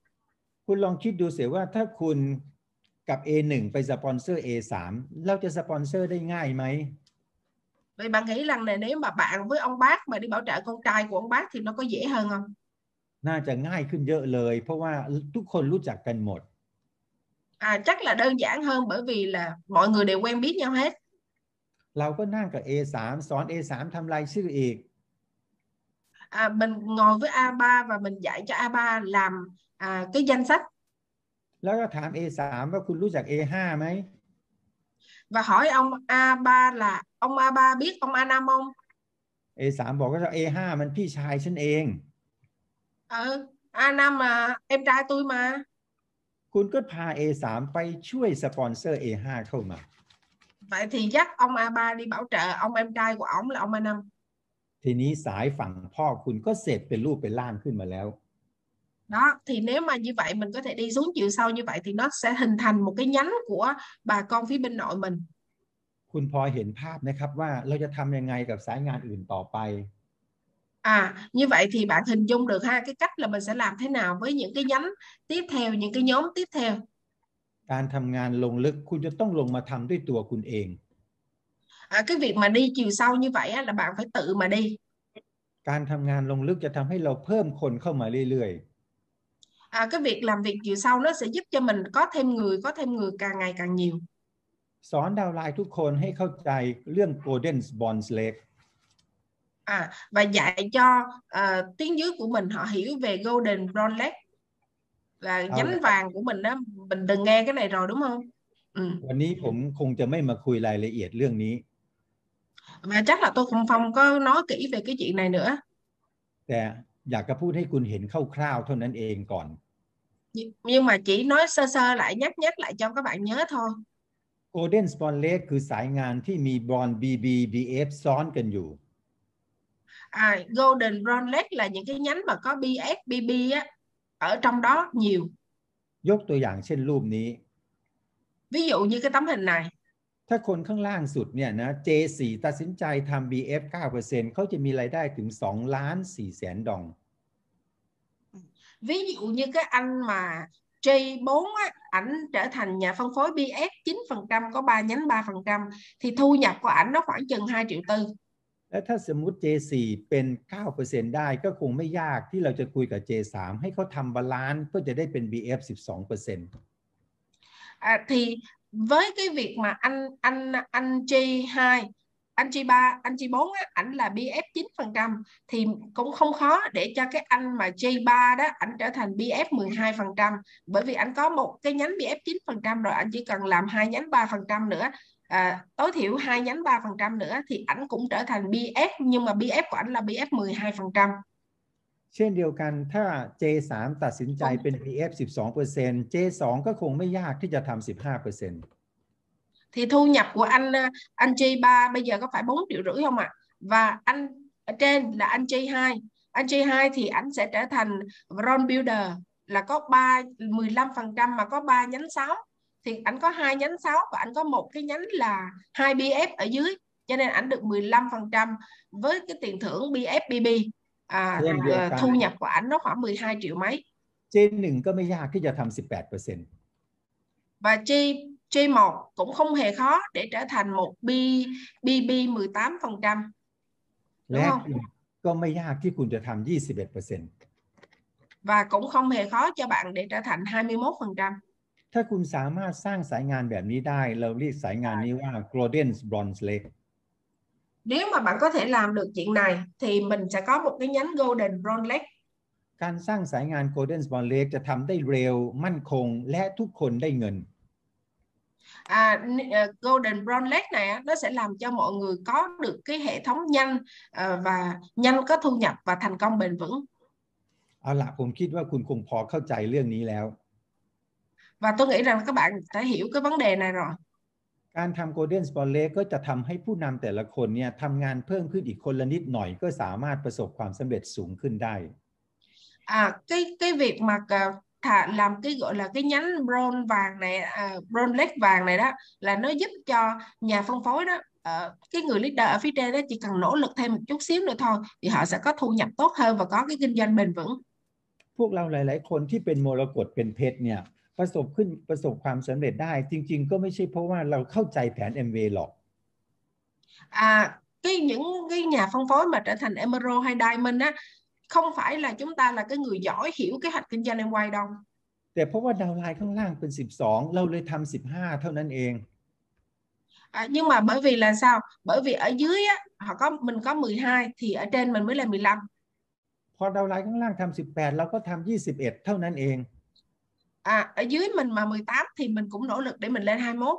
คุณลองคิดดูเสียว่าถ้าคุณกับ A1 ไปสปอนเซอร์ A3 เราจะสปอนเซอร์ได้ง่ายไหม Vậy bạn nghĩ rằng này nếu mà bạn với ông bác mà đi bảo trợ con trai của ông bác thì nó có dễ hơn không? น่าจะง่ายขึ้นเยอะเลย เพราะว่าทุกคนรู้จักกันหมด À chắc là đơn giản hơn bởi vì là mọi người đều quen biết nhau hết. เราก็นั่งกับ A3 สอน A3 ทำรายชื่ออีก À, mình ngồi với A3 và mình dạy cho A3 làm à, cái danh sách แล้วก็ถาม A3 ว่าคุณรู้จัก A5 ไหม và hỏi ông A3 là ông A3 biết ông A5 không? A3 บอกว่า A5 มันพี่ชายฉันเอง Ừ, A5 mà em trai tôi mà. คุณก็พา A3 ไปช่วยสปอนเซอร์ A5 เข้ามา Vậy thì dắt ông A3 đi bảo trợ ông em trai của ổng là ông A5. ทีนี้สายฝั่งพ่อคุณก็เสร็จเป็นรูปเป็นร่างขึ้นมาแล้ว Đó, thì nếu mà như vậy mình có thể đi xuống chiều sâu như vậy thì nó sẽ hình thành một cái nhánh của bà con phía bên nội mình. คุณพอเห็นภาพนะครับว่าเราจะทำยังไงกับสายงานอื่นต่อไป À, như vậy thì bạn hình dung được ha cái cách là mình sẽ làm thế nào với những cái nhánh tiếp theo, những cái nhóm tiếp theo. การทำงานลงลึกคุณจะต้องลงมาทำด้วยตัวคุณเอง À, cái việc mà đi chiều sâu như vậy á, là bạn phải tự mà đi. การทำงานลงลึกจะทำให้เราเพิ่มคนเข้ามาเรื่อย à, cái việc làm việc chiều sâu nó sẽ giúp cho mình có thêm người có thêm người càng ngày càng nhiều ๆ สอนดาวน์ไลน์ทุกคนให้เข้าใจเรื่อง Golden Bond Lake à, và dạy cho à, tiếng dưới của mình họ hiểu về Golden Brown Lake là Ờ, nhánh dạ. vàng của mình đó mình từng nghe cái này rồi đúng không ừ. วันนี้ผมคงจะไม่มาคุยรายละเอียดเรื่องนี้ và chắc là tôi không không có nói kỹ về cái chuyện này nữa แต่อยากจะพูดให้คุณเห็นคร่าวๆเท่านั้นเองก่อน nhưng nhưng mà chỉ nói sơ sơ lại nhắc nhắc lại cho các bạn nhớ thôi Golden Bond Lake คือสายงานที่มีบอล BB BF ซ้อนกันอยู่ à, Golden Brown Lake là những cái nhánh mà có BS BB á ở trong đó nhiều ยกตัวอย่างเช่นรูปนี้ ví dụ như cái tấm hình này ถ้าคนข้างล่างสุดเนี่ยนะ J4 ตัดสินใจทำ BF 9%เขาจะมีรายได้ถึง2ล้าน4แสนดอง ví dụ như cái anh mà J4 á, ảnh trở thành nhà phân phối BS 9% có 3 nhánh 3% thì thu nhập của ảnh nó khoảng chừng 2 triệu tư และถ้าสมมุติ J4 เป็น 9%ได้ก็คงไม่ยากที่เราจะคุยกับ J3 ให้เขาทำบาลานซ์เพื่อจะได้เป็น BF 12% à, thì với cái việc mà anh anh anh J2 anh J3 anh J4 á, ảnh là BF 9% thì cũng không khó để cho cái anh mà J3 đó ảnh trở thành BF 12% bởi vì anh có một cái nhánh BF 9% rồi anh chỉ cần làm hai nhánh 3% nữa à, tối thiểu hai nhánh 3% nữa thì ảnh cũng trở thành BF nhưng mà BF của ảnh là BF 12% เช่นเดียวกันถ้า J3 ตัดสินใจเป็น BF 12% J2 ก็คงไม่ยากที่จะทำ15% thì thu nhập của anh ờ, anh J3 bây giờ có phải 4 triệu rưỡi không ạ và anh ở trên là anh J2 anh J2 thì anh sẽ trở thành Brown Builder là có 3 15% mà có 3 nhánh 6 thì anh có hai nhánh 6 và anh có một cái nhánh là 2 BF ở dưới cho nên anh được 15% với cái tiền thưởng BF BB à, Thêm được ờ, cái- thu nhập của anh nó khoảng 12 triệu mấy J1 ก็ไม่ยากที่จะทำ18% và J J1 cũng không hề khó để trở thành một B BB 18% และ đúng không? คุณก็ไม่ยากที่คุณจะทำ21% và cũng không hề khó cho bạn để trở thành 21%. ถ้าคุณสามารถสร้างสายงานแบบนี้ได้ เราเรียกสายงานนี้ว่า Golden Bronze Lake Nếu mà bạn có thể làm được chuyện này thì mình sẽ có một cái nhánh Golden Brown Lake การสร้างสายงาน Golden Bronze Lake จะทำได้เร็วมั่นคง และทุกคนได้เงิน à, n- ờ, Golden Brown Lake này á, nó sẽ làm cho mọi người có được cái hệ thống nhanh ờ, và nhanh có thu nhập và thành công bền vững เอาละผมคิดว่าคุณคงพอเข้าใจเรื่องนี้แล้ว và tôi nghĩ rằng các bạn đã hiểu cái vấn đề này rồi การทำ Golden Bronze Lake ก็จะทำให้ผู้นำแต่ละคนเนี่ยทำงานเพิ่มขึ้นอีกคนละนิดหน่อย ก็สามารถประสบความสำเร็จสูงขึ้นได้ à, cái cái việc mà ờ, thà làm cái gọi là cái nhánh brown vàng này à, brown lake vàng này đó là nó giúp cho nhà phân phối đó ờ, cái người leader ở phía trên đó chỉ cần nỗ lực thêm một chút xíu nữa thôi thì họ sẽ có thu nhập tốt hơn và có cái kinh doanh bền vững พวกเราหลาย ๆ คนที่เป็นมรกตเป็นเพชรเนี่ย ประสบขึ้นประสบความสำเร็จได้ จริง ๆ ก็ไม่ใช่เพราะว่าเราเข้าใจแผน MV หรอก à cái những cái nhà phân phối mà trở thành emerald hay diamond á không phải là chúng ta là cái người giỏi hiểu kế hoạch kinh doanh em quay đâu แต่เพราะว่าดาวน์ไลน์ข้างล่างเป็น 12 เราเลยทำ15 เท่านั้นเอง à, nhưng mà bởi vì là sao bởi vì ở dưới á họ có mình có 12 thì ở trên mình mới là 15 พอดาวน์ไลน์ข้างล่างทำ18 เราก็ทำ21 เท่านั้นเอง à ở dưới mình mà 18 thì mình cũng nỗ lực để mình lên 21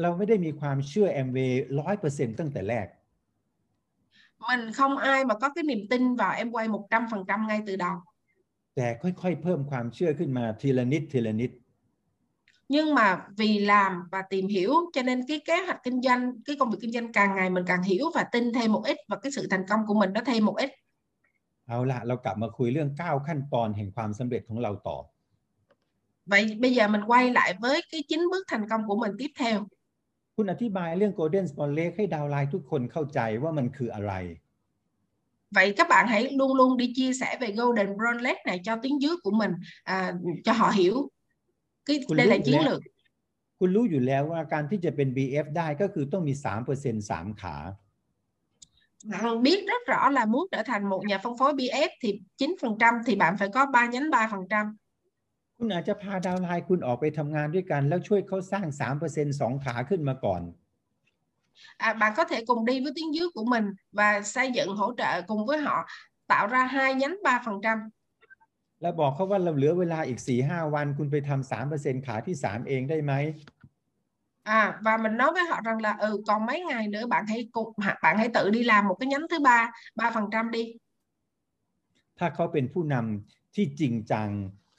เราไม่ได้มีความเชื่อ MV 100%ตั้งแต่แรก mình không ai mà có cái niềm tin vào em quay 100% ngay từ đầu แต่ค่อย ๆ เพิ่มความเชื่อขึ้นมาทีละนิดทีละนิด nhưng mà vì làm và tìm hiểu cho nên cái kế hoạch kinh doanh cái công việc kinh doanh càng ngày mình càng hiểu và tin thêm một ít và cái sự thành công của mình nó thêm một ít เอาละเรากลับมาคุยเรื่อง 9 ขั้นตอนแห่งความสำเร็จของเราต่อ vậy bây giờ mình quay lại với cái chín bước thành công của mình tiếp theo คุณอธิบายเรื่อง Golden Small Lake ให้ดาวน์ไลน์ทุกคนเข้าใจว่ามันคืออะไร vậy các bạn hãy luôn luôn đi chia sẻ về Golden Brown Lake này cho tiếng dưới của mình à, cho họ hiểu cáiคุณ đây là รู้อยู่ chiến แล้ว lược คุณรู้อยู่แล้วว่าการที่จะเป็น BF ได้ก็คือต้องมี 3% 3 ขา bạn biết rất rõ là muốn trở thành một nhà phân phối BF thì 9% thì bạn phải có 3 nhánh 3%. คุณอาจจะพาดาวน์ไลน์คุณออกไปทำงานด้วยกัน แล้วช่วยเขาสร้าง3%สองขาขึ้นมาก่อน À, bạn có thể cùng đi với tiếng dưới của mình và xây dựng hỗ trợ cùng với họ tạo ra hai nhánh 3%. แล้วบอกเขาว่าเราเหลือเวลาอีก 4-5 วันคุณไปทำ3%ขาที่ 3 เองได้ไหม À, và mình nói với họ rằng là ừ còn mấy ngày nữa bạn hãy cùng bạn hãy tự đi làm một cái nhánh thứ ba 3% đi. ถ้าเขาเป็นผู้นำที่จริงจัง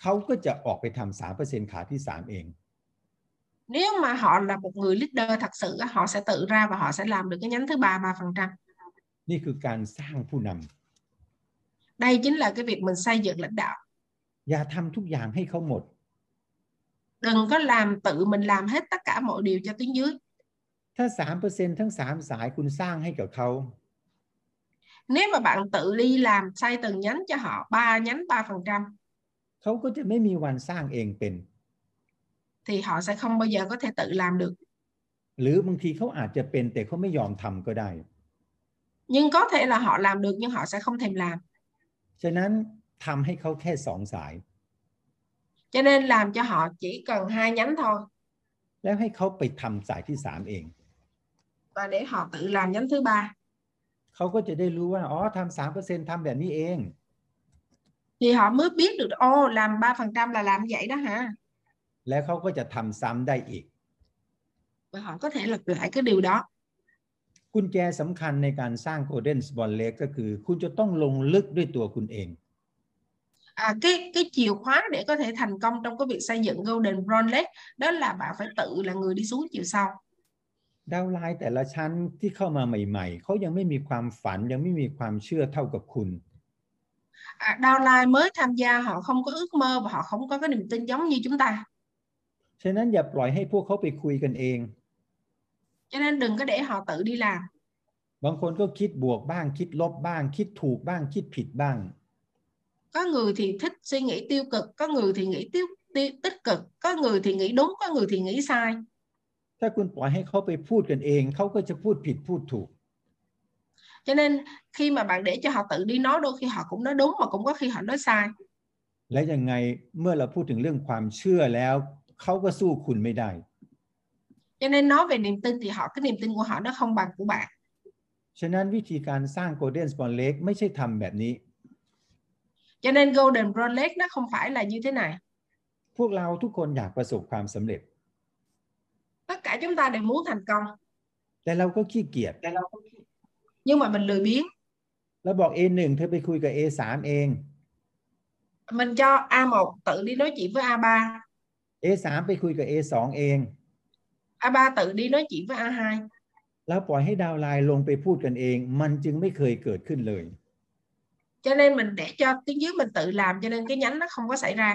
เขาก็จะออกไปทำ3%ขาที่ 3 เอง Nếu mà họ là một người leader thật sự á, họ sẽ tự ra và họ sẽ làm được cái nhánh thứ ba 3%. นี่คือการสร้างผู้นำ Đây chính là cái việc mình xây dựng lãnh đạo. อย่าทำทุกอย่างให้เขาหมด Đừng có làm tự mình làm hết tất cả mọi điều cho tiếng dưới. ถ้า 3%ทั้ง 3 สายคุณสร้างให้กับเขา Nếu mà bạn tự đi làm xây từng nhánh cho họ 3 nhánh 3% เขาก็จะไม่มีวันสร้างเองเป็น thì họ sẽ không bao giờ có thể tự làm được. หรือบางทีเขาอาจจะเป็นแต่เขาไม่ยอมทำก็ได้ Nhưng có thể là họ làm được nhưng họ sẽ không thèm làm. ฉะนั้นทำให้เขาแค่สองสาย Cho nên làm cho họ chỉ cần hai nhánh thôi แล้วให้เขาไปทำสายที่สามเอง và để họ tự làm nhánh thứ ba เขาก็จะได้รู้ว่า อ๋อทำสามเปอร์เซ็นทำแบบนี้เอง thì họ mới biết được ô làm 3% là làm vậy đó hả แล้วเขาก็จะทำซ้ำได้อีก và họ có thể lặp lại cái điều đó กุญแจสำคัญในการสร้าง Golden Ball Lake ก็คือ คุณจะต้องลงลึกด้วยตัวคุณเอง à, cái cái chìa khóa để có thể thành công trong cái việc xây dựng Golden Bronze Lake đó là bạn phải tự là người đi xuống chiều sâu ดาวไลน์แต่ละชั้นที่เข้ามาใหม่ ๆ เขายังไม่มีความฝันยังไม่มีความเชื่อเท่ากับคุณ à, downline mới tham gia họ không có ước mơ và họ không có cái niềm tin giống như chúng ta ฉะนั้นอย่าปล่อยให้พวกเขาไปคุยกันเอง cho nên đừng có để họ tự đi làm บางคนก็คิดบวกบ้าง คิดลบบ้าง คิดถูกบ้าง คิดผิดบ้าง có người thì thích suy nghĩ tiêu cực có người thì nghĩ tiêu, tiêu tích cực có người thì nghĩ đúng có người thì nghĩ sai ถ้าคุณปล่อยให้เขาไปพูดกันเอง เขาก็จะพูดผิดพูดถูก cho nên khi mà bạn để cho họ tự đi nói đôi khi họ cũng nói đúng mà cũng có khi họ nói sai และยังไงเมื่อเราพูดถึงเรื่องความเชื่อแล้ว เขาก็สู้คุณไม่ได้ cho nên nói về niềm tin thì họ cái niềm tin của họ nó không bằng của bạn ฉะนั้นวิธีการสร้าง Golden Spawn Lake ไม่ใช่ทำแบบนี้ cho nên Golden Bronze Lake nó không phải là như thế này พวกเราทุกคนอยากประสบความสำเร็จ tất cả chúng ta đều muốn thành công แต่เราก็ขี้เกียจ ้ nhưng mà mình lười biếng เราบอก A1 เธอไปคุยกับ A3 เอง mình cho A1 tự đi nói chuyện với A3 A3 ไปคุยกับ A2 เอง A3 tự đi nói chuyện với A2 แล้วปล่อยให้ดาวน์ไลน์ลงไปพูดกันเอง มันจึงไม่เคยเกิดขึ้นเลย cho nên mình để cho tiếng dưới mình tự làm cho nên cái nhánh nó không có xảy ra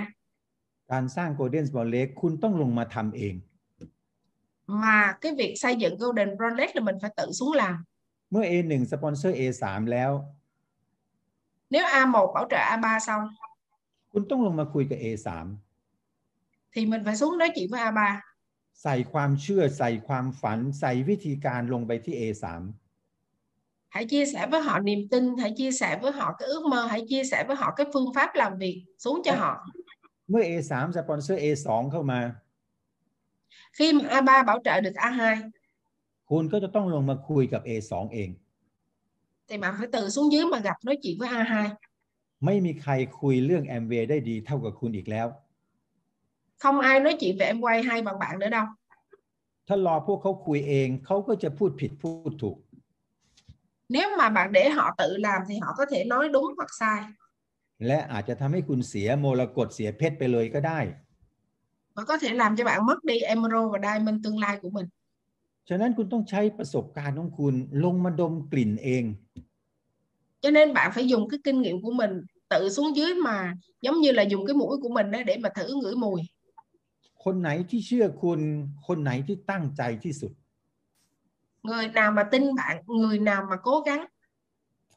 การสร้าง Golden Spawn Lake คุณต้องลงมาทำเอง mà cái việc xây dựng Golden Bronze Lake là mình phải tự xuống làm เมื่อ A1 สปอนเซอร์ A3 แล้ว nếu A1 bảo trợ A3 xong คุณต้องลงมาคุยกับ A3 thì mình phải xuống nói chuyện với A3 ใส่ความเชื่อใส่ความฝัน ใส่วิธีการลงไปที่ A3 hãy chia sẻ với họ niềm tin hãy chia sẻ với họ cái ước mơ hãy chia sẻ với họ cái phương pháp làm việc xuống cho họ เมื่อ A3 สปอนเซอร์ A2 เข้ามา khi mà A3 bảo trợ được A2 คุณก็จะต้องลงมาคุยกับ A2 เอง thì bạn phải từ xuống dưới mà gặp nói chuyện với A2 ไม่มีใครคุยเรื่อง m w ได้ดีเท่ากับคุณอีกแล้ว không ai nói chuyện về em quay hay bằng bạn nữa đâu ถ้ารอพวกเขาคุยเองเขาก็จะพูดผิดพูดถูก nếu mà bạn để họ tự làm thì họ có thể nói đúng hoặc sai และอาจจะทำให้คุณเสียโมรกตเสียเพชรไปเลยก็ได้ và có thể làm cho bạn mất đi emerald và diamond tương lai của mình ฉะนั้นคุณต้องใช้ประสบการณ์ของคุณลงมาดมกลิ่นเอง cho nên bạn phải dùng cái kinh nghiệm của mình tự xuống dưới mà giống như là dùng cái mũi của mình đó để mà thử ngửi mùi คนไหนที่เชื่อคุณ คนไหนที่ตั้งใจที่สุด người nào mà tin bạn người nào mà cố gắng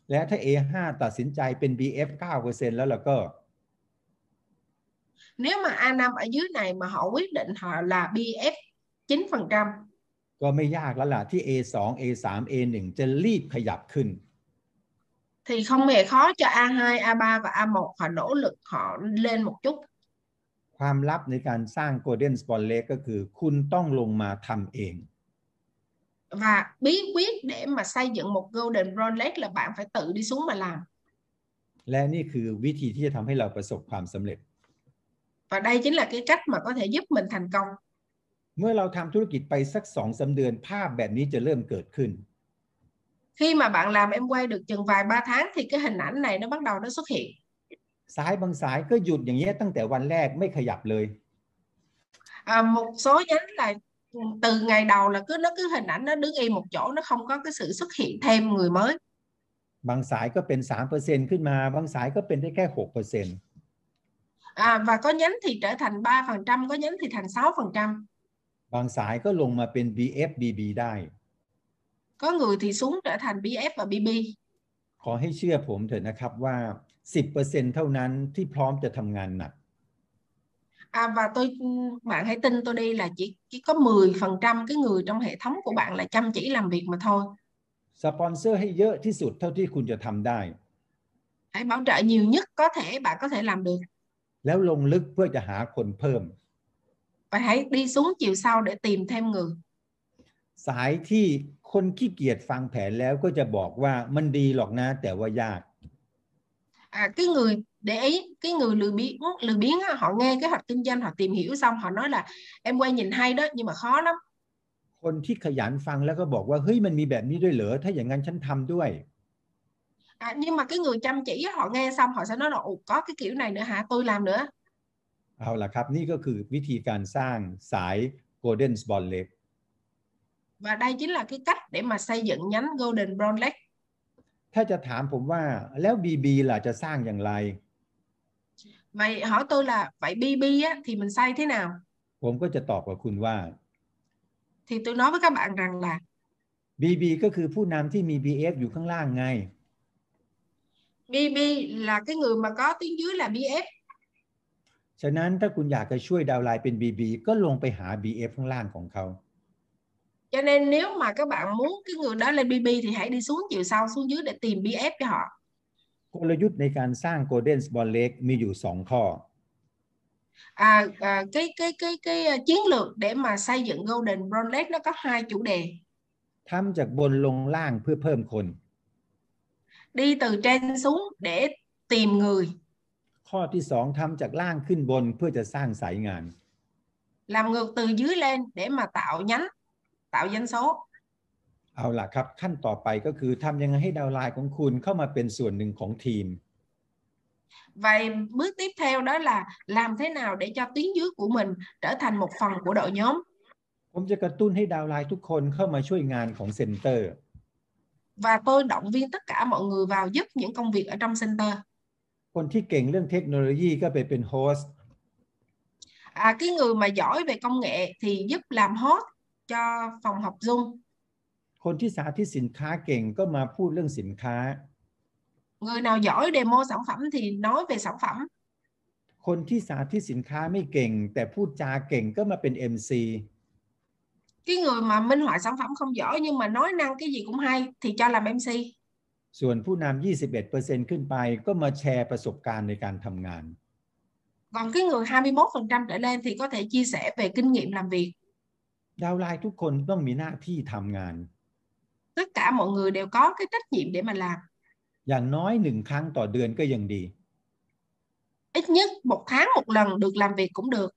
และถ้า A5 ตัดสินใจเป็น BF 9%แล้วล่ะก็ nếu mà A5 ở dưới này mà họ quyết định họ là BF 9% ก็ไม่ยากแล้วล่ะที่ A2 A3 A1 จะรีบขยับขึ้น thì không hề khó cho A2, A3 và A1 họ nỗ lực họ lên một chút ความลับในการสร้าง Golden Spot Lake ก็คือ คุณต้องลงมาทำเอง và bí quyết để mà xây dựng một Golden Brown Lake là bạn phải tự đi xuống mà làm และนี่คือวิธีที่จะทำให้เราประสบความสำเร็จ và đây chính là cái cách mà có thể giúp mình thành công เมื่อเราทำธุรกิจไปสักสองสาเดือนภาพแบบนี้จะเริ่มเกิดขึ้น khi mà bạn làm em quay được chừng vài ba tháng thì cái hình ảnh này nó bắt đầu nó xuất hiện สายบางสายก็หยุดอย่างเงี้ยตั้งแต่วันแรกไม่ขยับเลย à, một số nhánh là từ ngày đầu là cứ nó cứ hình ảnh nó đứng yên một chỗ nó không có cái sự xuất hiện thêm người mới บางสายก็เป็น3%ขึ้นมา บางสายก็เป็นได้แค่6% à, và có nhánh thì trở thành 3% có nhánh thì thành 6% บางสายก็ลงมาเป็น BF BB ได้ có người thì xuống trở thành BF và BB ขอให้เชื่อผมเถอะนะครับว่า 10%เท่านั้นที่พร้อมจะทำงานหนัก À, và tôi bạn hãy tin tôi đi là chỉ chỉ có 10% cái người trong hệ thống của bạn là chăm chỉ làm việc mà thôi. สปอนเซอร์ให้เยอะที่สุดเท่าที่คุณจะทำได้ Hãy bảo trợ nhiều nhất có thể bạn có thể làm được แล้วลงลึกเพื่อจะหาคนเพิ่ม và hãy đi xuống chiều sâu để tìm thêm người. สายที่คนขี้เกียจฟังแผนแล้วก็จะบอกว่ามันดีหรอกนะ แต่ว่ายาก À, cái người để ý cái người lười biếng lười biếng á, họ nghe kế hoạch kinh doanh họ tìm hiểu xong họ nói là em quay nhìn hay đó nhưng mà khó lắm คนที่ขยันฟังแล้วก็บอกว่าเฮ้ยมันมีแบบนี้ด้วยเหรอถ้าอย่างนั้นฉันทำด้วย à, nhưng mà cái người chăm chỉ á, họ nghe xong họ sẽ nói là Ồ, có cái kiểu này nữa hả tôi làm nữa เอาล่ะครับ นี่ก็คือวิธีการสร้างสาย Golden Spot Lake và đây chính là cái cách để mà xây dựng nhánh Golden Brown Lake ถ้าจะถามผมว่าแล้ว BB ล่ะจะสร้างอย่างไร vậy hỏi tôi là vậy BB á, thì mình xây thế nào ผมก็จะตอบกับคุณว่า thì tôi nói với các bạn rằng là BB ก็คือผู้นำที่มี BF อยู่ข้างล่างไง BB là cái người mà có tiếng dưới là BF ฉะนั้นถ้าคุณอยากจะช่วยดาวน์ไลน์เป็น BB ก็ลงไปหา BF ข้างล่างของเขา cho nên nếu mà các bạn muốn cái người đó lên BB thì hãy đi xuống chiều sâu xuống dưới để tìm BF cho họ กลยุทธ์ในการสร้าง Golden Spot Lake มีอยู่ 2 ข้อ à, à cái cái cái cái uh, chiến lược để mà xây dựng Golden Brown Lake nó có hai chủ đề ทำจากบนลงล่างเพื่อเพิ่มคน đi từ trên xuống để tìm người ข้อที่ 2ทำจากล่างขึ้นบนเพื่อจะสร้างสายงาน làm ngược từ dưới lên để mà tạo nhánh tạo doanh số เอาล่ะครับ ขั้นต่อไปก็คือทำยังไงให้ดาวน์ไลน์ของคุณเข้ามาเป็นส่วนหนึ่งของทีม Vậy bước tiếp theo đó là làm thế nào để cho tuyến dưới của mình trở thành một phần của đội nhóm ผมจะกระตุ้นให้ดาวน์ไลน์ทุกคนเข้ามาช่วยงานของเซ็นเตอร์ và tôi động viên tất cả mọi người vào giúp những công việc ở trong center คนที่เก่งเรื่องเทคโนโลยีก็ไปเป็นโฮสต์ à, cái người mà giỏi về công nghệ thì giúp làm host cho phòng học Zoom คนที่สาธิตสินค้าเก่งก็มาพูดเรื่องสินค้า người nào giỏi demo sản phẩm thì nói về sản phẩm คนที่สาธิตสินค้าไม่เก่ง แต่พูดจาเก่งก็มาเป็น MC cái người mà minh họa sản phẩm không giỏi nhưng mà nói năng cái gì cũng hay thì cho làm MC ส่วนผู้นำ21%ขึ้นไปก็มาแชร์ประสบการณ์ในการทำงาน còn cái người 21% trở lên thì có thể chia sẻ về kinh nghiệm làm việc ดาวน์ไลน์ทุกคนต้องมีหน้าที่ทำงาน tất cả mọi người đều có cái trách nhiệm để mà làm อย่างน้อยหนึ่งครั้งต่อเดือนก็ยังดี ít nhất một tháng một lần được làm việc cũng được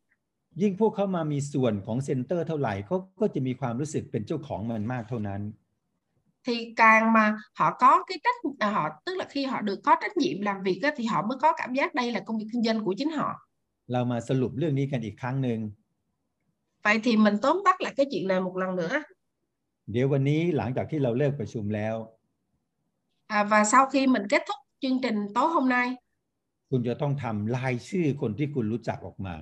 ยิ่งพวกเขามามีส่วนของเซ็นเตอร์เท่าไหร่เขาก็จะมีความรู้สึกเป็นเจ้าของมันมากเท่านั้น thì càng mà họ có cái trách à, họ tức là khi họ được có trách nhiệm làm việc á, thì họ mới có cảm giác đây là công việc kinh doanh của chính họ เรามาสรุปเรื่องนี้กันอีกครั้งหนึ่ง vậy thì mình tóm tắt lại cái chuyện này một lần nữa เดี๋ยววันนี้หลังจากที่เราเลิกประชุมแล้ว à, và sau khi mình kết thúc chương trình tối hôm nay คุณจะต้องทำรายชื่อคนที่คุณรู้จักออกมา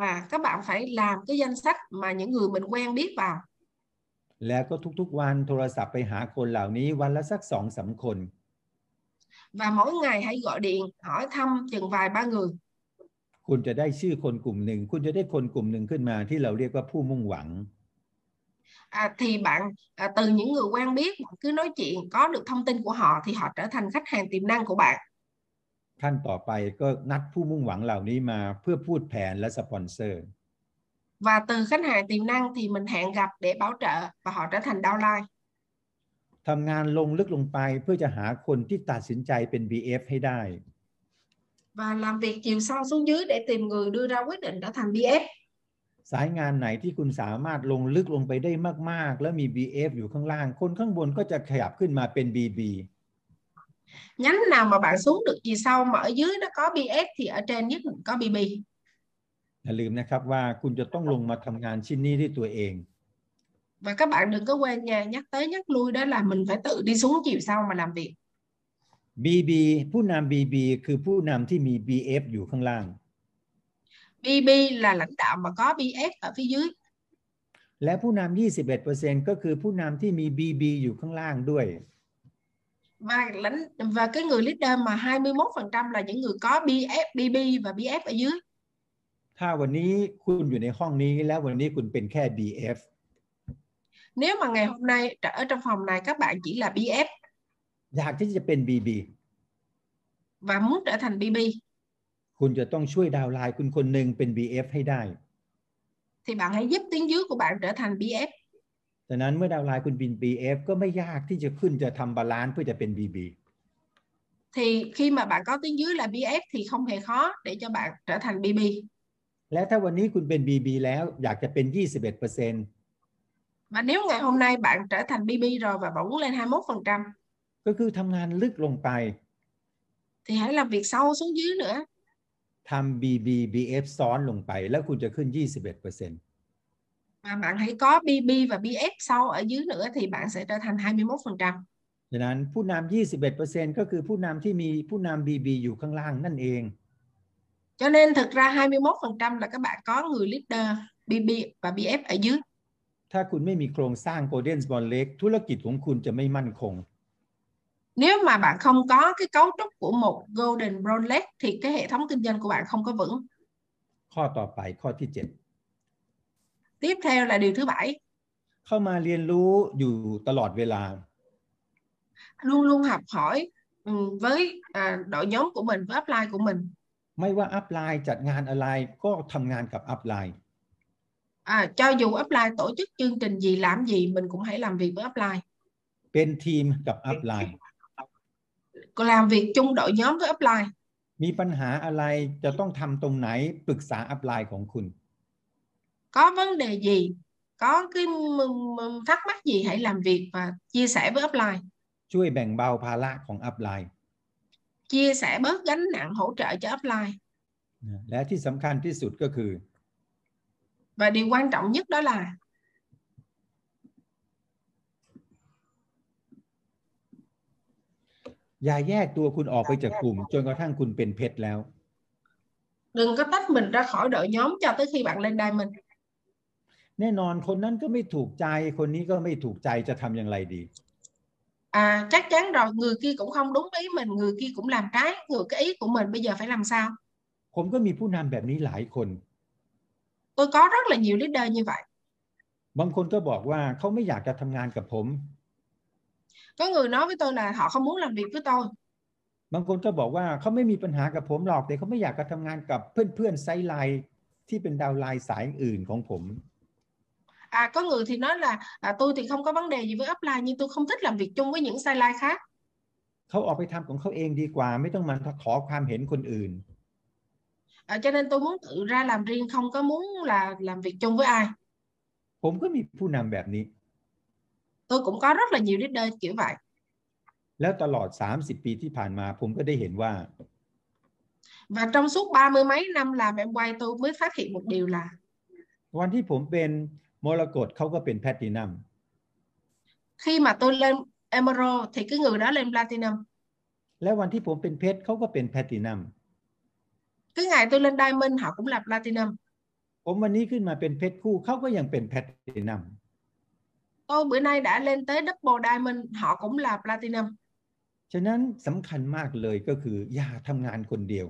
và các bạn phải làm cái danh sách mà những người mình quen biết vào แล้วก็ทุกๆวันโทรศัพท์ไปหาคนเหล่านี้วันละสักสองสามคน và mỗi ngày hãy gọi điện hỏi thăm chừng vài ba người คุณจะได้ชื่อคนกลุ่มหนึ่ง คุณจะได้คนกลุ่มหนึ่งขึ้นมาที่เราเรียกว่าผู้มุ่งหวัง à, thì bạn à, từ những người quen biết bạn cứ nói chuyện có được thông tin của họ thì họ trở thành khách hàng tiềm năng của bạn ขั้นต่อไปก็นัดผู้มุ่งหวังเหล่านี้มาเพื่อพูดแผนและสปอนเซอร์ và từ khách hàng tiềm năng thì mình hẹn gặp để bảo trợ và họ trở thành downline ทำงานลงลึกลงไปเพื่อจะหาคนที่ตัดสินใจเป็น BF ให้ได้ và làm việc chiều sâu xuống dưới để tìm người đưa ra quyết định trở thành BF สายงานไหนที่คุณสามารถลงลึกลงไปได้มาก ๆ แล้วมี BF อยู่ข้างล่าง คนข้างบนก็จะขยับขึ้นมาเป็น BB nhánh nào mà bạn xuống được chiều sâu mà ở dưới nó có BF thì ở trên nhất định có BB อย่าลืมนะครับว่าคุณจะต้องลงมาทำงานชิ้นนี้ด้วยตัวเอง và các bạn đừng có quên nha nhắc tới nhắc lui đó là mình phải tự đi xuống chiều sâu mà làm việc BB ผู้นำ BB คือผู้นำที่มี BF อยู่ข้างล่าง BB là lãnh đạo mà có BF ở phía dưới และผู้นำ 21%ก็คือผู้นำที่มี BB อยู่ข้างล่างด้วย và lãnh và cái người leader mà 21% là những người có BF BB và BF ở dưới ถ้าวันนี้คุณอยู่ในห้องนี้แล้ววันนี้คุณเป็นแค่ BF nếu mà ngày hôm nay ở trong phòng này các bạn chỉ là BF อยากที่จะเป็น BB và muốn trở thành BB คุณจะต้องช่วยดาวน์ไลน์คุณคนหนึ่งเป็น BF ให้ได้ thì bạn hãy giúp tiếng dưới của bạn trở thành BF ดังนั้นเมื่อดาวน์ไลน์คุณเป็น BF ก็ไม่ยากที่จะขึ้นจะทำบาลานซ์เพื่อจะเป็น BB thì khi mà bạn có tiếng dưới là BF thì không hề khó để cho bạn trở thành BB และถ้าวันนี้คุณเป็น BB แล้วอยากจะเป็น 21% và nếu ngày hôm nay bạn trở thành BB rồi và bạn muốn lên 21% ก็คือทำงานลึกลงไป thì hãy làm việc sâu xuống dưới nữa ทำ BB BF ซ้อนลงไป แล้วคุณจะขึ้น 21% và bạn hãy có BB và BF sâu ở dưới nữa thì bạn sẽ trở thành 21%. ดังนั้นผู้นำ 21%ก็คือผู้นำที่มีผู้นำ BB อยู่ข้างล่างนั่นเอง Cho nên thực ra 21% là các bạn có người leader BB và BF ở dưới. ถ้าคุณไม่มีโครงสร้าง Golden Bond Lake ธุรกิจของคุณจะไม่มั่นคง Nếu mà bạn không có cái cấu trúc của một Golden Brown Lake thì cái hệ thống kinh doanh của bạn không có vững. ข้อต่อไปข้อที่ Tiếp theo là điều thứ bảy, 7 เข้ามาเรียนรู้อยู่ตลอดเวลา luôn luôn học hỏi ừ, với à, đội nhóm của mình, với upline của mình. ไม่ว่าอัพไลน์จัดงานอะไรก็ทำงานกับอัพไลน์ À, cho dù upline tổ chức chương trình gì làm gì mình cũng hãy làm việc với upline. เป็นทีมกับอัพไลน์ Còn làm việc chung đội nhóm với upline. มีปัญหาอะไรจะต้องทำตรงไหนปรึกษาอัพไลน์ของคุณ có vấn đề gì có cái m- m- thắc mắc gì hãy làm việc và chia sẻ với upline ช่วยแบ่งเบาภาระของอัพไลน์ chia sẻ bớt gánh nặng hỗ trợ cho upline นะและที่สำคัญที่สุดก็คือ và điều quan trọng nhất đó là อย่าแยกตัวคุณออกไปจากกลุ่มจนกระทั่งคุณเป็นเพชรแล้ว đừng có tách mình ra khỏi đội nhóm cho tới khi bạn lên diamond แน่นอนคนนั้นก็ไม่ถูกใจคนนี้ก็ไม่ถูกใจจะทำอย่างไรดี à chắc chắn rồi người kia cũng không đúng ý mình người kia cũng làm trái ngược cái ý của mình bây giờ phải làm sao ผมก็มีผู้นำแบบนี้หลายคน tôi có rất là nhiều leader như vậy บางคนก็บอกว่าเขาไม่อยากจะทำงานกับผม có người nói với tôi là họ không muốn làm việc với tôi บางคนก็บอกว่าเขาไม่มีปัญหากับผมหรอก แต่เขาไม่อยากจะทำงานกับเพื่อนๆไซด์ไลน์ที่เป็นดาวน์ไลน์สายอื่นของผม à có người thì nói là à, tôi thì không có vấn đề gì với upline nhưng tôi không thích làm việc chung với những sideline khác เขาออกไปทำของเขาเองดีกว่า ไม่ต้องมาขอความเห็นคนอื่น à, cho nên tôi muốn tự ra làm riêng không có muốn là làm việc chung với ai ผมก็มีผู้นำแบบนี้ tôi cũng có rất là nhiều leader kiểu vậy แล้วตลอด 30 ปีที่ผ่านมา ผมก็ได้เห็นว่า và trong suốt ba mươi mấy năm làm em quay tôi mới phát hiện một điều là วันที่ผมเป็น มรกตเขาก็เป็นแพลตินัม khi mà tôi lên emerald thì cái người đó lên platinum และวันที่ผมเป็นเพชรเขาก็เป็นแพลตินัม cái ngày tôi lên diamond họ cũng là platinum ผมวันนี้ขึ้นมาเป็นเพชรคู่เขาก็ยังเป็นแพลตินัม tôi bữa nay đã lên tới double diamond họ cũng là platinum ฉะนั้นสำคัญมากเลยก็คือ อย่าทำงานคนเดียว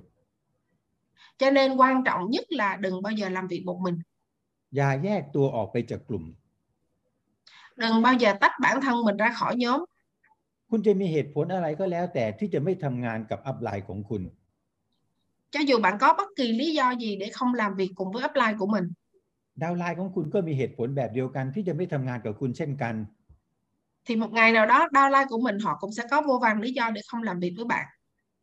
cho nên quan trọng nhất là đừng bao giờ làm việc một mình อย่าแยกตัวออกไปจากกลุ่ม đừng bao giờ tách bản thân mình ra khỏi nhóm คุณจะมีเหตุผลอะไรก็แล้วแต่ที่จะไม่ทำงานกับอัพไลน์ของคุณ cho dù bạn có bất kỳ lý do gì để không làm việc cùng với upline của mình ดาวน์ไลน์ของคุณก็มีเหตุผลแบบเดียวกันที่จะไม่ทำงานกับคุณเช่นกัน thì một ngày nào đó downline của mình họ cũng sẽ có vô vàn lý do để không làm việc với bạn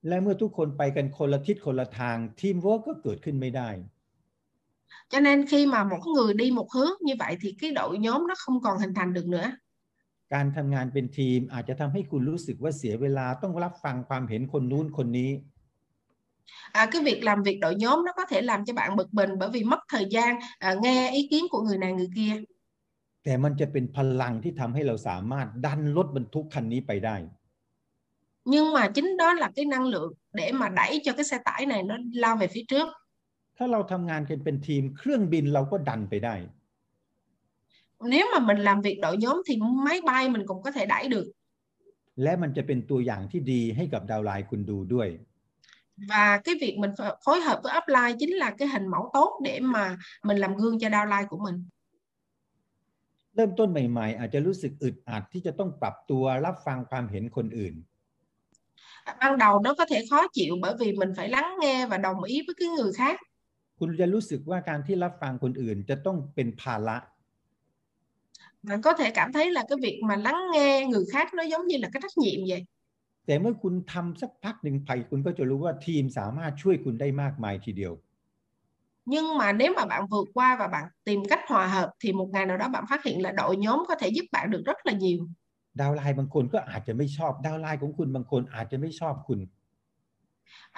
และเมื่อทุกคนไปกันคนละทิศคนละทางทีมเวิร์กก็เกิดขึ้นไม่ได้ cho nên khi mà mỗi người đi một hướng như vậy thì cái đội nhóm nó không còn hình thành được nữa การทำงานเป็นทีมอาจจะทำให้คุณรู้สึกว่าเสียเวลาต้องรับฟังความเห็นคนนู้นคนนี้ à, cái việc làm việc đội nhóm nó có thể làm cho bạn bực mình bởi vì mất thời gian à, nghe ý kiến của người này người kia แต่มันจะเป็นพลังที่ทำให้เราสามารถดันรถบรรทุกคันนี้ไปได้ nhưng mà chính đó là cái năng lượng để mà đẩy cho cái xe tải này nó lao về phía trước ถ้าเราทำงานกันเป็นทีม เครื่องบินเราก็ดันไปได้ nếu mà mình làm việc đội nhóm thì máy bay mình cũng có thể đẩy được และมันจะเป็นตัวอย่างที่ดีให้กับดาวน์ไลน์คุณดูด้วย và cái việc mình phơ- phối hợp với upline chính là cái hình mẫu tốt để mà mình làm gương cho downline của mình เริ่มต้นใหม่ ๆ อาจจะรู้สึกอึดอัดที่จะต้องปรับตัวรับฟังความเห็นคนอื่น À, ban đầu nó có thể khó chịu bởi vì mình phải lắng nghe và đồng ý với cái người khác คุณจะรู้สึกว่าการที่รับฟังคนอื่น จะต้องเป็นภาระ bạn có thể cảm thấy là cái việc mà lắng nghe người khác nó giống như là cái trách nhiệm vậy แต่เมื่อคุณทำสักพักหนึ่งไปคุณก็จะรู้ว่าทีมสามารถช่วยคุณได้มากมายทีเดียว nhưng mà nếu mà bạn vượt qua và bạn tìm cách hòa hợp thì một ngày nào đó bạn phát hiện là đội nhóm có thể giúp bạn được rất là nhiều ดาวน์ไลน์บางคนก็อาจจะไม่ชอบดาวน์ไลน์ของคุณบางคนอาจจะไม่ชอบคุณ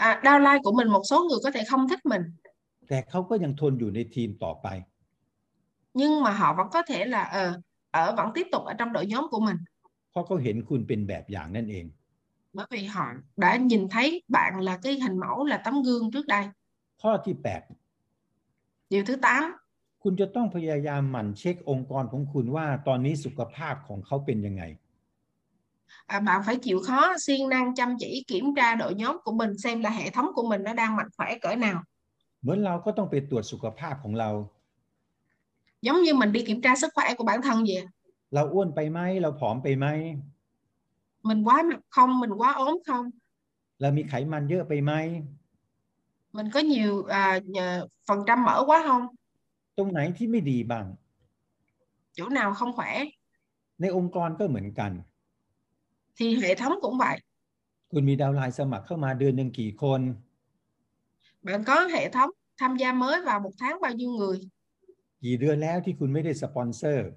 à, downline của mình một số người có thể không thích mình แต่เขาก็ยังทนอยู่ในทีมต่อไป nhưng mà họ vẫn có thể là ờ, ở vẫn tiếp tục ở trong đội nhóm của mình เพราะเขาเห็นคุณเป็นแบบอย่างนั่นเอง bởi vì họ đã nhìn thấy bạn là cái hình mẫu là tấm gương trước đây ข้อที่ điều thứ 8 8 คุณจะต้องพยายามหมั่นเช็คองค์กรของคุณว่าตอนนี้สุขภาพของเขาเป็นยังไง à, bạn phải chịu khó siêng năng chăm chỉ kiểm tra đội nhóm của mình xem là hệ thống của mình nó đang mạnh khỏe cỡ nào เหมือนเราก็ต้องไปตรวจสุขภาพของเรา giống như mình đi kiểm tra sức khỏe của bản thân vậy เราอ้วนไปไหมเราผอมไปไหม mình quá mập không mình quá ốm không เรามีไขมันเยอะไปไหม mình có nhiều à, nhờ- phần trăm mỡ quá không ตรงไหนที่ไม่ดีบ้าง chỗ nào không khỏe ในองค์กรก็เหมือนกัน thì hệ thống cũng vậy คุณมีดาวน์ไลน์สมัครเข้ามาเดือนหนึ่งกี่คน bạn có hệ thống tham gia mới vào một tháng bao nhiêu người กี่เดือนแล้วที่คุณไม่ได้สปอนเซอร์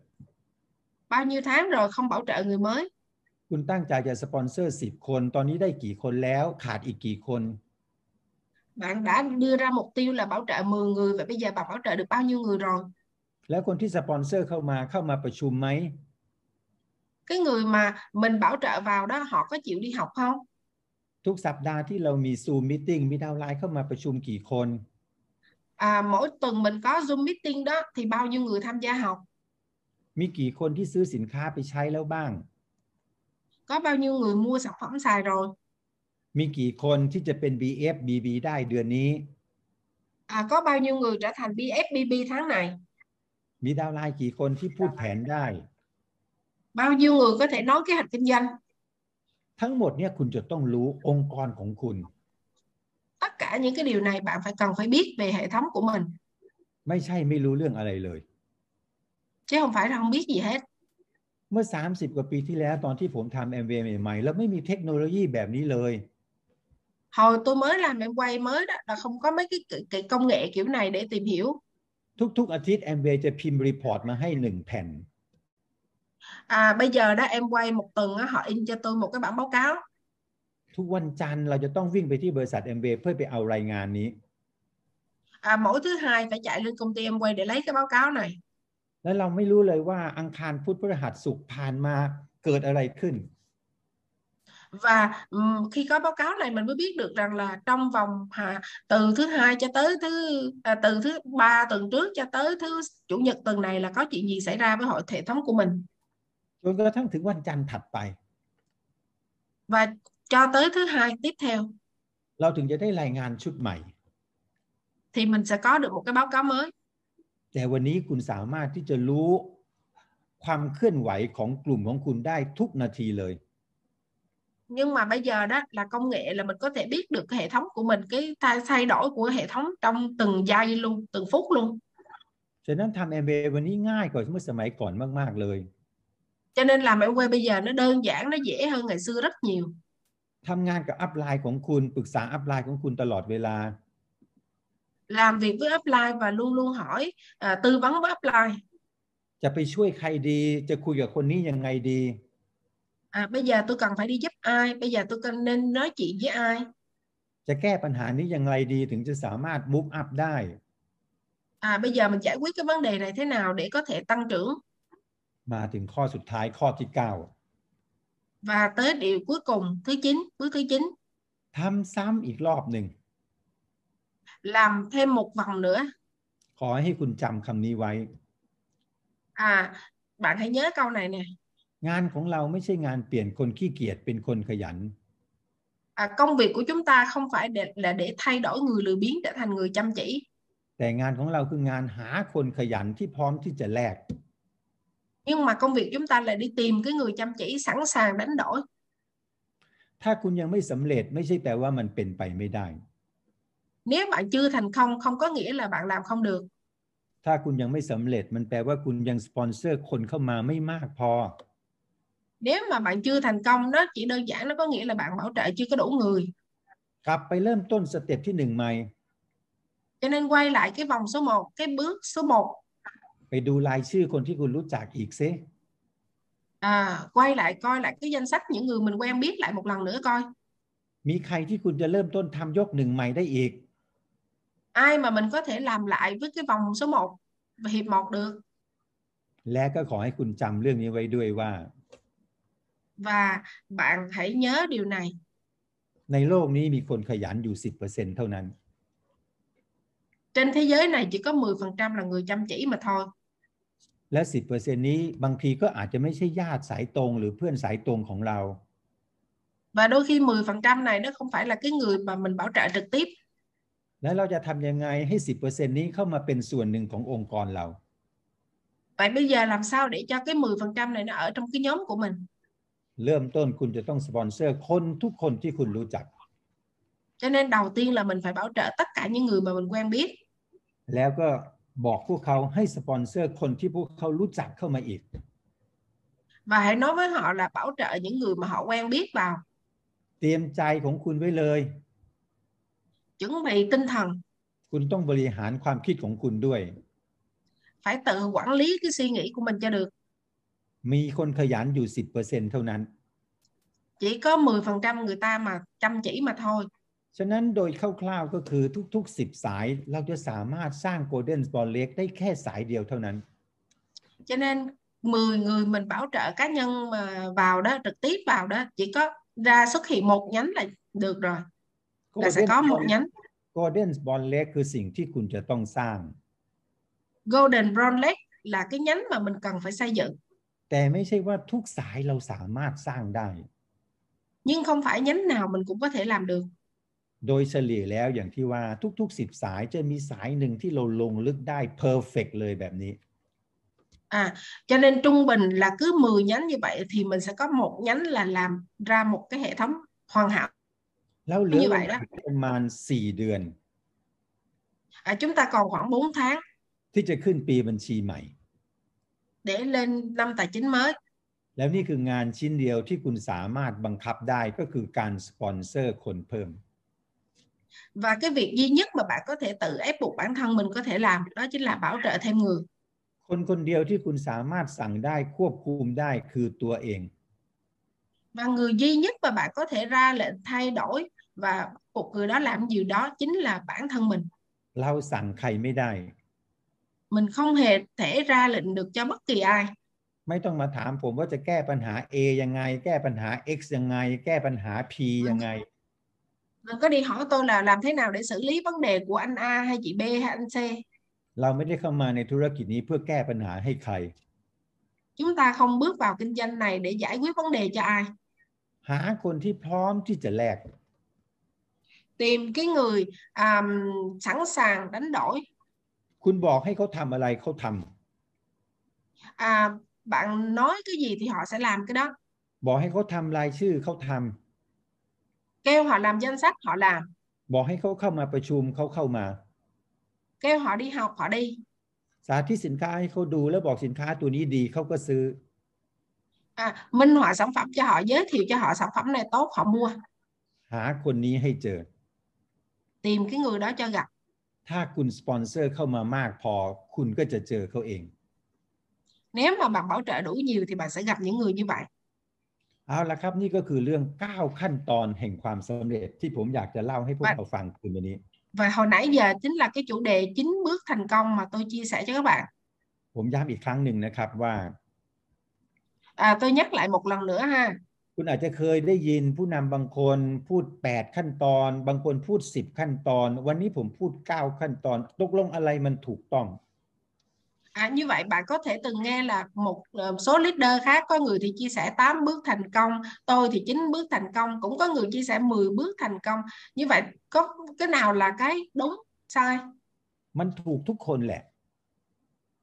bao nhiêu tháng rồi không bảo trợ người mới คุณตั้งใจจะสปอนเซอร์ 10 คน ตอนนี้ได้กี่คนแล้วขาดอีกกี่คน bạn đã đưa ra mục tiêu là bảo trợ 10 người và bây giờ bạn bảo trợ được bao nhiêu người rồi แล้วคนที่สปอนเซอร์เข้ามาเข้ามาประชุมไหม cái người mà mình bảo trợ vào đó họ có chịu đi học không ทุกสัปดาห์ที่เรามีซูมมิ팅มีดาวน์ไลน์เข้ามาประชุมกี่คน à, mỗi tuần mình có zoom meeting đó thì bao nhiêu người tham gia học มีกี่คนที่ซื้อสินค้าไปใช้แล้วบ้าง có bao nhiêu người mua sản phẩm xài rồi มีกี่คนที่จะเป็น BF BB ได้เดือนนี้ à, có bao nhiêu người trở thành BFBB tháng này มีดาวน์ไลน์กี่คนที่พูดแผนได้ bao nhiêu người có thể nói kế hoạch kinh doanh ทั้งหมดเนี่ยคุณจะต้องรู้องค์กรของคุณ tất cả những cái điều này bạn phải cần phải biết về hệ thống của mình ไม่ใช่ไม่รู้เรื่องอะไรเลย chứ không phải là không biết gì hết เมื่อ 30 กว่าปีที่แล้วตอนที่ผมทำ MV ใหม่ๆแล้วไม่มีเทคโนโลยีแบบนี้เลย hồi tôi mới làm em quay mới đó là không có mấy cái, cái, cái công nghệ kiểu này để tìm hiểu ทุกๆอาทิตย์ MV จะพิมพ์รีพอร์ตมาให้หนึ่งแผ่น à, bây giờ đó em quay một tuần á, họ in cho tôi một cái bản báo cáo ทุกวันจันทร์เราจะต้องวิ่งไปที่บริษัท MV เพื่อไปเอารายงานนี้ à, mỗi thứ hai phải chạy lên công ty em quay để lấy cái báo cáo này แล้วเราไม่รู้เลยว่าอังคารพุธพฤหัสศุกร์ผ่านมาเกิดอะไรขึ้น và ừm, khi có báo cáo này mình mới biết được rằng là trong vòng à, từ thứ hai cho tới thứ à, từ thứ ba tuần trước cho tới thứ chủ nhật tuần này là có chuyện gì xảy ra với hội hệ thống của mình จนกระทั่งถึงวันจันทร์ถัดไป và cho tới thứ hai tiếp theo เราถึงจะได้รายงานชุดใหม่ thì mình sẽ có được một cái báo cáo mới แต่วันนี้คุณสามารถที่จะรู้ ความเคลื่อนไหวของกลุ่มของคุณได้ทุกนาทีเลย nhưng mà bây giờ đó là công nghệ là mình có thể biết được cái hệ thống của mình cái thay, thay đổi của hệ thống trong từng giây luôn từng phút luôn ฉะนั้นทำ MBA วันนี้ง่ายกว่าเมื่อสมัยก่อนมาก ๆ เลย cho nên làm em quay bây giờ nó đơn giản nó dễ hơn ngày xưa rất nhiều ทำงานกับอัพไลน์ของคุณปรึกษาอัพไลน์ของคุณตลอดเวลา làm việc với upline và luôn luôn hỏi à, tư vấn với upline จะไปช่วยใครดี จะคุยกับคนนี้ยังไงดี à, bây giờ tôi cần phải đi giúp ai bây giờ tôi cần nên nói chuyện với ai จะแก้ปัญหานี้ยังไงดีถึงจะสามารถ move up ได้ à, bây giờ mình giải quyết cái vấn đề này thế nào để có thể tăng trưởng มาถึงข้อสุดท้ายข้อที่ và tới điều cuối cùng thứ 9 bước thứ 9 9ทำซ้ำอีกรอบหนึ่ง làm thêm một vòng nữa ขอให้คุณจำคำนี้ไว้ à bạn hãy nhớ câu này nè งานของเราไม่ใช่งานเปลี่ยนคนขี้เกียจเป็นคนขยัน à, công việc của chúng ta không phải để, là để thay đổi người lười biếng trở thành người chăm chỉ แต่งานของเราคืองานหาคนขยันที่พร้อมที่จะแลก nhưng mà công việc chúng ta là đi tìm cái người chăm chỉ sẵn sàng đánh đổi ถ้าคุณยังไม่สำเร็จไม่ใช่แปลว่ามันเป็นไปไม่ได้ nếu bạn chưa thành công không có nghĩa là bạn làm không được ถ้าคุณยังไม่สำเร็จมันแปลว่าคุณยังสปอนเซอร์คนเข้ามาไม่มากพอ nếu mà bạn chưa thành công nó chỉ đơn giản nó có nghĩa là bạn bảo trợ chưa có đủ người กลับไปเริ่มต้นสเต็ปที่หนึ่งใหม่ cho nên quay lại cái vòng số 1 cái bước số 1 ไป ดูรายชื่อคนที่คุณรู้จักอีกซิ à, quay lại coi lại cái danh sách những người mình quen biết lại một lần nữa coi มีใครที่คุณจะเริ่มต้นทำยกหนึ่งใหม่ได้อีก ai mà mình có thể làm lại với cái vòng số 1 và hiệp 1 được และก็ขอให้คุณจำเรื่องนี้ไว้ด้วยว่า và bạn hãy nhớ điều này ในโลกนี้มีคนขยันอยู่ 10%เท่านั้น trên thế giới này chỉ có 10% là người chăm chỉ mà thôi และ 10%นี้บางทีก็อาจจะไม่ใช่ญาติสายตรง หรือเพื่อนสายตรงของเรา và đôi khi 10% này nó không phải là cái người mà mình bảo trợ trực tiếp และเราจะทำยังไงให้ 10%นี้เข้ามาเป็นส่วนหนึ่งขององค์กรเรา vậy bây giờ làm sao để cho cái 10% này nó ở trong cái nhóm của mình เริ่มต้นคุณจะต้องสปอนเซอร์คนทุกคนที่คุณรู้จัก cho nên đầu tiên là mình phải bảo trợ tất cả những người mà mình quen biết แล้วก็ บอกพวกเขาให้สปอนเซอร์คนที่พวกเขารู้จักเข้ามาอีก và hãy nói với họ là bảo trợ những người mà họ quen biết vào เตรียมใจของคุณไว้เลย chuẩn bị tinh thần คุณต้องบริหารความคิดของคุณด้วย phải tự quản lý cái suy nghĩ của mình cho được มีคนขยันอยู่ 10%เท่านั้น chỉ có 10% người ta mà chăm chỉ mà thôi ฉะนั้นโดยคร่าวๆก็คือทุกๆ 10 สาย เราจะสามารถสร้าง Golden Ball Lake ได้แค่สายเดียวเท่านั้น cho nên 10 người mình bảo trợ cá nhân mà vào đó trực tiếp vào đó chỉ có ra xuất hiện một nhánh là được rồi là sẽ Golden có một Ball- nhánh Golden Ball Lake คือสิ่งที่คุณจะต้องสร้าง Golden Brown Lake là cái nhánh mà mình cần phải xây dựng แต่ไม่ใช่ว่าทุกสายเราสามารถสร้างได้ nhưng không phải nhánh nào mình cũng có thể làm được โดยเฉลี่ยแล้วอย่างที่ว่าทุกๆ10สายจะมีสายหนึ่งที่เราลงลึกได้ perfect เลยแบบนี้ à cho nên trung bình là cứ 10 nhánh như vậy thì mình sẽ có một nhánh là làm ra một cái hệ thống hoàn hảo แล้วเหลือ như เว vậy ลา đó ประมาณ4เดือน à, chúng ta còn khoảng 4 tháng ที่จะขึ้นปีบัญชีใหม่ để lên năm tài chính mới แล้วนี่คืองานชิ้นเดียวที่คุณสามารถบังคับได้ก็คือการสปอนเซอร์คนเพิ่ม và cái việc duy nhất mà bạn có thể tự ép buộc bản thân mình có thể làm đó chính là bảo trợ thêm người คนคนเดียวที่คุณสามารถสั่งได้ควบคุมได้คือตัวเอง và người duy nhất mà bạn có thể ra lệnh thay đổi và buộc người đó làm điều đó chính là bản thân mình เราสั่งใครไม่ได้ mình không hề thể ra lệnh được cho bất kỳ ai ไม่ต้องมาถามผมว่าจะแก้ปัญหา A ยังไง แก้ปัญหา X ยังไง แก้ปัญหา P ยังไง đừng có đi hỏi tôi là làm thế nào để xử lý vấn đề của anh A hay chị B hay anh C เราไม่ได้เข้ามาในธุรกิจนี้เพื่อแก้ปัญหาให้ใคร chúng ta không bước vào kinh doanh này để giải quyết vấn đề cho ai หาคนที่พร้อมที่จะแลก tìm cái người à, sẵn sàng đánh đổi คุณบอกให้เขาทำอะไรเขาทำ à, bạn nói cái gì thì họ sẽ làm cái đó บอกให้เขาทำรายชื่อเขาทำ kêu họ làm danh sách họ làm บอกให้เขาเข้ามาประชุมเขาเข้ามา kêu họ đi học họ đi สาธิตสินค้าให้เขาดูแล้วบอกสินค้าตัวนี้ดีเขาก็ซื้อ à, minh họa sản phẩm cho họ giới thiệu cho họ sản phẩm này tốt họ mua หาคนนี้ให้เจอ tìm cái người đó cho gặp ถ้าคุณสปอนเซอร์เข้ามามากพอ คุณก็จะเจอเขาเอง nếu mà bạn bảo trợ đủ nhiều thì bạn sẽ gặp những người như vậy เอาละครับนี่ก็คือเรื่อง 9 ขั้นตอนแห่งความสำเร็จที่ผมอยากจะเล่าให้พวก Và- เราฟังคืนวันนี้ và hồi nãy giờ chính là cái chủ đề chín bước thành công mà tôi chia sẻ cho các bạn ผมย้ำอีกครั้งหนึ่งนะครับว่า à, tôi nhắc lại một lần nữa ha คุณอาจจะเคยได้ยินผู้นำบางคนพูด 8 ขั้นตอน บางคนพูด 10 ขั้นตอน วันนี้ผมพูด 9 ขั้นตอน ตกลงอะไรมันถูกต้อง À, như vậy bạn có thể từng nghe là một ờ, số leader khác có người thì chia sẻ 8 bước thành công tôi thì 9 bước thành công cũng có người chia sẻ 10 bước thành công như vậy có cái nào là cái đúng sai มันถูกทุกคนแหละ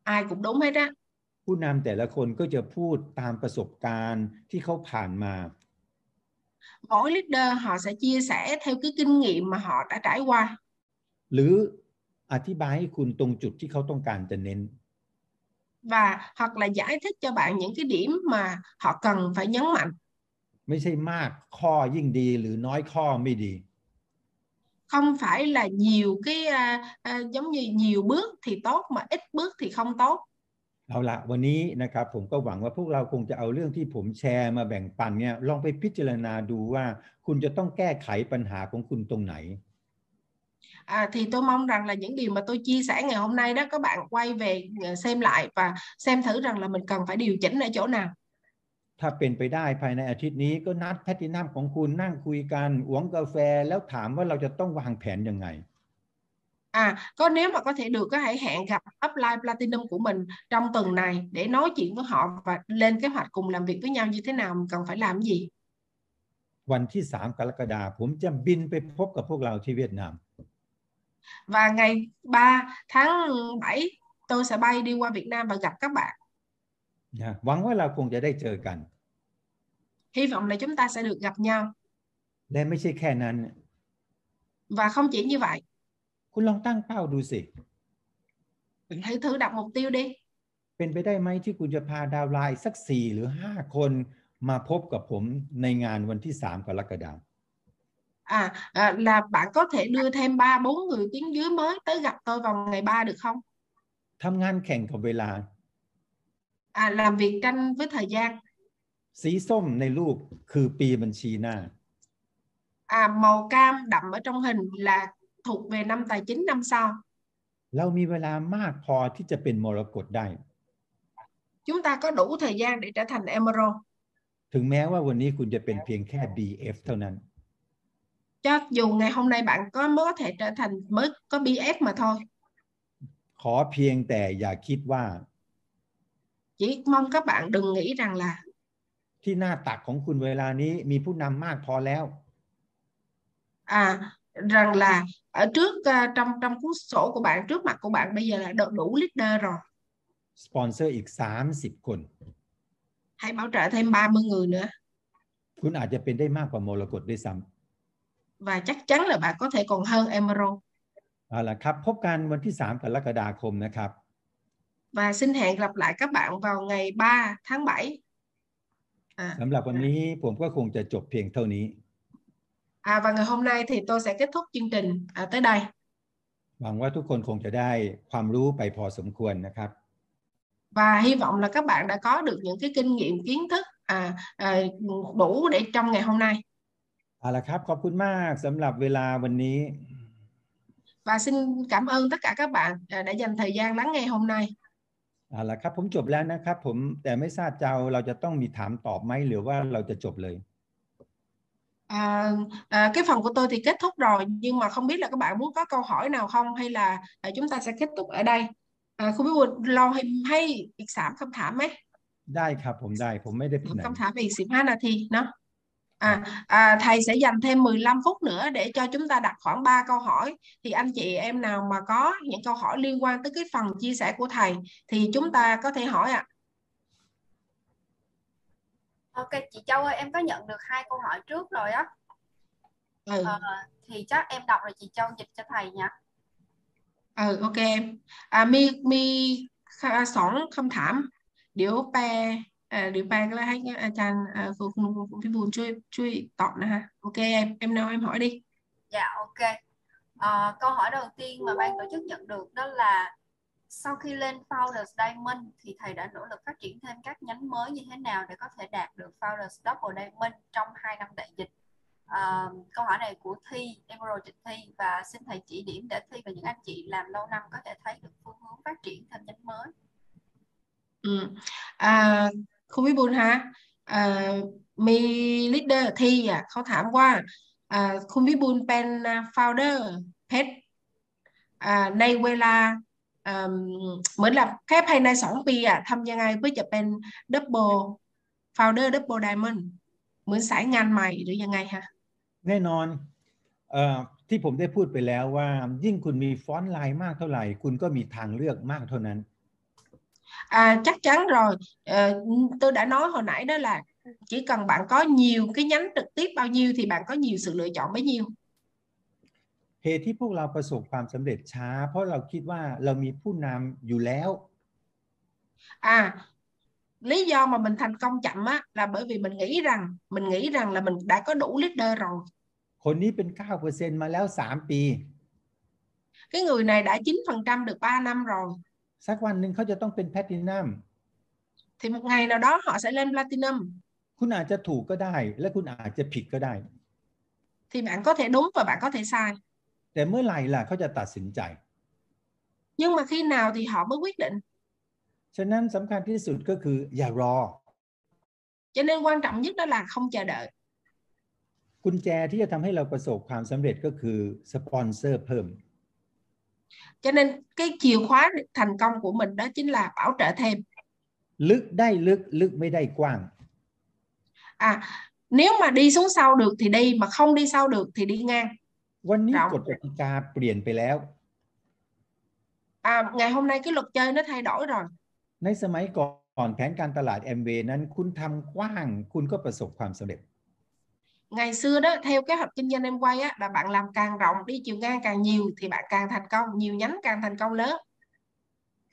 ai cũng đúng hết á ผู้นำแต่ละคนก็จะพูดตามประสบการณ์ที่เขาผ่านมา mỗi leader họ sẽ chia sẻ theo cái kinh nghiệm mà họ đã trải qua หรืออธิบายให้คุณตรงจุดที่เขาต้องการจะเน้น và hoặc là giải thích cho bạn những cái điểm mà họ cần phải nhấn mạnh ไม่ใช่มากข้อยิ่งดีหรือน้อยข้อไม่ดี không phải là nhiều cái à, à, giống như nhiều bước thì tốt mà ít bước thì không tốt เอาละวันนี้นะครับผมก็หวังว่าพวกเราคงจะเอาเรื่องที่ผมแชร์มาแบ่งปันเนี่ยลองไปพิจารณาดูว่า คุณจะต้องแก้ไขปัญหาของคุณตรงไหน À, thì tôi mong rằng là những điều mà tôi chia sẻ ngày hôm nay đó các bạn quay về ờ, xem lại và xem thử rằng là mình cần phải điều chỉnh ở chỗ nào. ถ้าเป็นไปได้ภายในอาทิตย์นี้ก็นัดแพทตินัมของคุณนั่งคุยกันหวงกาแฟแล้วถามว่าเราจะต้องวางแผนยังไง À, có nếu mà có thể được có hãy hẹn gặp upline platinum của mình trong tuần này để nói chuyện với họ và lên kế hoạch cùng làm việc với nhau như thế nào, mình cần phải làm cái gì. วันที่ 3 กรกฎาคมผมจะบินไปพบกับพวกเราที่เวียดนาม Và ngày 3 tháng 7 tôi sẽ bay đi qua Việt Nam và gặp các bạn. นะหวังว่าเราคงจะได้เจอกัน Hy vọng là chúng ta sẽ được gặp nhau. และไม่ใช่แค่นั้น Và không chỉ như vậy, คุณลองตั้งเป้าดูสิ hãy thử đặt mục tiêu đi. เป็นไปได้ไหมที่คุณจะพาดาวน์ไลน์สักสี่หรือห้าคนมาพบกับผมในงานวันที่ 3 กรกฎาคม À, à, là bạn có thể đưa thêm 3 4 người tuyến dưới mới tới gặp tôi vào ngày 3 được không? ทำงานแข่งกับเวลา À, làm việc tranh với thời gian. สีส้มในรูปคือปีบัญชีหน้า À, màu cam đậm ở trong hình là thuộc về năm tài chính năm sau. เรามีเวลามากพอที่จะเป็นมรกตได้ Chúng ta có đủ thời gian để trở thành emerald. ถึงแม้ว่าวันนี้คุณจะเป็นเพียงแค่ BF เท่านั้น Cho dù ngày hôm nay bạn có mới có thể trở thành mới có BF mà thôi. ขอเพียงแต่อย่าคิดว่า Chỉ mong các bạn đừng nghĩ rằng là ที่หน้าตักของคุณเวลานี้มีผู้นำมากพอแล้ว à rằng là ở trước à, trong trong cuốn sổ của bạn trước mặt của bạn bây giờ là đủ, đủ leader rồi. สปอนเซอร์อีก 30 คน Hãy bảo trợ thêm 30 người nữa. คุณอาจจะเป็นได้มากกว่ามรกตด้วยซ้ và chắc chắn là bạn có thể còn hơn Emerald ำเอาละครับ พบกันวันที่ 3 กรกฎาคมนะครับ và xin hẹn gặp lại các bạn vào ngày 3 tháng 7 à, สำหรับวันนี้ผมก็คงจะจบเพียงเท่านี้ à và ngày hôm nay thì tôi sẽ kết thúc chương trình à, tới đây หวังว่าทุกคนคงจะได้ความรู้ไปพอสมควรนะครับ và hy vọng là các bạn đã có được những cái kinh nghiệm kiến thức à, à, đủ để trong ngày hôm nay เอาละครับ ขอบคุณมากสำหรับเวลาวันนี้ và xin cảm ơn tất cả các bạn à, đã dành thời gian lắng nghe hôm nay เอาละครับ ผมจบแล้วนะครับ ผมแต่ไม่ทราบเจ้าเราจะต้องมีถามตอบไหมหรือว่าเราจะจบเลย À, à, cái phần của tôi thì kết thúc rồi nhưng mà không biết là các bạn muốn có câu hỏi nào không hay là à, chúng ta sẽ kết thúc ở đây à, không biết ว่าเราให้ให้อีกสามคำถามไหมได้ครับผมได้ผมไม่ได้ไปไหน คำถามอีก15นาทีเนาะ À, à, thầy sẽ dành thêm 15 phút nữa để cho chúng ta đặt khoảng 3 câu hỏi. Thì anh chị em nào mà có những câu hỏi liên quan tới cái phần chia sẻ của thầy thì chúng ta có thể hỏi ạ. À. Ok chị Châu ơi, em có nhận được hai câu hỏi trước rồi á. Ừ. À, thì chắc em đọc rồi chị Châu dịch cho thầy nha. Ừ ok em. À mi mi sóng không thảm. Điếu pe ดี๋ยวแปลเอ่อเดี๋ยวแปลก็ให้อาจารย์เอ่อคุณคุณคุณพี่บูลช่วยช่วยตอบนะฮะโอเคem em nào em hỏi đi Dạ, ok. Ờ, câu hỏi đầu tiên mà ban tổ chức nhận được đó là sau khi lên Founders Diamond thì thầy đã nỗ lực phát triển thêm các nhánh mới như thế nào để có thể đạt được Founders Double Diamond trong 2 năm đại dịch? Ờ, câu hỏi này của Thi, Emerald Trịnh Thi và xin thầy chỉ điểm để Thi và những anh chị làm lâu năm có thể thấy được phương hướng phát triển thêm nhánh mới. อืมอ่า คุณวิบูลฮะมีลีดเดอร์ทีอะเขาถามว่าคุณวิบูลเป็นโฟลเดอร์เพชรในเวลาเหมือนแบบแค่ภายในสองปีอะทำยังไงเพื่อจะเป็นดับเบิลโฟลเดอร์ดับเบิลไดมอนด์เหมือนสายงานใหม่หรือยังไงฮะแน่นอนอที่ผมได้พูดไปแล้วว่า ยิ่งคุณมีฟอนต์ไลน์มากเท่าไหร่ คุณก็มีทางเลือกมากเท่านั้น À, chắc chắn rồi Ờ, tôi đã nói hồi nãy đó là chỉ cần bạn có nhiều cái nhánh trực tiếp bao nhiêu thì bạn có nhiều sự lựa chọn bấy nhiêu เหตุที่พวกเราประสบความสำเร็จช้า เพราะเราคิดว่าเรามีผู้นำอยู่แล้ว à lý do mà mình thành công chậm á là bởi vì mình nghĩ rằng mình nghĩ rằng là mình đã có đủ leader rồi คนนี้เป็น 9%มาแล้ว 3 ปี cái người này đã 9% được 3 năm rồi สักวันหนึ่งเขาจะต้องเป็นแพลตินัม thì một ngày nào đó họ sẽ lên platinum คุณอาจจะถูกก็ได้ และคุณอาจจะผิดก็ได้ thì bạn có thể đúng và bạn có thể sai แต่เมื่อไหร่ล่ะเขาจะตัดสินใจ nhưng mà khi nào thì họ mới quyết định ฉะนั้นสำคัญที่สุดก็คืออย่ารอ cho nên quan trọng nhất đó là không chờ đợi กุญแจที่จะทำให้เราประสบความสำเร็จก็คือสปอนเซอร์เพิ่ม cho nên cái chìa khóa thành công của mình đó chính là bảo trợ thêm ลึกได้ลึกลึกไม่ได้กว้าง à nếu mà đi xuống sau được thì đi mà không đi sau được thì đi ngang วันนี้ เรา กฎกติกาเปลี่ยนไปแล้ว à ngày hôm nay cái luật chơi nó thay đổi rồi ในสมัยก่อนแผนการตลาด m อ นั้นคุณทำกว้าง คุณก็ประสบความสำเร็จ ngày xưa đó theo kế hoạch kinh doanh em quay á là bạn làm càng rộng đi chiều ngang càng nhiều thì bạn càng thành công nhiều nhánh càng thành công lớn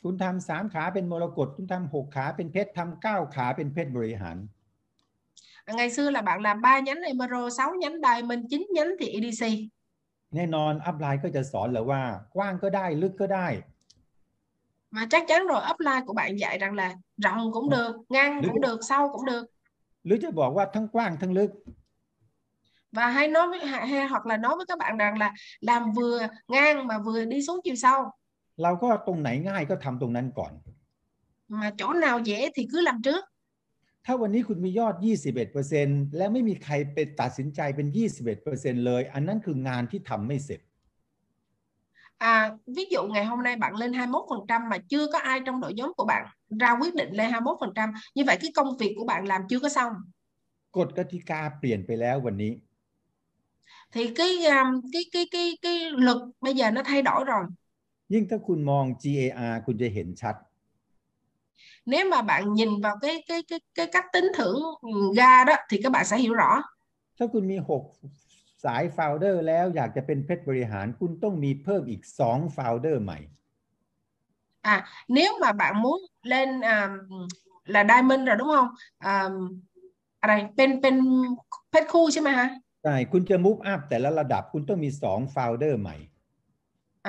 คุณทำสามขาเป็นมรกตคุณทำหกขาเป็นเพชรทำเก้าขาเป็นเพชรบริหาร à, ngày xưa là bạn làm 3 nhánh Emerald 6 nhánh Diamond 9 nhánh thì EDC แน่นอนอัพไลน์ก็จะสอนเราว่า กว้างก็ได้ลึกก็ได้ và chắc chắn rồi upline của bạn dạy rằng là rộng cũng được ngang cũng được sâu cũng được หรือจะบอกว่าทั้งกว้างทั้งลึก và hay nói với hay hoặc là nói với các bạn rằng là làm vừa ngang mà vừa đi xuống chiều sâu เราก็ตรงไหนง่ายก็ทำตรงนั้นก่อน mà chỗ nào dễ thì cứ làm trước ถ้าวันนี้คุณมียอด 21%และไม่มีใครไปตัดสินใจเป็น 21%เลย อันนั้นคืองานที่ทำไม่เสร็จ À, ví dụ ngày hôm nay bạn lên 21% mà chưa có ai trong đội nhóm của bạn ra quyết định lên 21%, như vậy cái công việc của bạn làm chưa có xong. กฎกติกาเปลี่ยนไปแล้ววันนี้ Thì cái um, cái cái cái cái luật bây giờ nó thay đổi rồi. ยิ่งถ้าคุณมอง GAR คุณจะเห็นชัด Nếu mà bạn nhìn vào cái cái cái cái cách tính thưởng ừ, ga đó thì các bạn sẽ hiểu rõ. ถ้าคุณมี 6 สายโฟลเดอร์แล้วอยากจะเป็นเพชรบริหาร คุณต้องมีเพิ่มอีก2โฟลเดอร์ใหม่ À, nếu mà bạn muốn lên um, là diamond rồi đúng không? Um, à đây, pen pen pet khu ใช่ไหมฮะ ใช่ คุณจะ move up แต่ละระดับคุณต้องมี2โฟลเดอร์ใหม่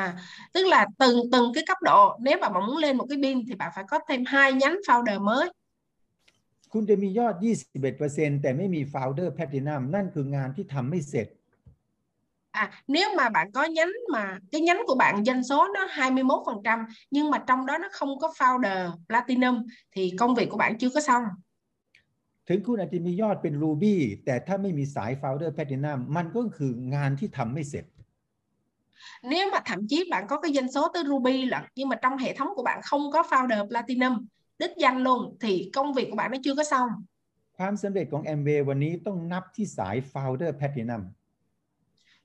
À, tức là từng từng cái cấp độ nếu mà bạn muốn lên một cái pin thì bạn phải có thêm hai nhánh founder mới คุณจะมียอด 21%แต่ไม่มีโฟลเดอร์แพลตินัมนั่นคืองานที่ทำไม่เสร็จ à nếu mà bạn có nhánh mà cái nhánh của bạn doanh số nó 21% nhưng mà trong đó nó không có founder platinum thì công việc của bạn chưa có xong ถึงคุณอาจจะมียอดเป็น Ruby แต่ถ้าไม่มีสายโฟลเดอร์แพลตินัมมันก็คืองานที่ทำไม่เสร็จ nếu mà thậm chí bạn có cái doanh số tới ruby lận nhưng mà trong hệ thống của bạn không có founder platinum đích danh luôn thì công việc của bạn nó chưa có xong ความสำเร็จของ m อ a วันนี้ต้องนับที่สายโฟลเดอร์แพลตินัม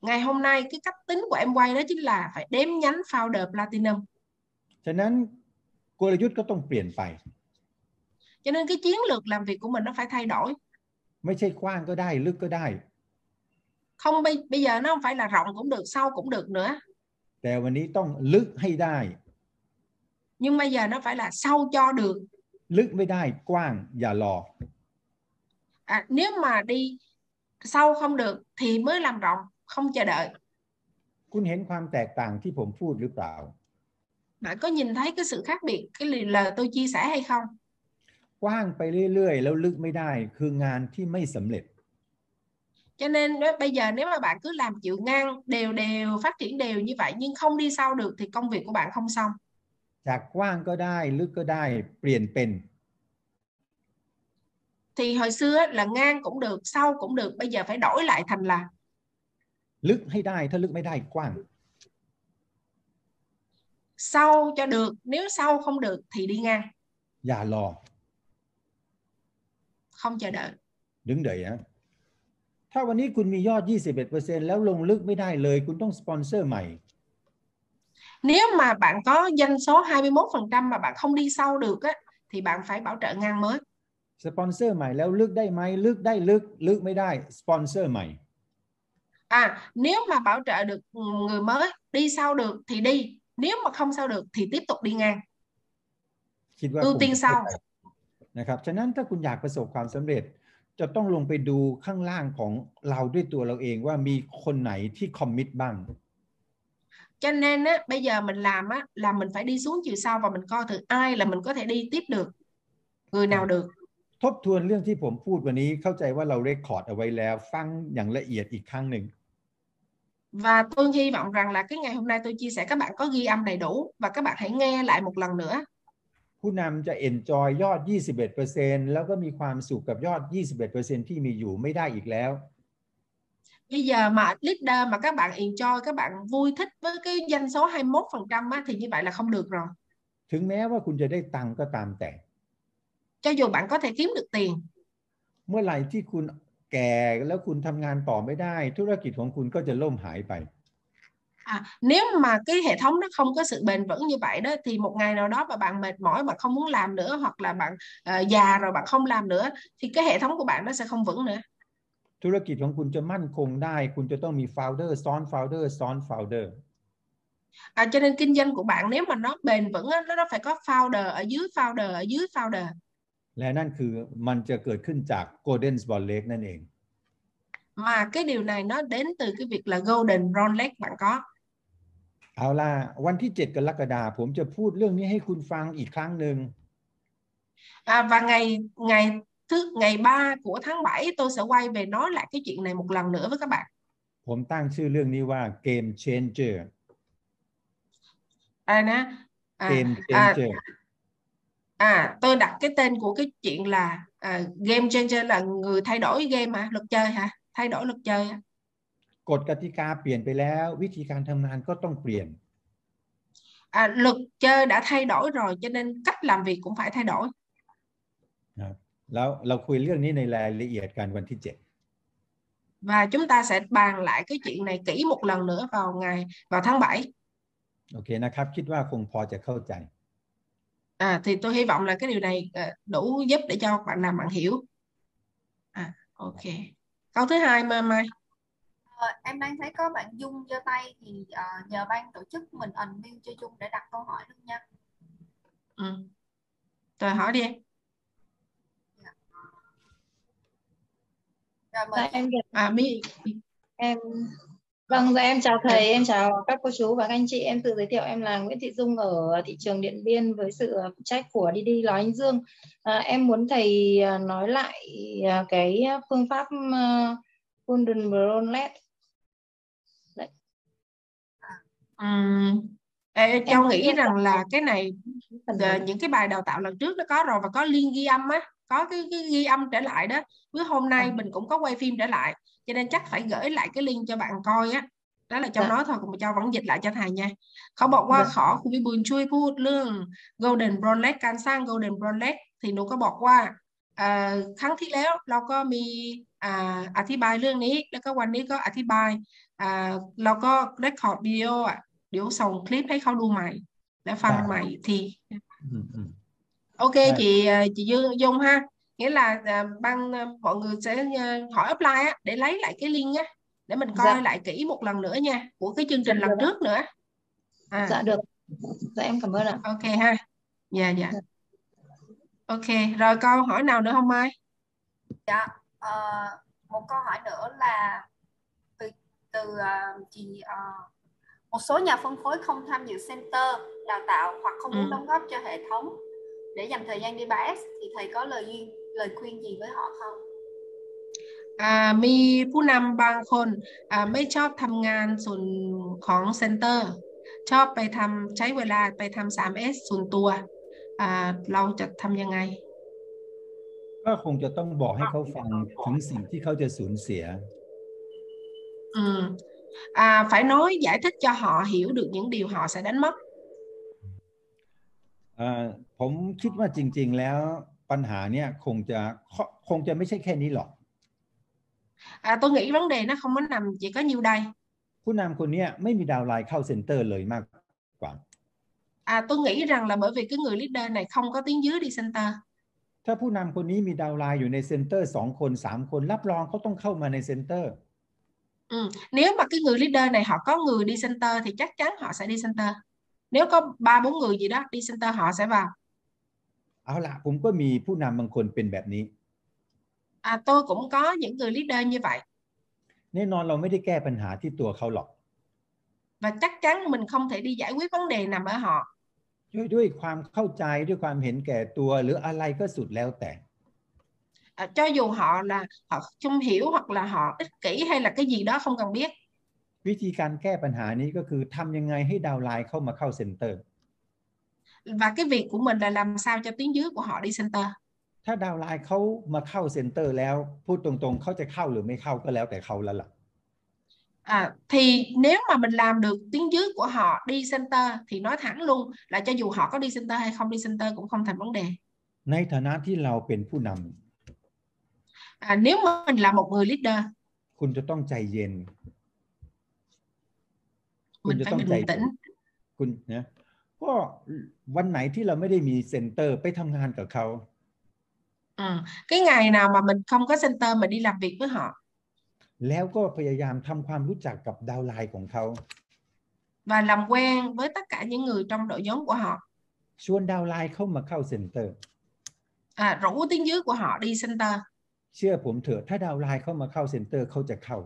ngày hôm nay cái cách tính của em quay đó chính là phải đếm nhánh founder platinum ฉะนั้นกลยุทธ์ก็ต้องเปลี่ยนไป cho nên cái chiến lược làm việc của mình nó phải thay đổi ไม่ใช่กว้างก็ได้ ลึกก็ได้ không bây bây giờ nó không phải là rộng cũng được sâu cũng được nữa แต่วันนี้ต้องลึกให้ได้ nhưng bây giờ nó phải là sâu cho được ลึกไม่ได้กว้างอย่ารอ à, nếu mà đi sâu không được thì mới làm rộng không chờ đợi คุณเห็นความแตกต่างที่ผมพูดหรือเปล่า bạn có nhìn thấy cái sự khác biệt cái lời lời tôi chia sẻ hay không กว้างไปเรื่อยๆ แล้วลึกไม่ได้ คืองานที่ไม่สำเร็จ cho nên đó, bây giờ nếu mà bạn cứ làm chịu ngang đều đều phát triển đều như vậy nhưng không đi sâu được thì công việc của bạn không xong จากกว้างก็ได้ ลึกก็ได้ เปลี่ยนเป็น thì hồi xưa là ngang cũng được sâu cũng được bây giờ phải đổi lại thành là ลึกให้ได้ ถ้าลึกไม่ได้กว้าง sâu cho được nếu sâu không được thì đi ngang อย่ารอ không chờ đợi ดึงเดยนะถ้าวันนี้คุณมียอด 21%แล้วลงลึกไม่ได้เลย คุณต้องสปอนเซอร์ใหม่ nếu mà bạn có doanh số 21% mà bạn không đi sâu được á thì bạn phải bảo trợ ngang mới สปอนเซอร์ใหม่แล้วลึกได้ไหมลึกได้ลึก ลึกไม่ได้สปอนเซอร์ใหม่ à nếu mà bảo trợ được người mới đi sâu được thì đi nếu mà không sâu được thì tiếp tục đi ngang คิดว่า ưu คง tiên จะเข้า sau ใจ นะครับ ฉะนั้นถ้าคุณอยากประสบความสำเร็จ จะต้องลงไปดูข้างล่างของเราด้วยตัวเราเองว่ามีคนไหนที่คอมมิตบ้าง cho nên á bây giờ mình làm á là mình phải đi xuống chiều sâu và mình coi thử ai là mình có thể đi tiếp được người nào được ทบทวนเรื่องที่ผมพูดวันนี้เข้าใจว่าเราเรคคอร์ดเอาไว้แล้วฟังอย่างละเอียดอีกครั้งหนึ่ง và tôi hy vọng rằng là cái ngày hôm nay tôi chia sẻ các bạn có ghi âm đầy đủ và các bạn hãy nghe lại một lần nữa ผู้นำจะ enjoy ยอด 21%แล้วก็มีความสุขกับยอด 21%ที่มีอยู่ไม่ได้อีกแล้ว bây giờ mà leader mà các bạn enjoy các bạn vui thích với cái doanh số 21% á, thì như vậy là không được rồi ถึงแม้ว่าคุณจะได้ตังค์ก็ตามแต่ cho dù bạn có thể kiếm được tiền เมื่อไหร่ที่คุณแก่แล้วคุณทำงานต่อไม่ได้ ธุรกิจของคุณก็จะล่มหายไป à, nếu mà cái hệ thống nó không có sự bền vững như vậy đó thì một ngày nào đó mà bạn mệt mỏi bạn không muốn làm nữa hoặc là bạn ờ, già rồi bạn không làm nữa thì cái hệ thống của bạn nó sẽ không vững nữa ธุรกิจของคุณจะมั่นคงได้ คุณจะต้องมี founder ซ้อน founder ซ้อน founder à, cho nên kinh doanh của bạn nếu mà nó bền vững á, nó nó phải có founder ở dưới founder ở dưới founder และนั่นคือมันจะเกิดขึ้นจาก golden spot lake นั่นเอง mà cái điều này nó đến từ cái việc là golden brown leg bạn có เอาล่ะ วันที่ 7 กรกฎาคมผมจะพูดเรื่องนี้ให้คุณฟังอีกครั้งหนึ่ง à, và ngày ngày thứ ngày 3 của tháng 7 tôi sẽ quay về nói lại cái chuyện này một lần nữa với các bạn ผมตั้งชื่อเรื่องนี้ว่า game changer à nè à, game à, changer à tôi đặt cái tên của cái chuyện là à, game changer là người thay đổi game hả luật chơi hả thay đổi luật chơi hả? กฎกติกาเปลี่ยนไปแล้ว วิธีการทำงานก็ต้องเปลี่ยน à, luật chơi đã thay đổi rồi cho nên cách làm việc cũng phải thay đổi แล้วเราคุยเรื่องนี้ในรายละเอียดกันวันที่ và chúng ta sẽ bàn lại cái chuyện này kỹ một lần nữa vào ngày vào tháng 7 7 โอเคนะครับ คิดว่าคงพอจะเข้าใจ à, thì tôi hy vọng là cái điều này à, đủ giúp để cho bạn nào bạn hiểu à, ok câu thứ hai mai mai Ờ, em đang thấy có bạn Dung giơ tay thì ờ, nhờ ban tổ chức mình unmute cho Dung để đặt câu hỏi luôn nha. ừ. rồi hỏi đi em. Rồi mời Dạ, em à mi em vâng dạ em chào thầy em chào các cô chú và các anh chị. Em tự giới thiệu em là Nguyễn Thị Dung ở thị trường Điện Biên với sự phụ trách của đi đi Lò Anh Dương. À, em muốn thầy nói lại cái phương pháp uh, Golden Brown LED Uhm, Ê, Châu nghĩ rằng là cái này những cái bài đào tạo lần trước nó có rồi và có liên ghi âm á có cái, cái ghi âm trở lại đó. Với hôm nay mình cũng có quay phim trở lại cho nên chắc phải gửi lại cái link cho bạn coi á. Đó là trong nói thôi cũng cho vẫn dịch lại cho thầy nha. Khó bỏ qua khó cũng bị buồn chui phút lương. Golden brunlet can sang golden brunlet thì nó có bỏ qua. ครั้งที่แล้วเราก็มีอ่าอธิบายเรื่องนี้ แล้วก็วันนี้ก็อธิบายอ่าเราก็ record video อ่ะเดี๋ยวส่งคลิปให้เขาดูใหม่ และฟัง Dạ. ใหม่อีกที อืมอืม ok Dạ. chị ờ, chị Dương Dung ha nghĩa là à, ban à, mọi người sẽ à, hỏi offline á để lấy lại cái link á để mình coi Dạ. lại kỹ một lần nữa nha của cái chương trình Dạ, lần được ạ. trước nữa à Dạ được. Dạ em cảm ơn ạ. ok ha dạ dạ ok rồi câu hỏi nào nữa không Mai Dạ, ờ, một câu hỏi nữa là từ từ ờ, chị ờ, một số nhà phân phối không tham dự center đào tạo hoặc không muốn Ừ. đóng góp cho hệ thống để dành thời gian đi 3S thì thầy có lời duyên lời khuyên gì với họ không? อ่ามีผู้นำบางคนอ่าไม่ชอบทำงานส่วนของเซ็นเตอร์ ชอบไปทำใช้เวลาไปทำ 3S ส่วนตัวอ่า เราจะทำยังไง ก็คงจะต้องบอกให้เขาฟังถึงสิ่งที่เขาจะสูญเสีย Ừ. À, phải nói giải thích cho họ hiểu được những điều họ sẽ đánh mất. เอ่อผมคิดว่าจริง ๆ แล้วปัญหาเนี่ยคงจะคงจะไม่ใช่แค่นี้หรอก À, tôi nghĩ vấn đề nó không có nằm chỉ có nhiêu đây. ผู้นำคนเนี้ยไม่มีดาวน์ไลน์เข้าเซ็นเตอร์เลยมากกว่า À, tôi nghĩ rằng là bởi vì cái người leader này không có tiếng dưới đi center. ถ้าผู้นำคนนี้มีดาวน์ไลน์อยู่ในเซ็นเตอร์สองคนสามคนรับรองเขาต้องเข้ามาในเซ็นเตอร์ Ừ. Nếu mà cái người leader này họ có người đi center thì chắc chắn họ sẽ đi center. Nếu có ba bốn người gì đó đi center họ sẽ vào. เอาละผมก็มีผู้นำบางคนเป็นแบบนี้ À, tôi cũng có những người leader như vậy แน่นอนเราไม่ได้แก้ปัญหาที่ตัวเขาหรอก và chắc chắn mình không thể đi giải quyết vấn đề nằm ở họ. ด้วยด้วยความเข้าใจด้วยความเห็นแก่ตัว หรืออะไรก็สุดแล้วแต่ À, cho dù họ là họ không hiểu hoặc là họ ích kỷ hay là cái gì đó không cần biết วิธีการแก้ปัญหานี้ก็คือทำยังไงให้ดาวน์ไลน์เข้ามาเข้าเซ็นเตอร์ và cái việc của mình là làm sao cho tiếng dưới của họ đi center ถ้าดาวน์ไลน์เขามาเข้าเซ็นเตอร์แล้วพูดตรงๆเขาจะเข้าหรือไม่เข้าก็แล้วแต่เขาแล้วล่ะ à, thì nếu mà mình làm được tiếng dưới của họ đi center thì nói thẳng luôn là cho dù họ có đi center hay không đi center cũng không thành vấn đề ในฐานะที่เราเป็นผู้นำ à, nếu mà mình là một người leader คุณจะต้องใจเย็น คุณ mình จะ phải ต้องใจ bình tĩnh คุณนะก็วันไหนที่เราไม่ได้มีเซ็นเตอร์ไปทำงานกับเขา ừ. cái ngày nào mà mình không có center mà đi làm việc với họ แล้วก็พยายามทำความรู้จักกับดาวน์ไลน์ของเขา và làm quen với tất cả những người trong đội nhóm của họ ชวนดาวน์ไลน์เข้ามาเข้าเซ็นเตอร์ à, rủ tiếng dưới của họ đi center เชื่อผมเถอะถ้าดาวน์ไลน์เข้ามาเข้าเซ็นเตอร์เขาจะเข้า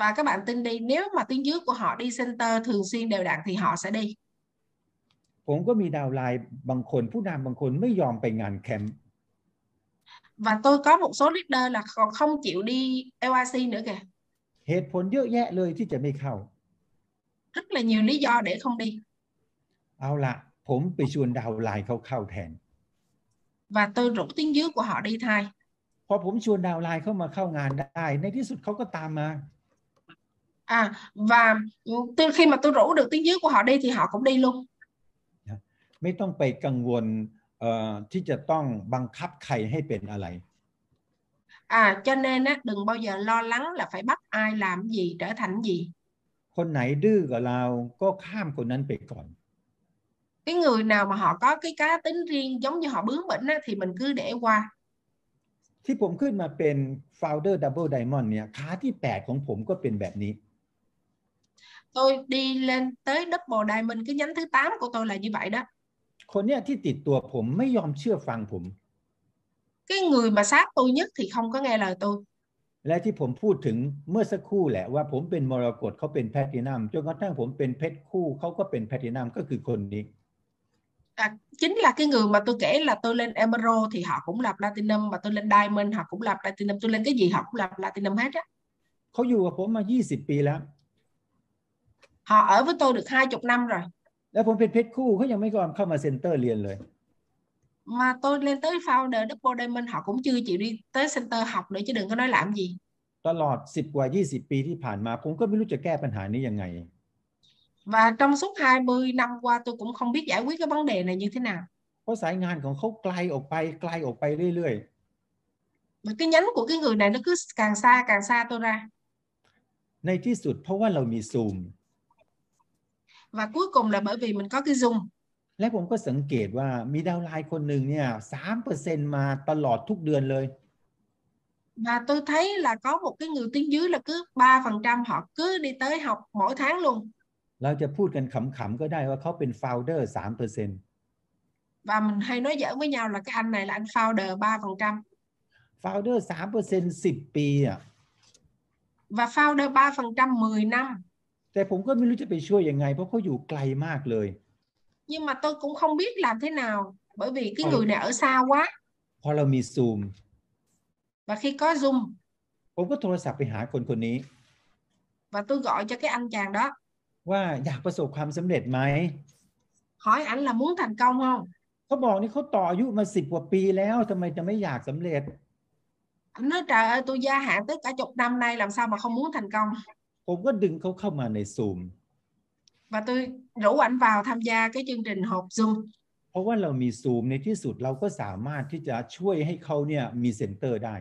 và các bạn tin đi nếu mà tiếng dưới của họ đi center thường xuyên đều đặn thì họ sẽ đi ผมก็มีดาวน์ไลน์บางคน ผู้นำบางคนไม่ยอมไปงานแคมป์ và tôi có một số leader là còn không chịu đi LIC nữa kìa เหตุผลเยอะแยะเลยที่จะไม่เข้า rất là nhiều lý do để không đi เอาละผมไปชวนดาวน์ไลน์เขาเข้าแทน và tôi rủ tiếng dưới của họ đi thay พอผมชวนดาวน์ไลน์เข้ามาเข้างานได้ ในที่สุดเขาก็ตามมา à và từ khi mà tôi rủ được tiếng dưới của họ đi thì họ cũng đi luôn ไม่ต้องไปกังวลเอ่อ ที่จะต้องบังคับใครให้เป็นอะไร à cho nên á đừng bao giờ lo lắng là phải bắt ai làm gì trở thành gì คนไหนดื้อกับเราก็ข้ามคนนั้นไปก่อน cái người nào mà họ có cái cá tính riêng giống như họ bướng bỉnh á, thì mình cứ để qua ที่ผมขึ้นมาเป็น founder double diamond เนี่ยขาที่ 8 ของผมก็เป็นแบบนี้ tôi đi lên tới double diamond cái nhánh thứ 8 của tôi là như vậy đó คนเนี้ยที่ติดตัวผมไม่ยอมเชื่อฟังผม cái người mà sát tôi nhất thì không có nghe lời tôi และที่ผมพูดถึงเมื่อสักครู่แหละว่าผมเป็นมรกตเขาเป็นแพลตินัมจนกระทั่งผมเป็นเพชรคู่เขาก็เป็นแพลตินัมก็คือคนนี้ à, chính là cái người mà tôi kể là tôi lên emerald thì họ cũng là platinum mà tôi lên diamond họ cũng là platinum tôi lên cái gì họ cũng là platinum hết á เขาอยู่กับผมมา 20 ปีแล้ว họ ở với tôi được hai chục năm rồi แล้วผมเป็นเพชรคู่เขายังไม่ยอมเข้ามาเซ็นเตอร์เรียนเลย mà tôi lên tới founder double diamond họ cũng chưa chịu đi tới center học nữa chứ đừng có nói làm gì ตลอด 10 กว่า 20 ปีที่ผ่านมา ผมก็ไม่รู้จะแก้ปัญหานี้ยังไง và trong suốt 20 năm qua tôi cũng không biết giải quyết cái vấn đề này như thế nào เพราะสายงานของเขาไกลออกไปไกลออกไปเรื่อย mà cái nhánh của cái người này nó cứ càng xa càng xa tôi ra ๆในที่สุดเพราะว่าเรามีซูม và cuối cùng là bởi vì mình có cái zoom และผมก็สังเกตว่ามีดาวน์ไลน์คนหนึ่งเนี่ยสามเปอร์เซ็นมาตลอดทุกเดือนเลย và tôi thấy là có một cái người tuyến dưới là cứ 3% họ cứ đi tới học mỗi tháng luôn เราจะพูดกันขำๆก็ได้ว่าเขาเป็น founder สามเปอร์เซ็น và mình hay nói giỡn với nhau là cái anh này là anh founder 3% founder สามเปอร์เซ็นสิบปีอ่ะ và founder 3% 10 năm แต่ผมก็ไม่รู้จะไปช่วยยังไง เพราะเขาอยู่ไกลมากเลย nhưng mà tôi cũng không biết làm thế nào bởi vì cái Ừ. người này ở xa quá พอเรามีซูม và khi có zoom ผมก็โทรศัพท์ไปหาคนคนนี้ và tôi gọi cho cái anh chàng đó ว่าอยากประสบความสำเร็จไหม hỏi ảnh là muốn thành công không เขาบอกนี่เขาต่ออายุมาสิบกว่าปีแล้วทำไมจะไม่อยากสำเร็จ ảnh nói trời ơi tôi gia hạn tới cả chục năm nay làm sao mà không muốn thành công ผมก็ดึงเขาเข้ามาในซูม và tôi rủ ảnh vào tham gia cái chương trình họp zoom เพราะว่าเรามีซูมในที่สุดเราก็สามารถที่จะช่วยให้เขาเนี่ยมีเซ็นเตอร์ได้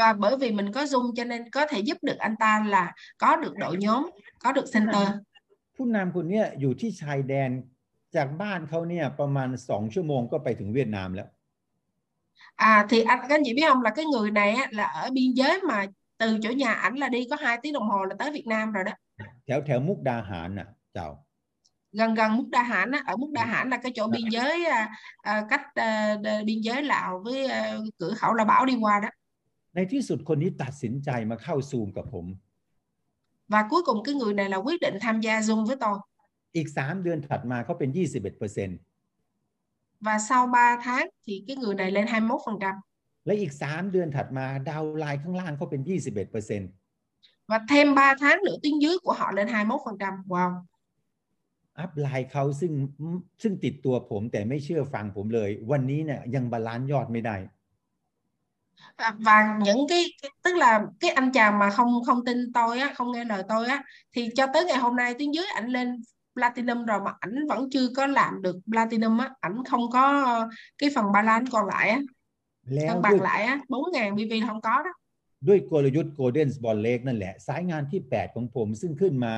và bởi vì mình có zoom cho nên có thể giúp được anh ta là có được đội nhóm có được center ผู้นำคนเนี้ยอยู่ที่ชายแดนจากบ้านเขาเนี่ยประมาณสองชั่วโมงก็ไปถึงเวียดนามแล้ว à thì anh các anh chị biết không là cái người này á, là ở biên giới mà từ chỗ nhà ảnh là đi có hai tiếng đồng hồ là tới Việt Nam rồi đó แถวแถวมุกดาหารน่ะเจ้า gần gần Muốc Đa Hãn á, ở Muốc Đa Hãn là cái chỗ biên giới à, à, cách à, đ- biên giới Lào với à, cửa khẩu La Bảo đi qua đó ในที่สุดคนนี้ตัดสินใจมาเข้าซูมกับผม và cuối cùng cái người này là quyết định tham gia Zoom với tôi อีกสามเดือนถัดมาเขาเป็นยี่สิบเอ็ดเปอร์เซ็น và sau 3 tháng thì cái người này lên 21% และอีกสามเดือนถัดมาดาวน์ไลน์ข้างล่างเขาเป็นยี่สิบเอ็ดเปอร์เซ็น và thêm 3 tháng nữa tuyến dưới của họ lên 21% wow อัพไลน์เขาซึ่งซึ่งติดตัวผมแต่ไม่เชื่อฟังผมเลย วันนี้เนี่ยยังบาลานซ์ยอดไม่ได้ À, và những cái, cái tức là cái anh chàng mà không không tin tôi á không nghe lời tôi á thì cho tới ngày hôm nay tuyến dưới ảnh lên platinum rồi mà ảnh vẫn chưa có làm được platinum á ảnh không có ờ, cái phần balance còn lại á แล้ว cân ด้วย bằng lại á 4.000 BV là không có đó ด้วยกลยุทธ์ Golden Ball Lake นั่นแหละ สายงานที่ 8 ของผมซึ่งขึ้นมา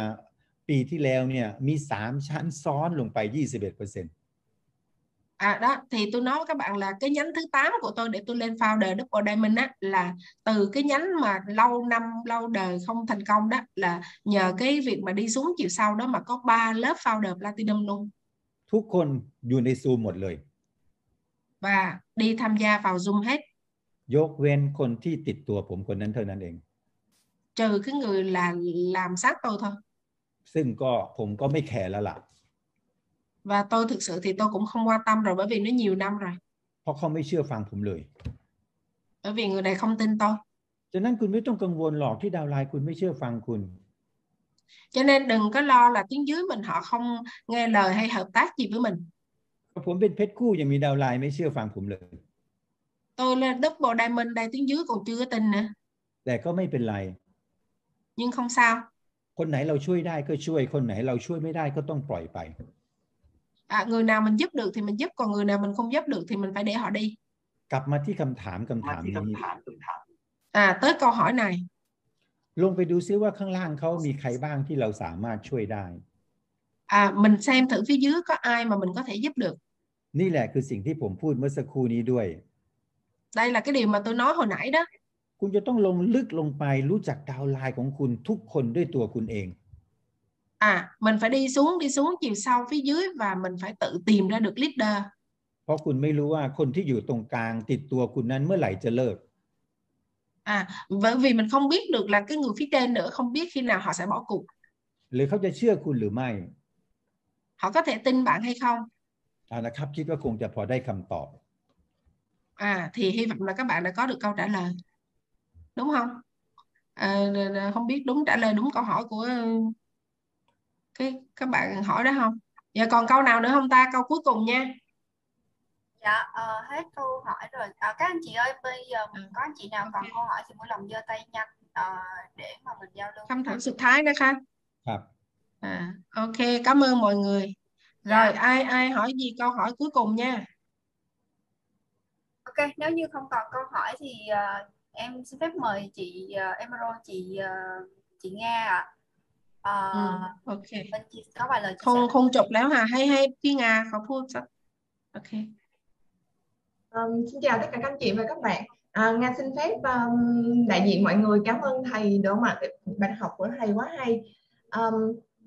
ปีที่แล้วเนี่ยมี 3 ชั้นซ้อนลงไป 21% à đó thì tôi nói với các bạn là cái nhánh thứ 8 của tôi để tôi lên founder double diamond á là từ cái nhánh mà lâu năm lâu đời không thành công đó là nhờ cái việc mà đi xuống chiều sau đó mà có ba lớp founder platinum luôn ทุกคนอยู่ในซูมหมดเลย và đi tham gia vào Zoom hết ยกเว้นคนที่ติดตัวผมคนนั้นเท่านั้นเอง trừ cái người là làm sát tôi thôi ซึ่งก็ผมก็ไม่แคร์แล้วล่ะ và tôi thực sự thì tôi cũng không quan tâm rồi bởi vì nó nhiều năm rồi เพราะเขาไม่เชื่อฟังผมเลย bởi vì người này không tin tôi ฉะนั้นคุณไม่ต้องกังวลหรอกที่ดาวน์ไลน์คุณไม่เชื่อฟังคุณ cho nên đừng có lo là tiếng dưới mình họ không nghe lời hay hợp tác gì với mình ผมเป็นเพชรคู่ยังมีดาวน์ไลน์ไม่เชื่อฟังผมเลย tôi lên double diamond đây tiếng dưới còn chưa có tin nữa แต่ก็ไม่เป็นไร nhưng không sao คนไหนเราช่วยได้ก็ช่วย คนไหนเราช่วยไม่ได้ก็ต้องปล่อยไป à, người nào mình giúp được thì mình giúp còn người nào mình không giúp được thì mình phải để họ đi กลับมาที่คำถามคำมาถามที่นี้คำถามคำถาม à tới câu hỏi này ลงไปดูซิว่าข้างล่างเขามีใครบ้างที่เราสามารถช่วยได้ à, mình xem thử phía dưới có ai mà mình có thể giúp được นี่แหละคือสิ่งที่ผมพูดเมื่อสักครู่นี้ด้วย đây là cái điều mà tôi nói hồi nãy đó คุณจะต้องลงลึกลงไปรู้จักดาวน์ไลน์ของคุณทุกคนด้วยตัวคุณเอง à mình phải đi xuống đi xuống chiều sâu phía dưới và mình phải tự tìm ra được leader เพราะคุณไม่รู้ว่าคนที่อยู่ตรงกลางติดตัวคุณนั้นเมื่อไหร่จะเลิก à bởi vì mình không biết được là cái người phía trên nữa không biết khi nào họ sẽ bỏ cuộc หรือเขาจะเชื่อคุณหรือไม่ họ có thể tin bạn hay không เอา นะครับ คิดว่าคงจะพอได้คำตอบ à thì hy vọng là các bạn đã có được câu trả lời đúng không à, không biết đúng trả lời đúng câu hỏi của cái các bạn hỏi đó không giờ còn câu nào nữa không ta câu cuối cùng nha Dạ, ờ, hết câu hỏi rồi. À, các anh chị ơi, bây giờ Ừ. có anh chị nào còn câu hỏi thì vui lòng giơ tay nhanh ờ, để mà mình giao lưu. คำถามสุดท้ายนะคะ ครับ à, ok cảm ơn mọi người rồi Dạ. ai ai hỏi gì câu hỏi cuối cùng nha Ok, nếu như không còn câu hỏi thì ờ, em xin phép mời chị uh, Emerald, chị ờ, chị Nga ạ. Ờ, ừ, ok bên chị có vài lời chia không sẻ không chụpแล้วhả hay hay พี่งาขอพูดสักโอเค Um, xin chào tất cả các anh chị và các bạn. À, Nga xin phép um, đại diện mọi người cảm ơn thầy đỡ mặt bài học của thầy quá hay. Um,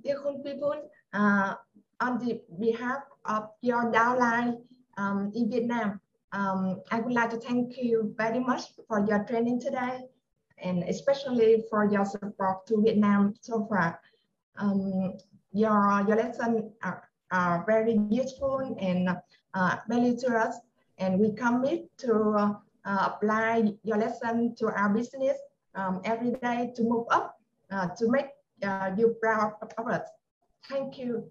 dear cool people, uh, on the behalf of your downline um, in Vietnam, um, I would like to thank you very much for your training today and especially for your support to Vietnam so far. Um, your your lesson are, are very useful and uh, value to us and we commit to uh, uh, apply your lesson to our business um, every day to move up uh, to make uh, you proud of us. Thank you.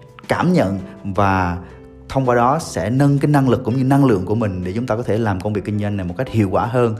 cảm nhận và thông qua đó sẽ nâng cái năng lực cũng như năng lượng của mình để chúng ta có thể làm công việc kinh doanh này một cách hiệu quả hơn.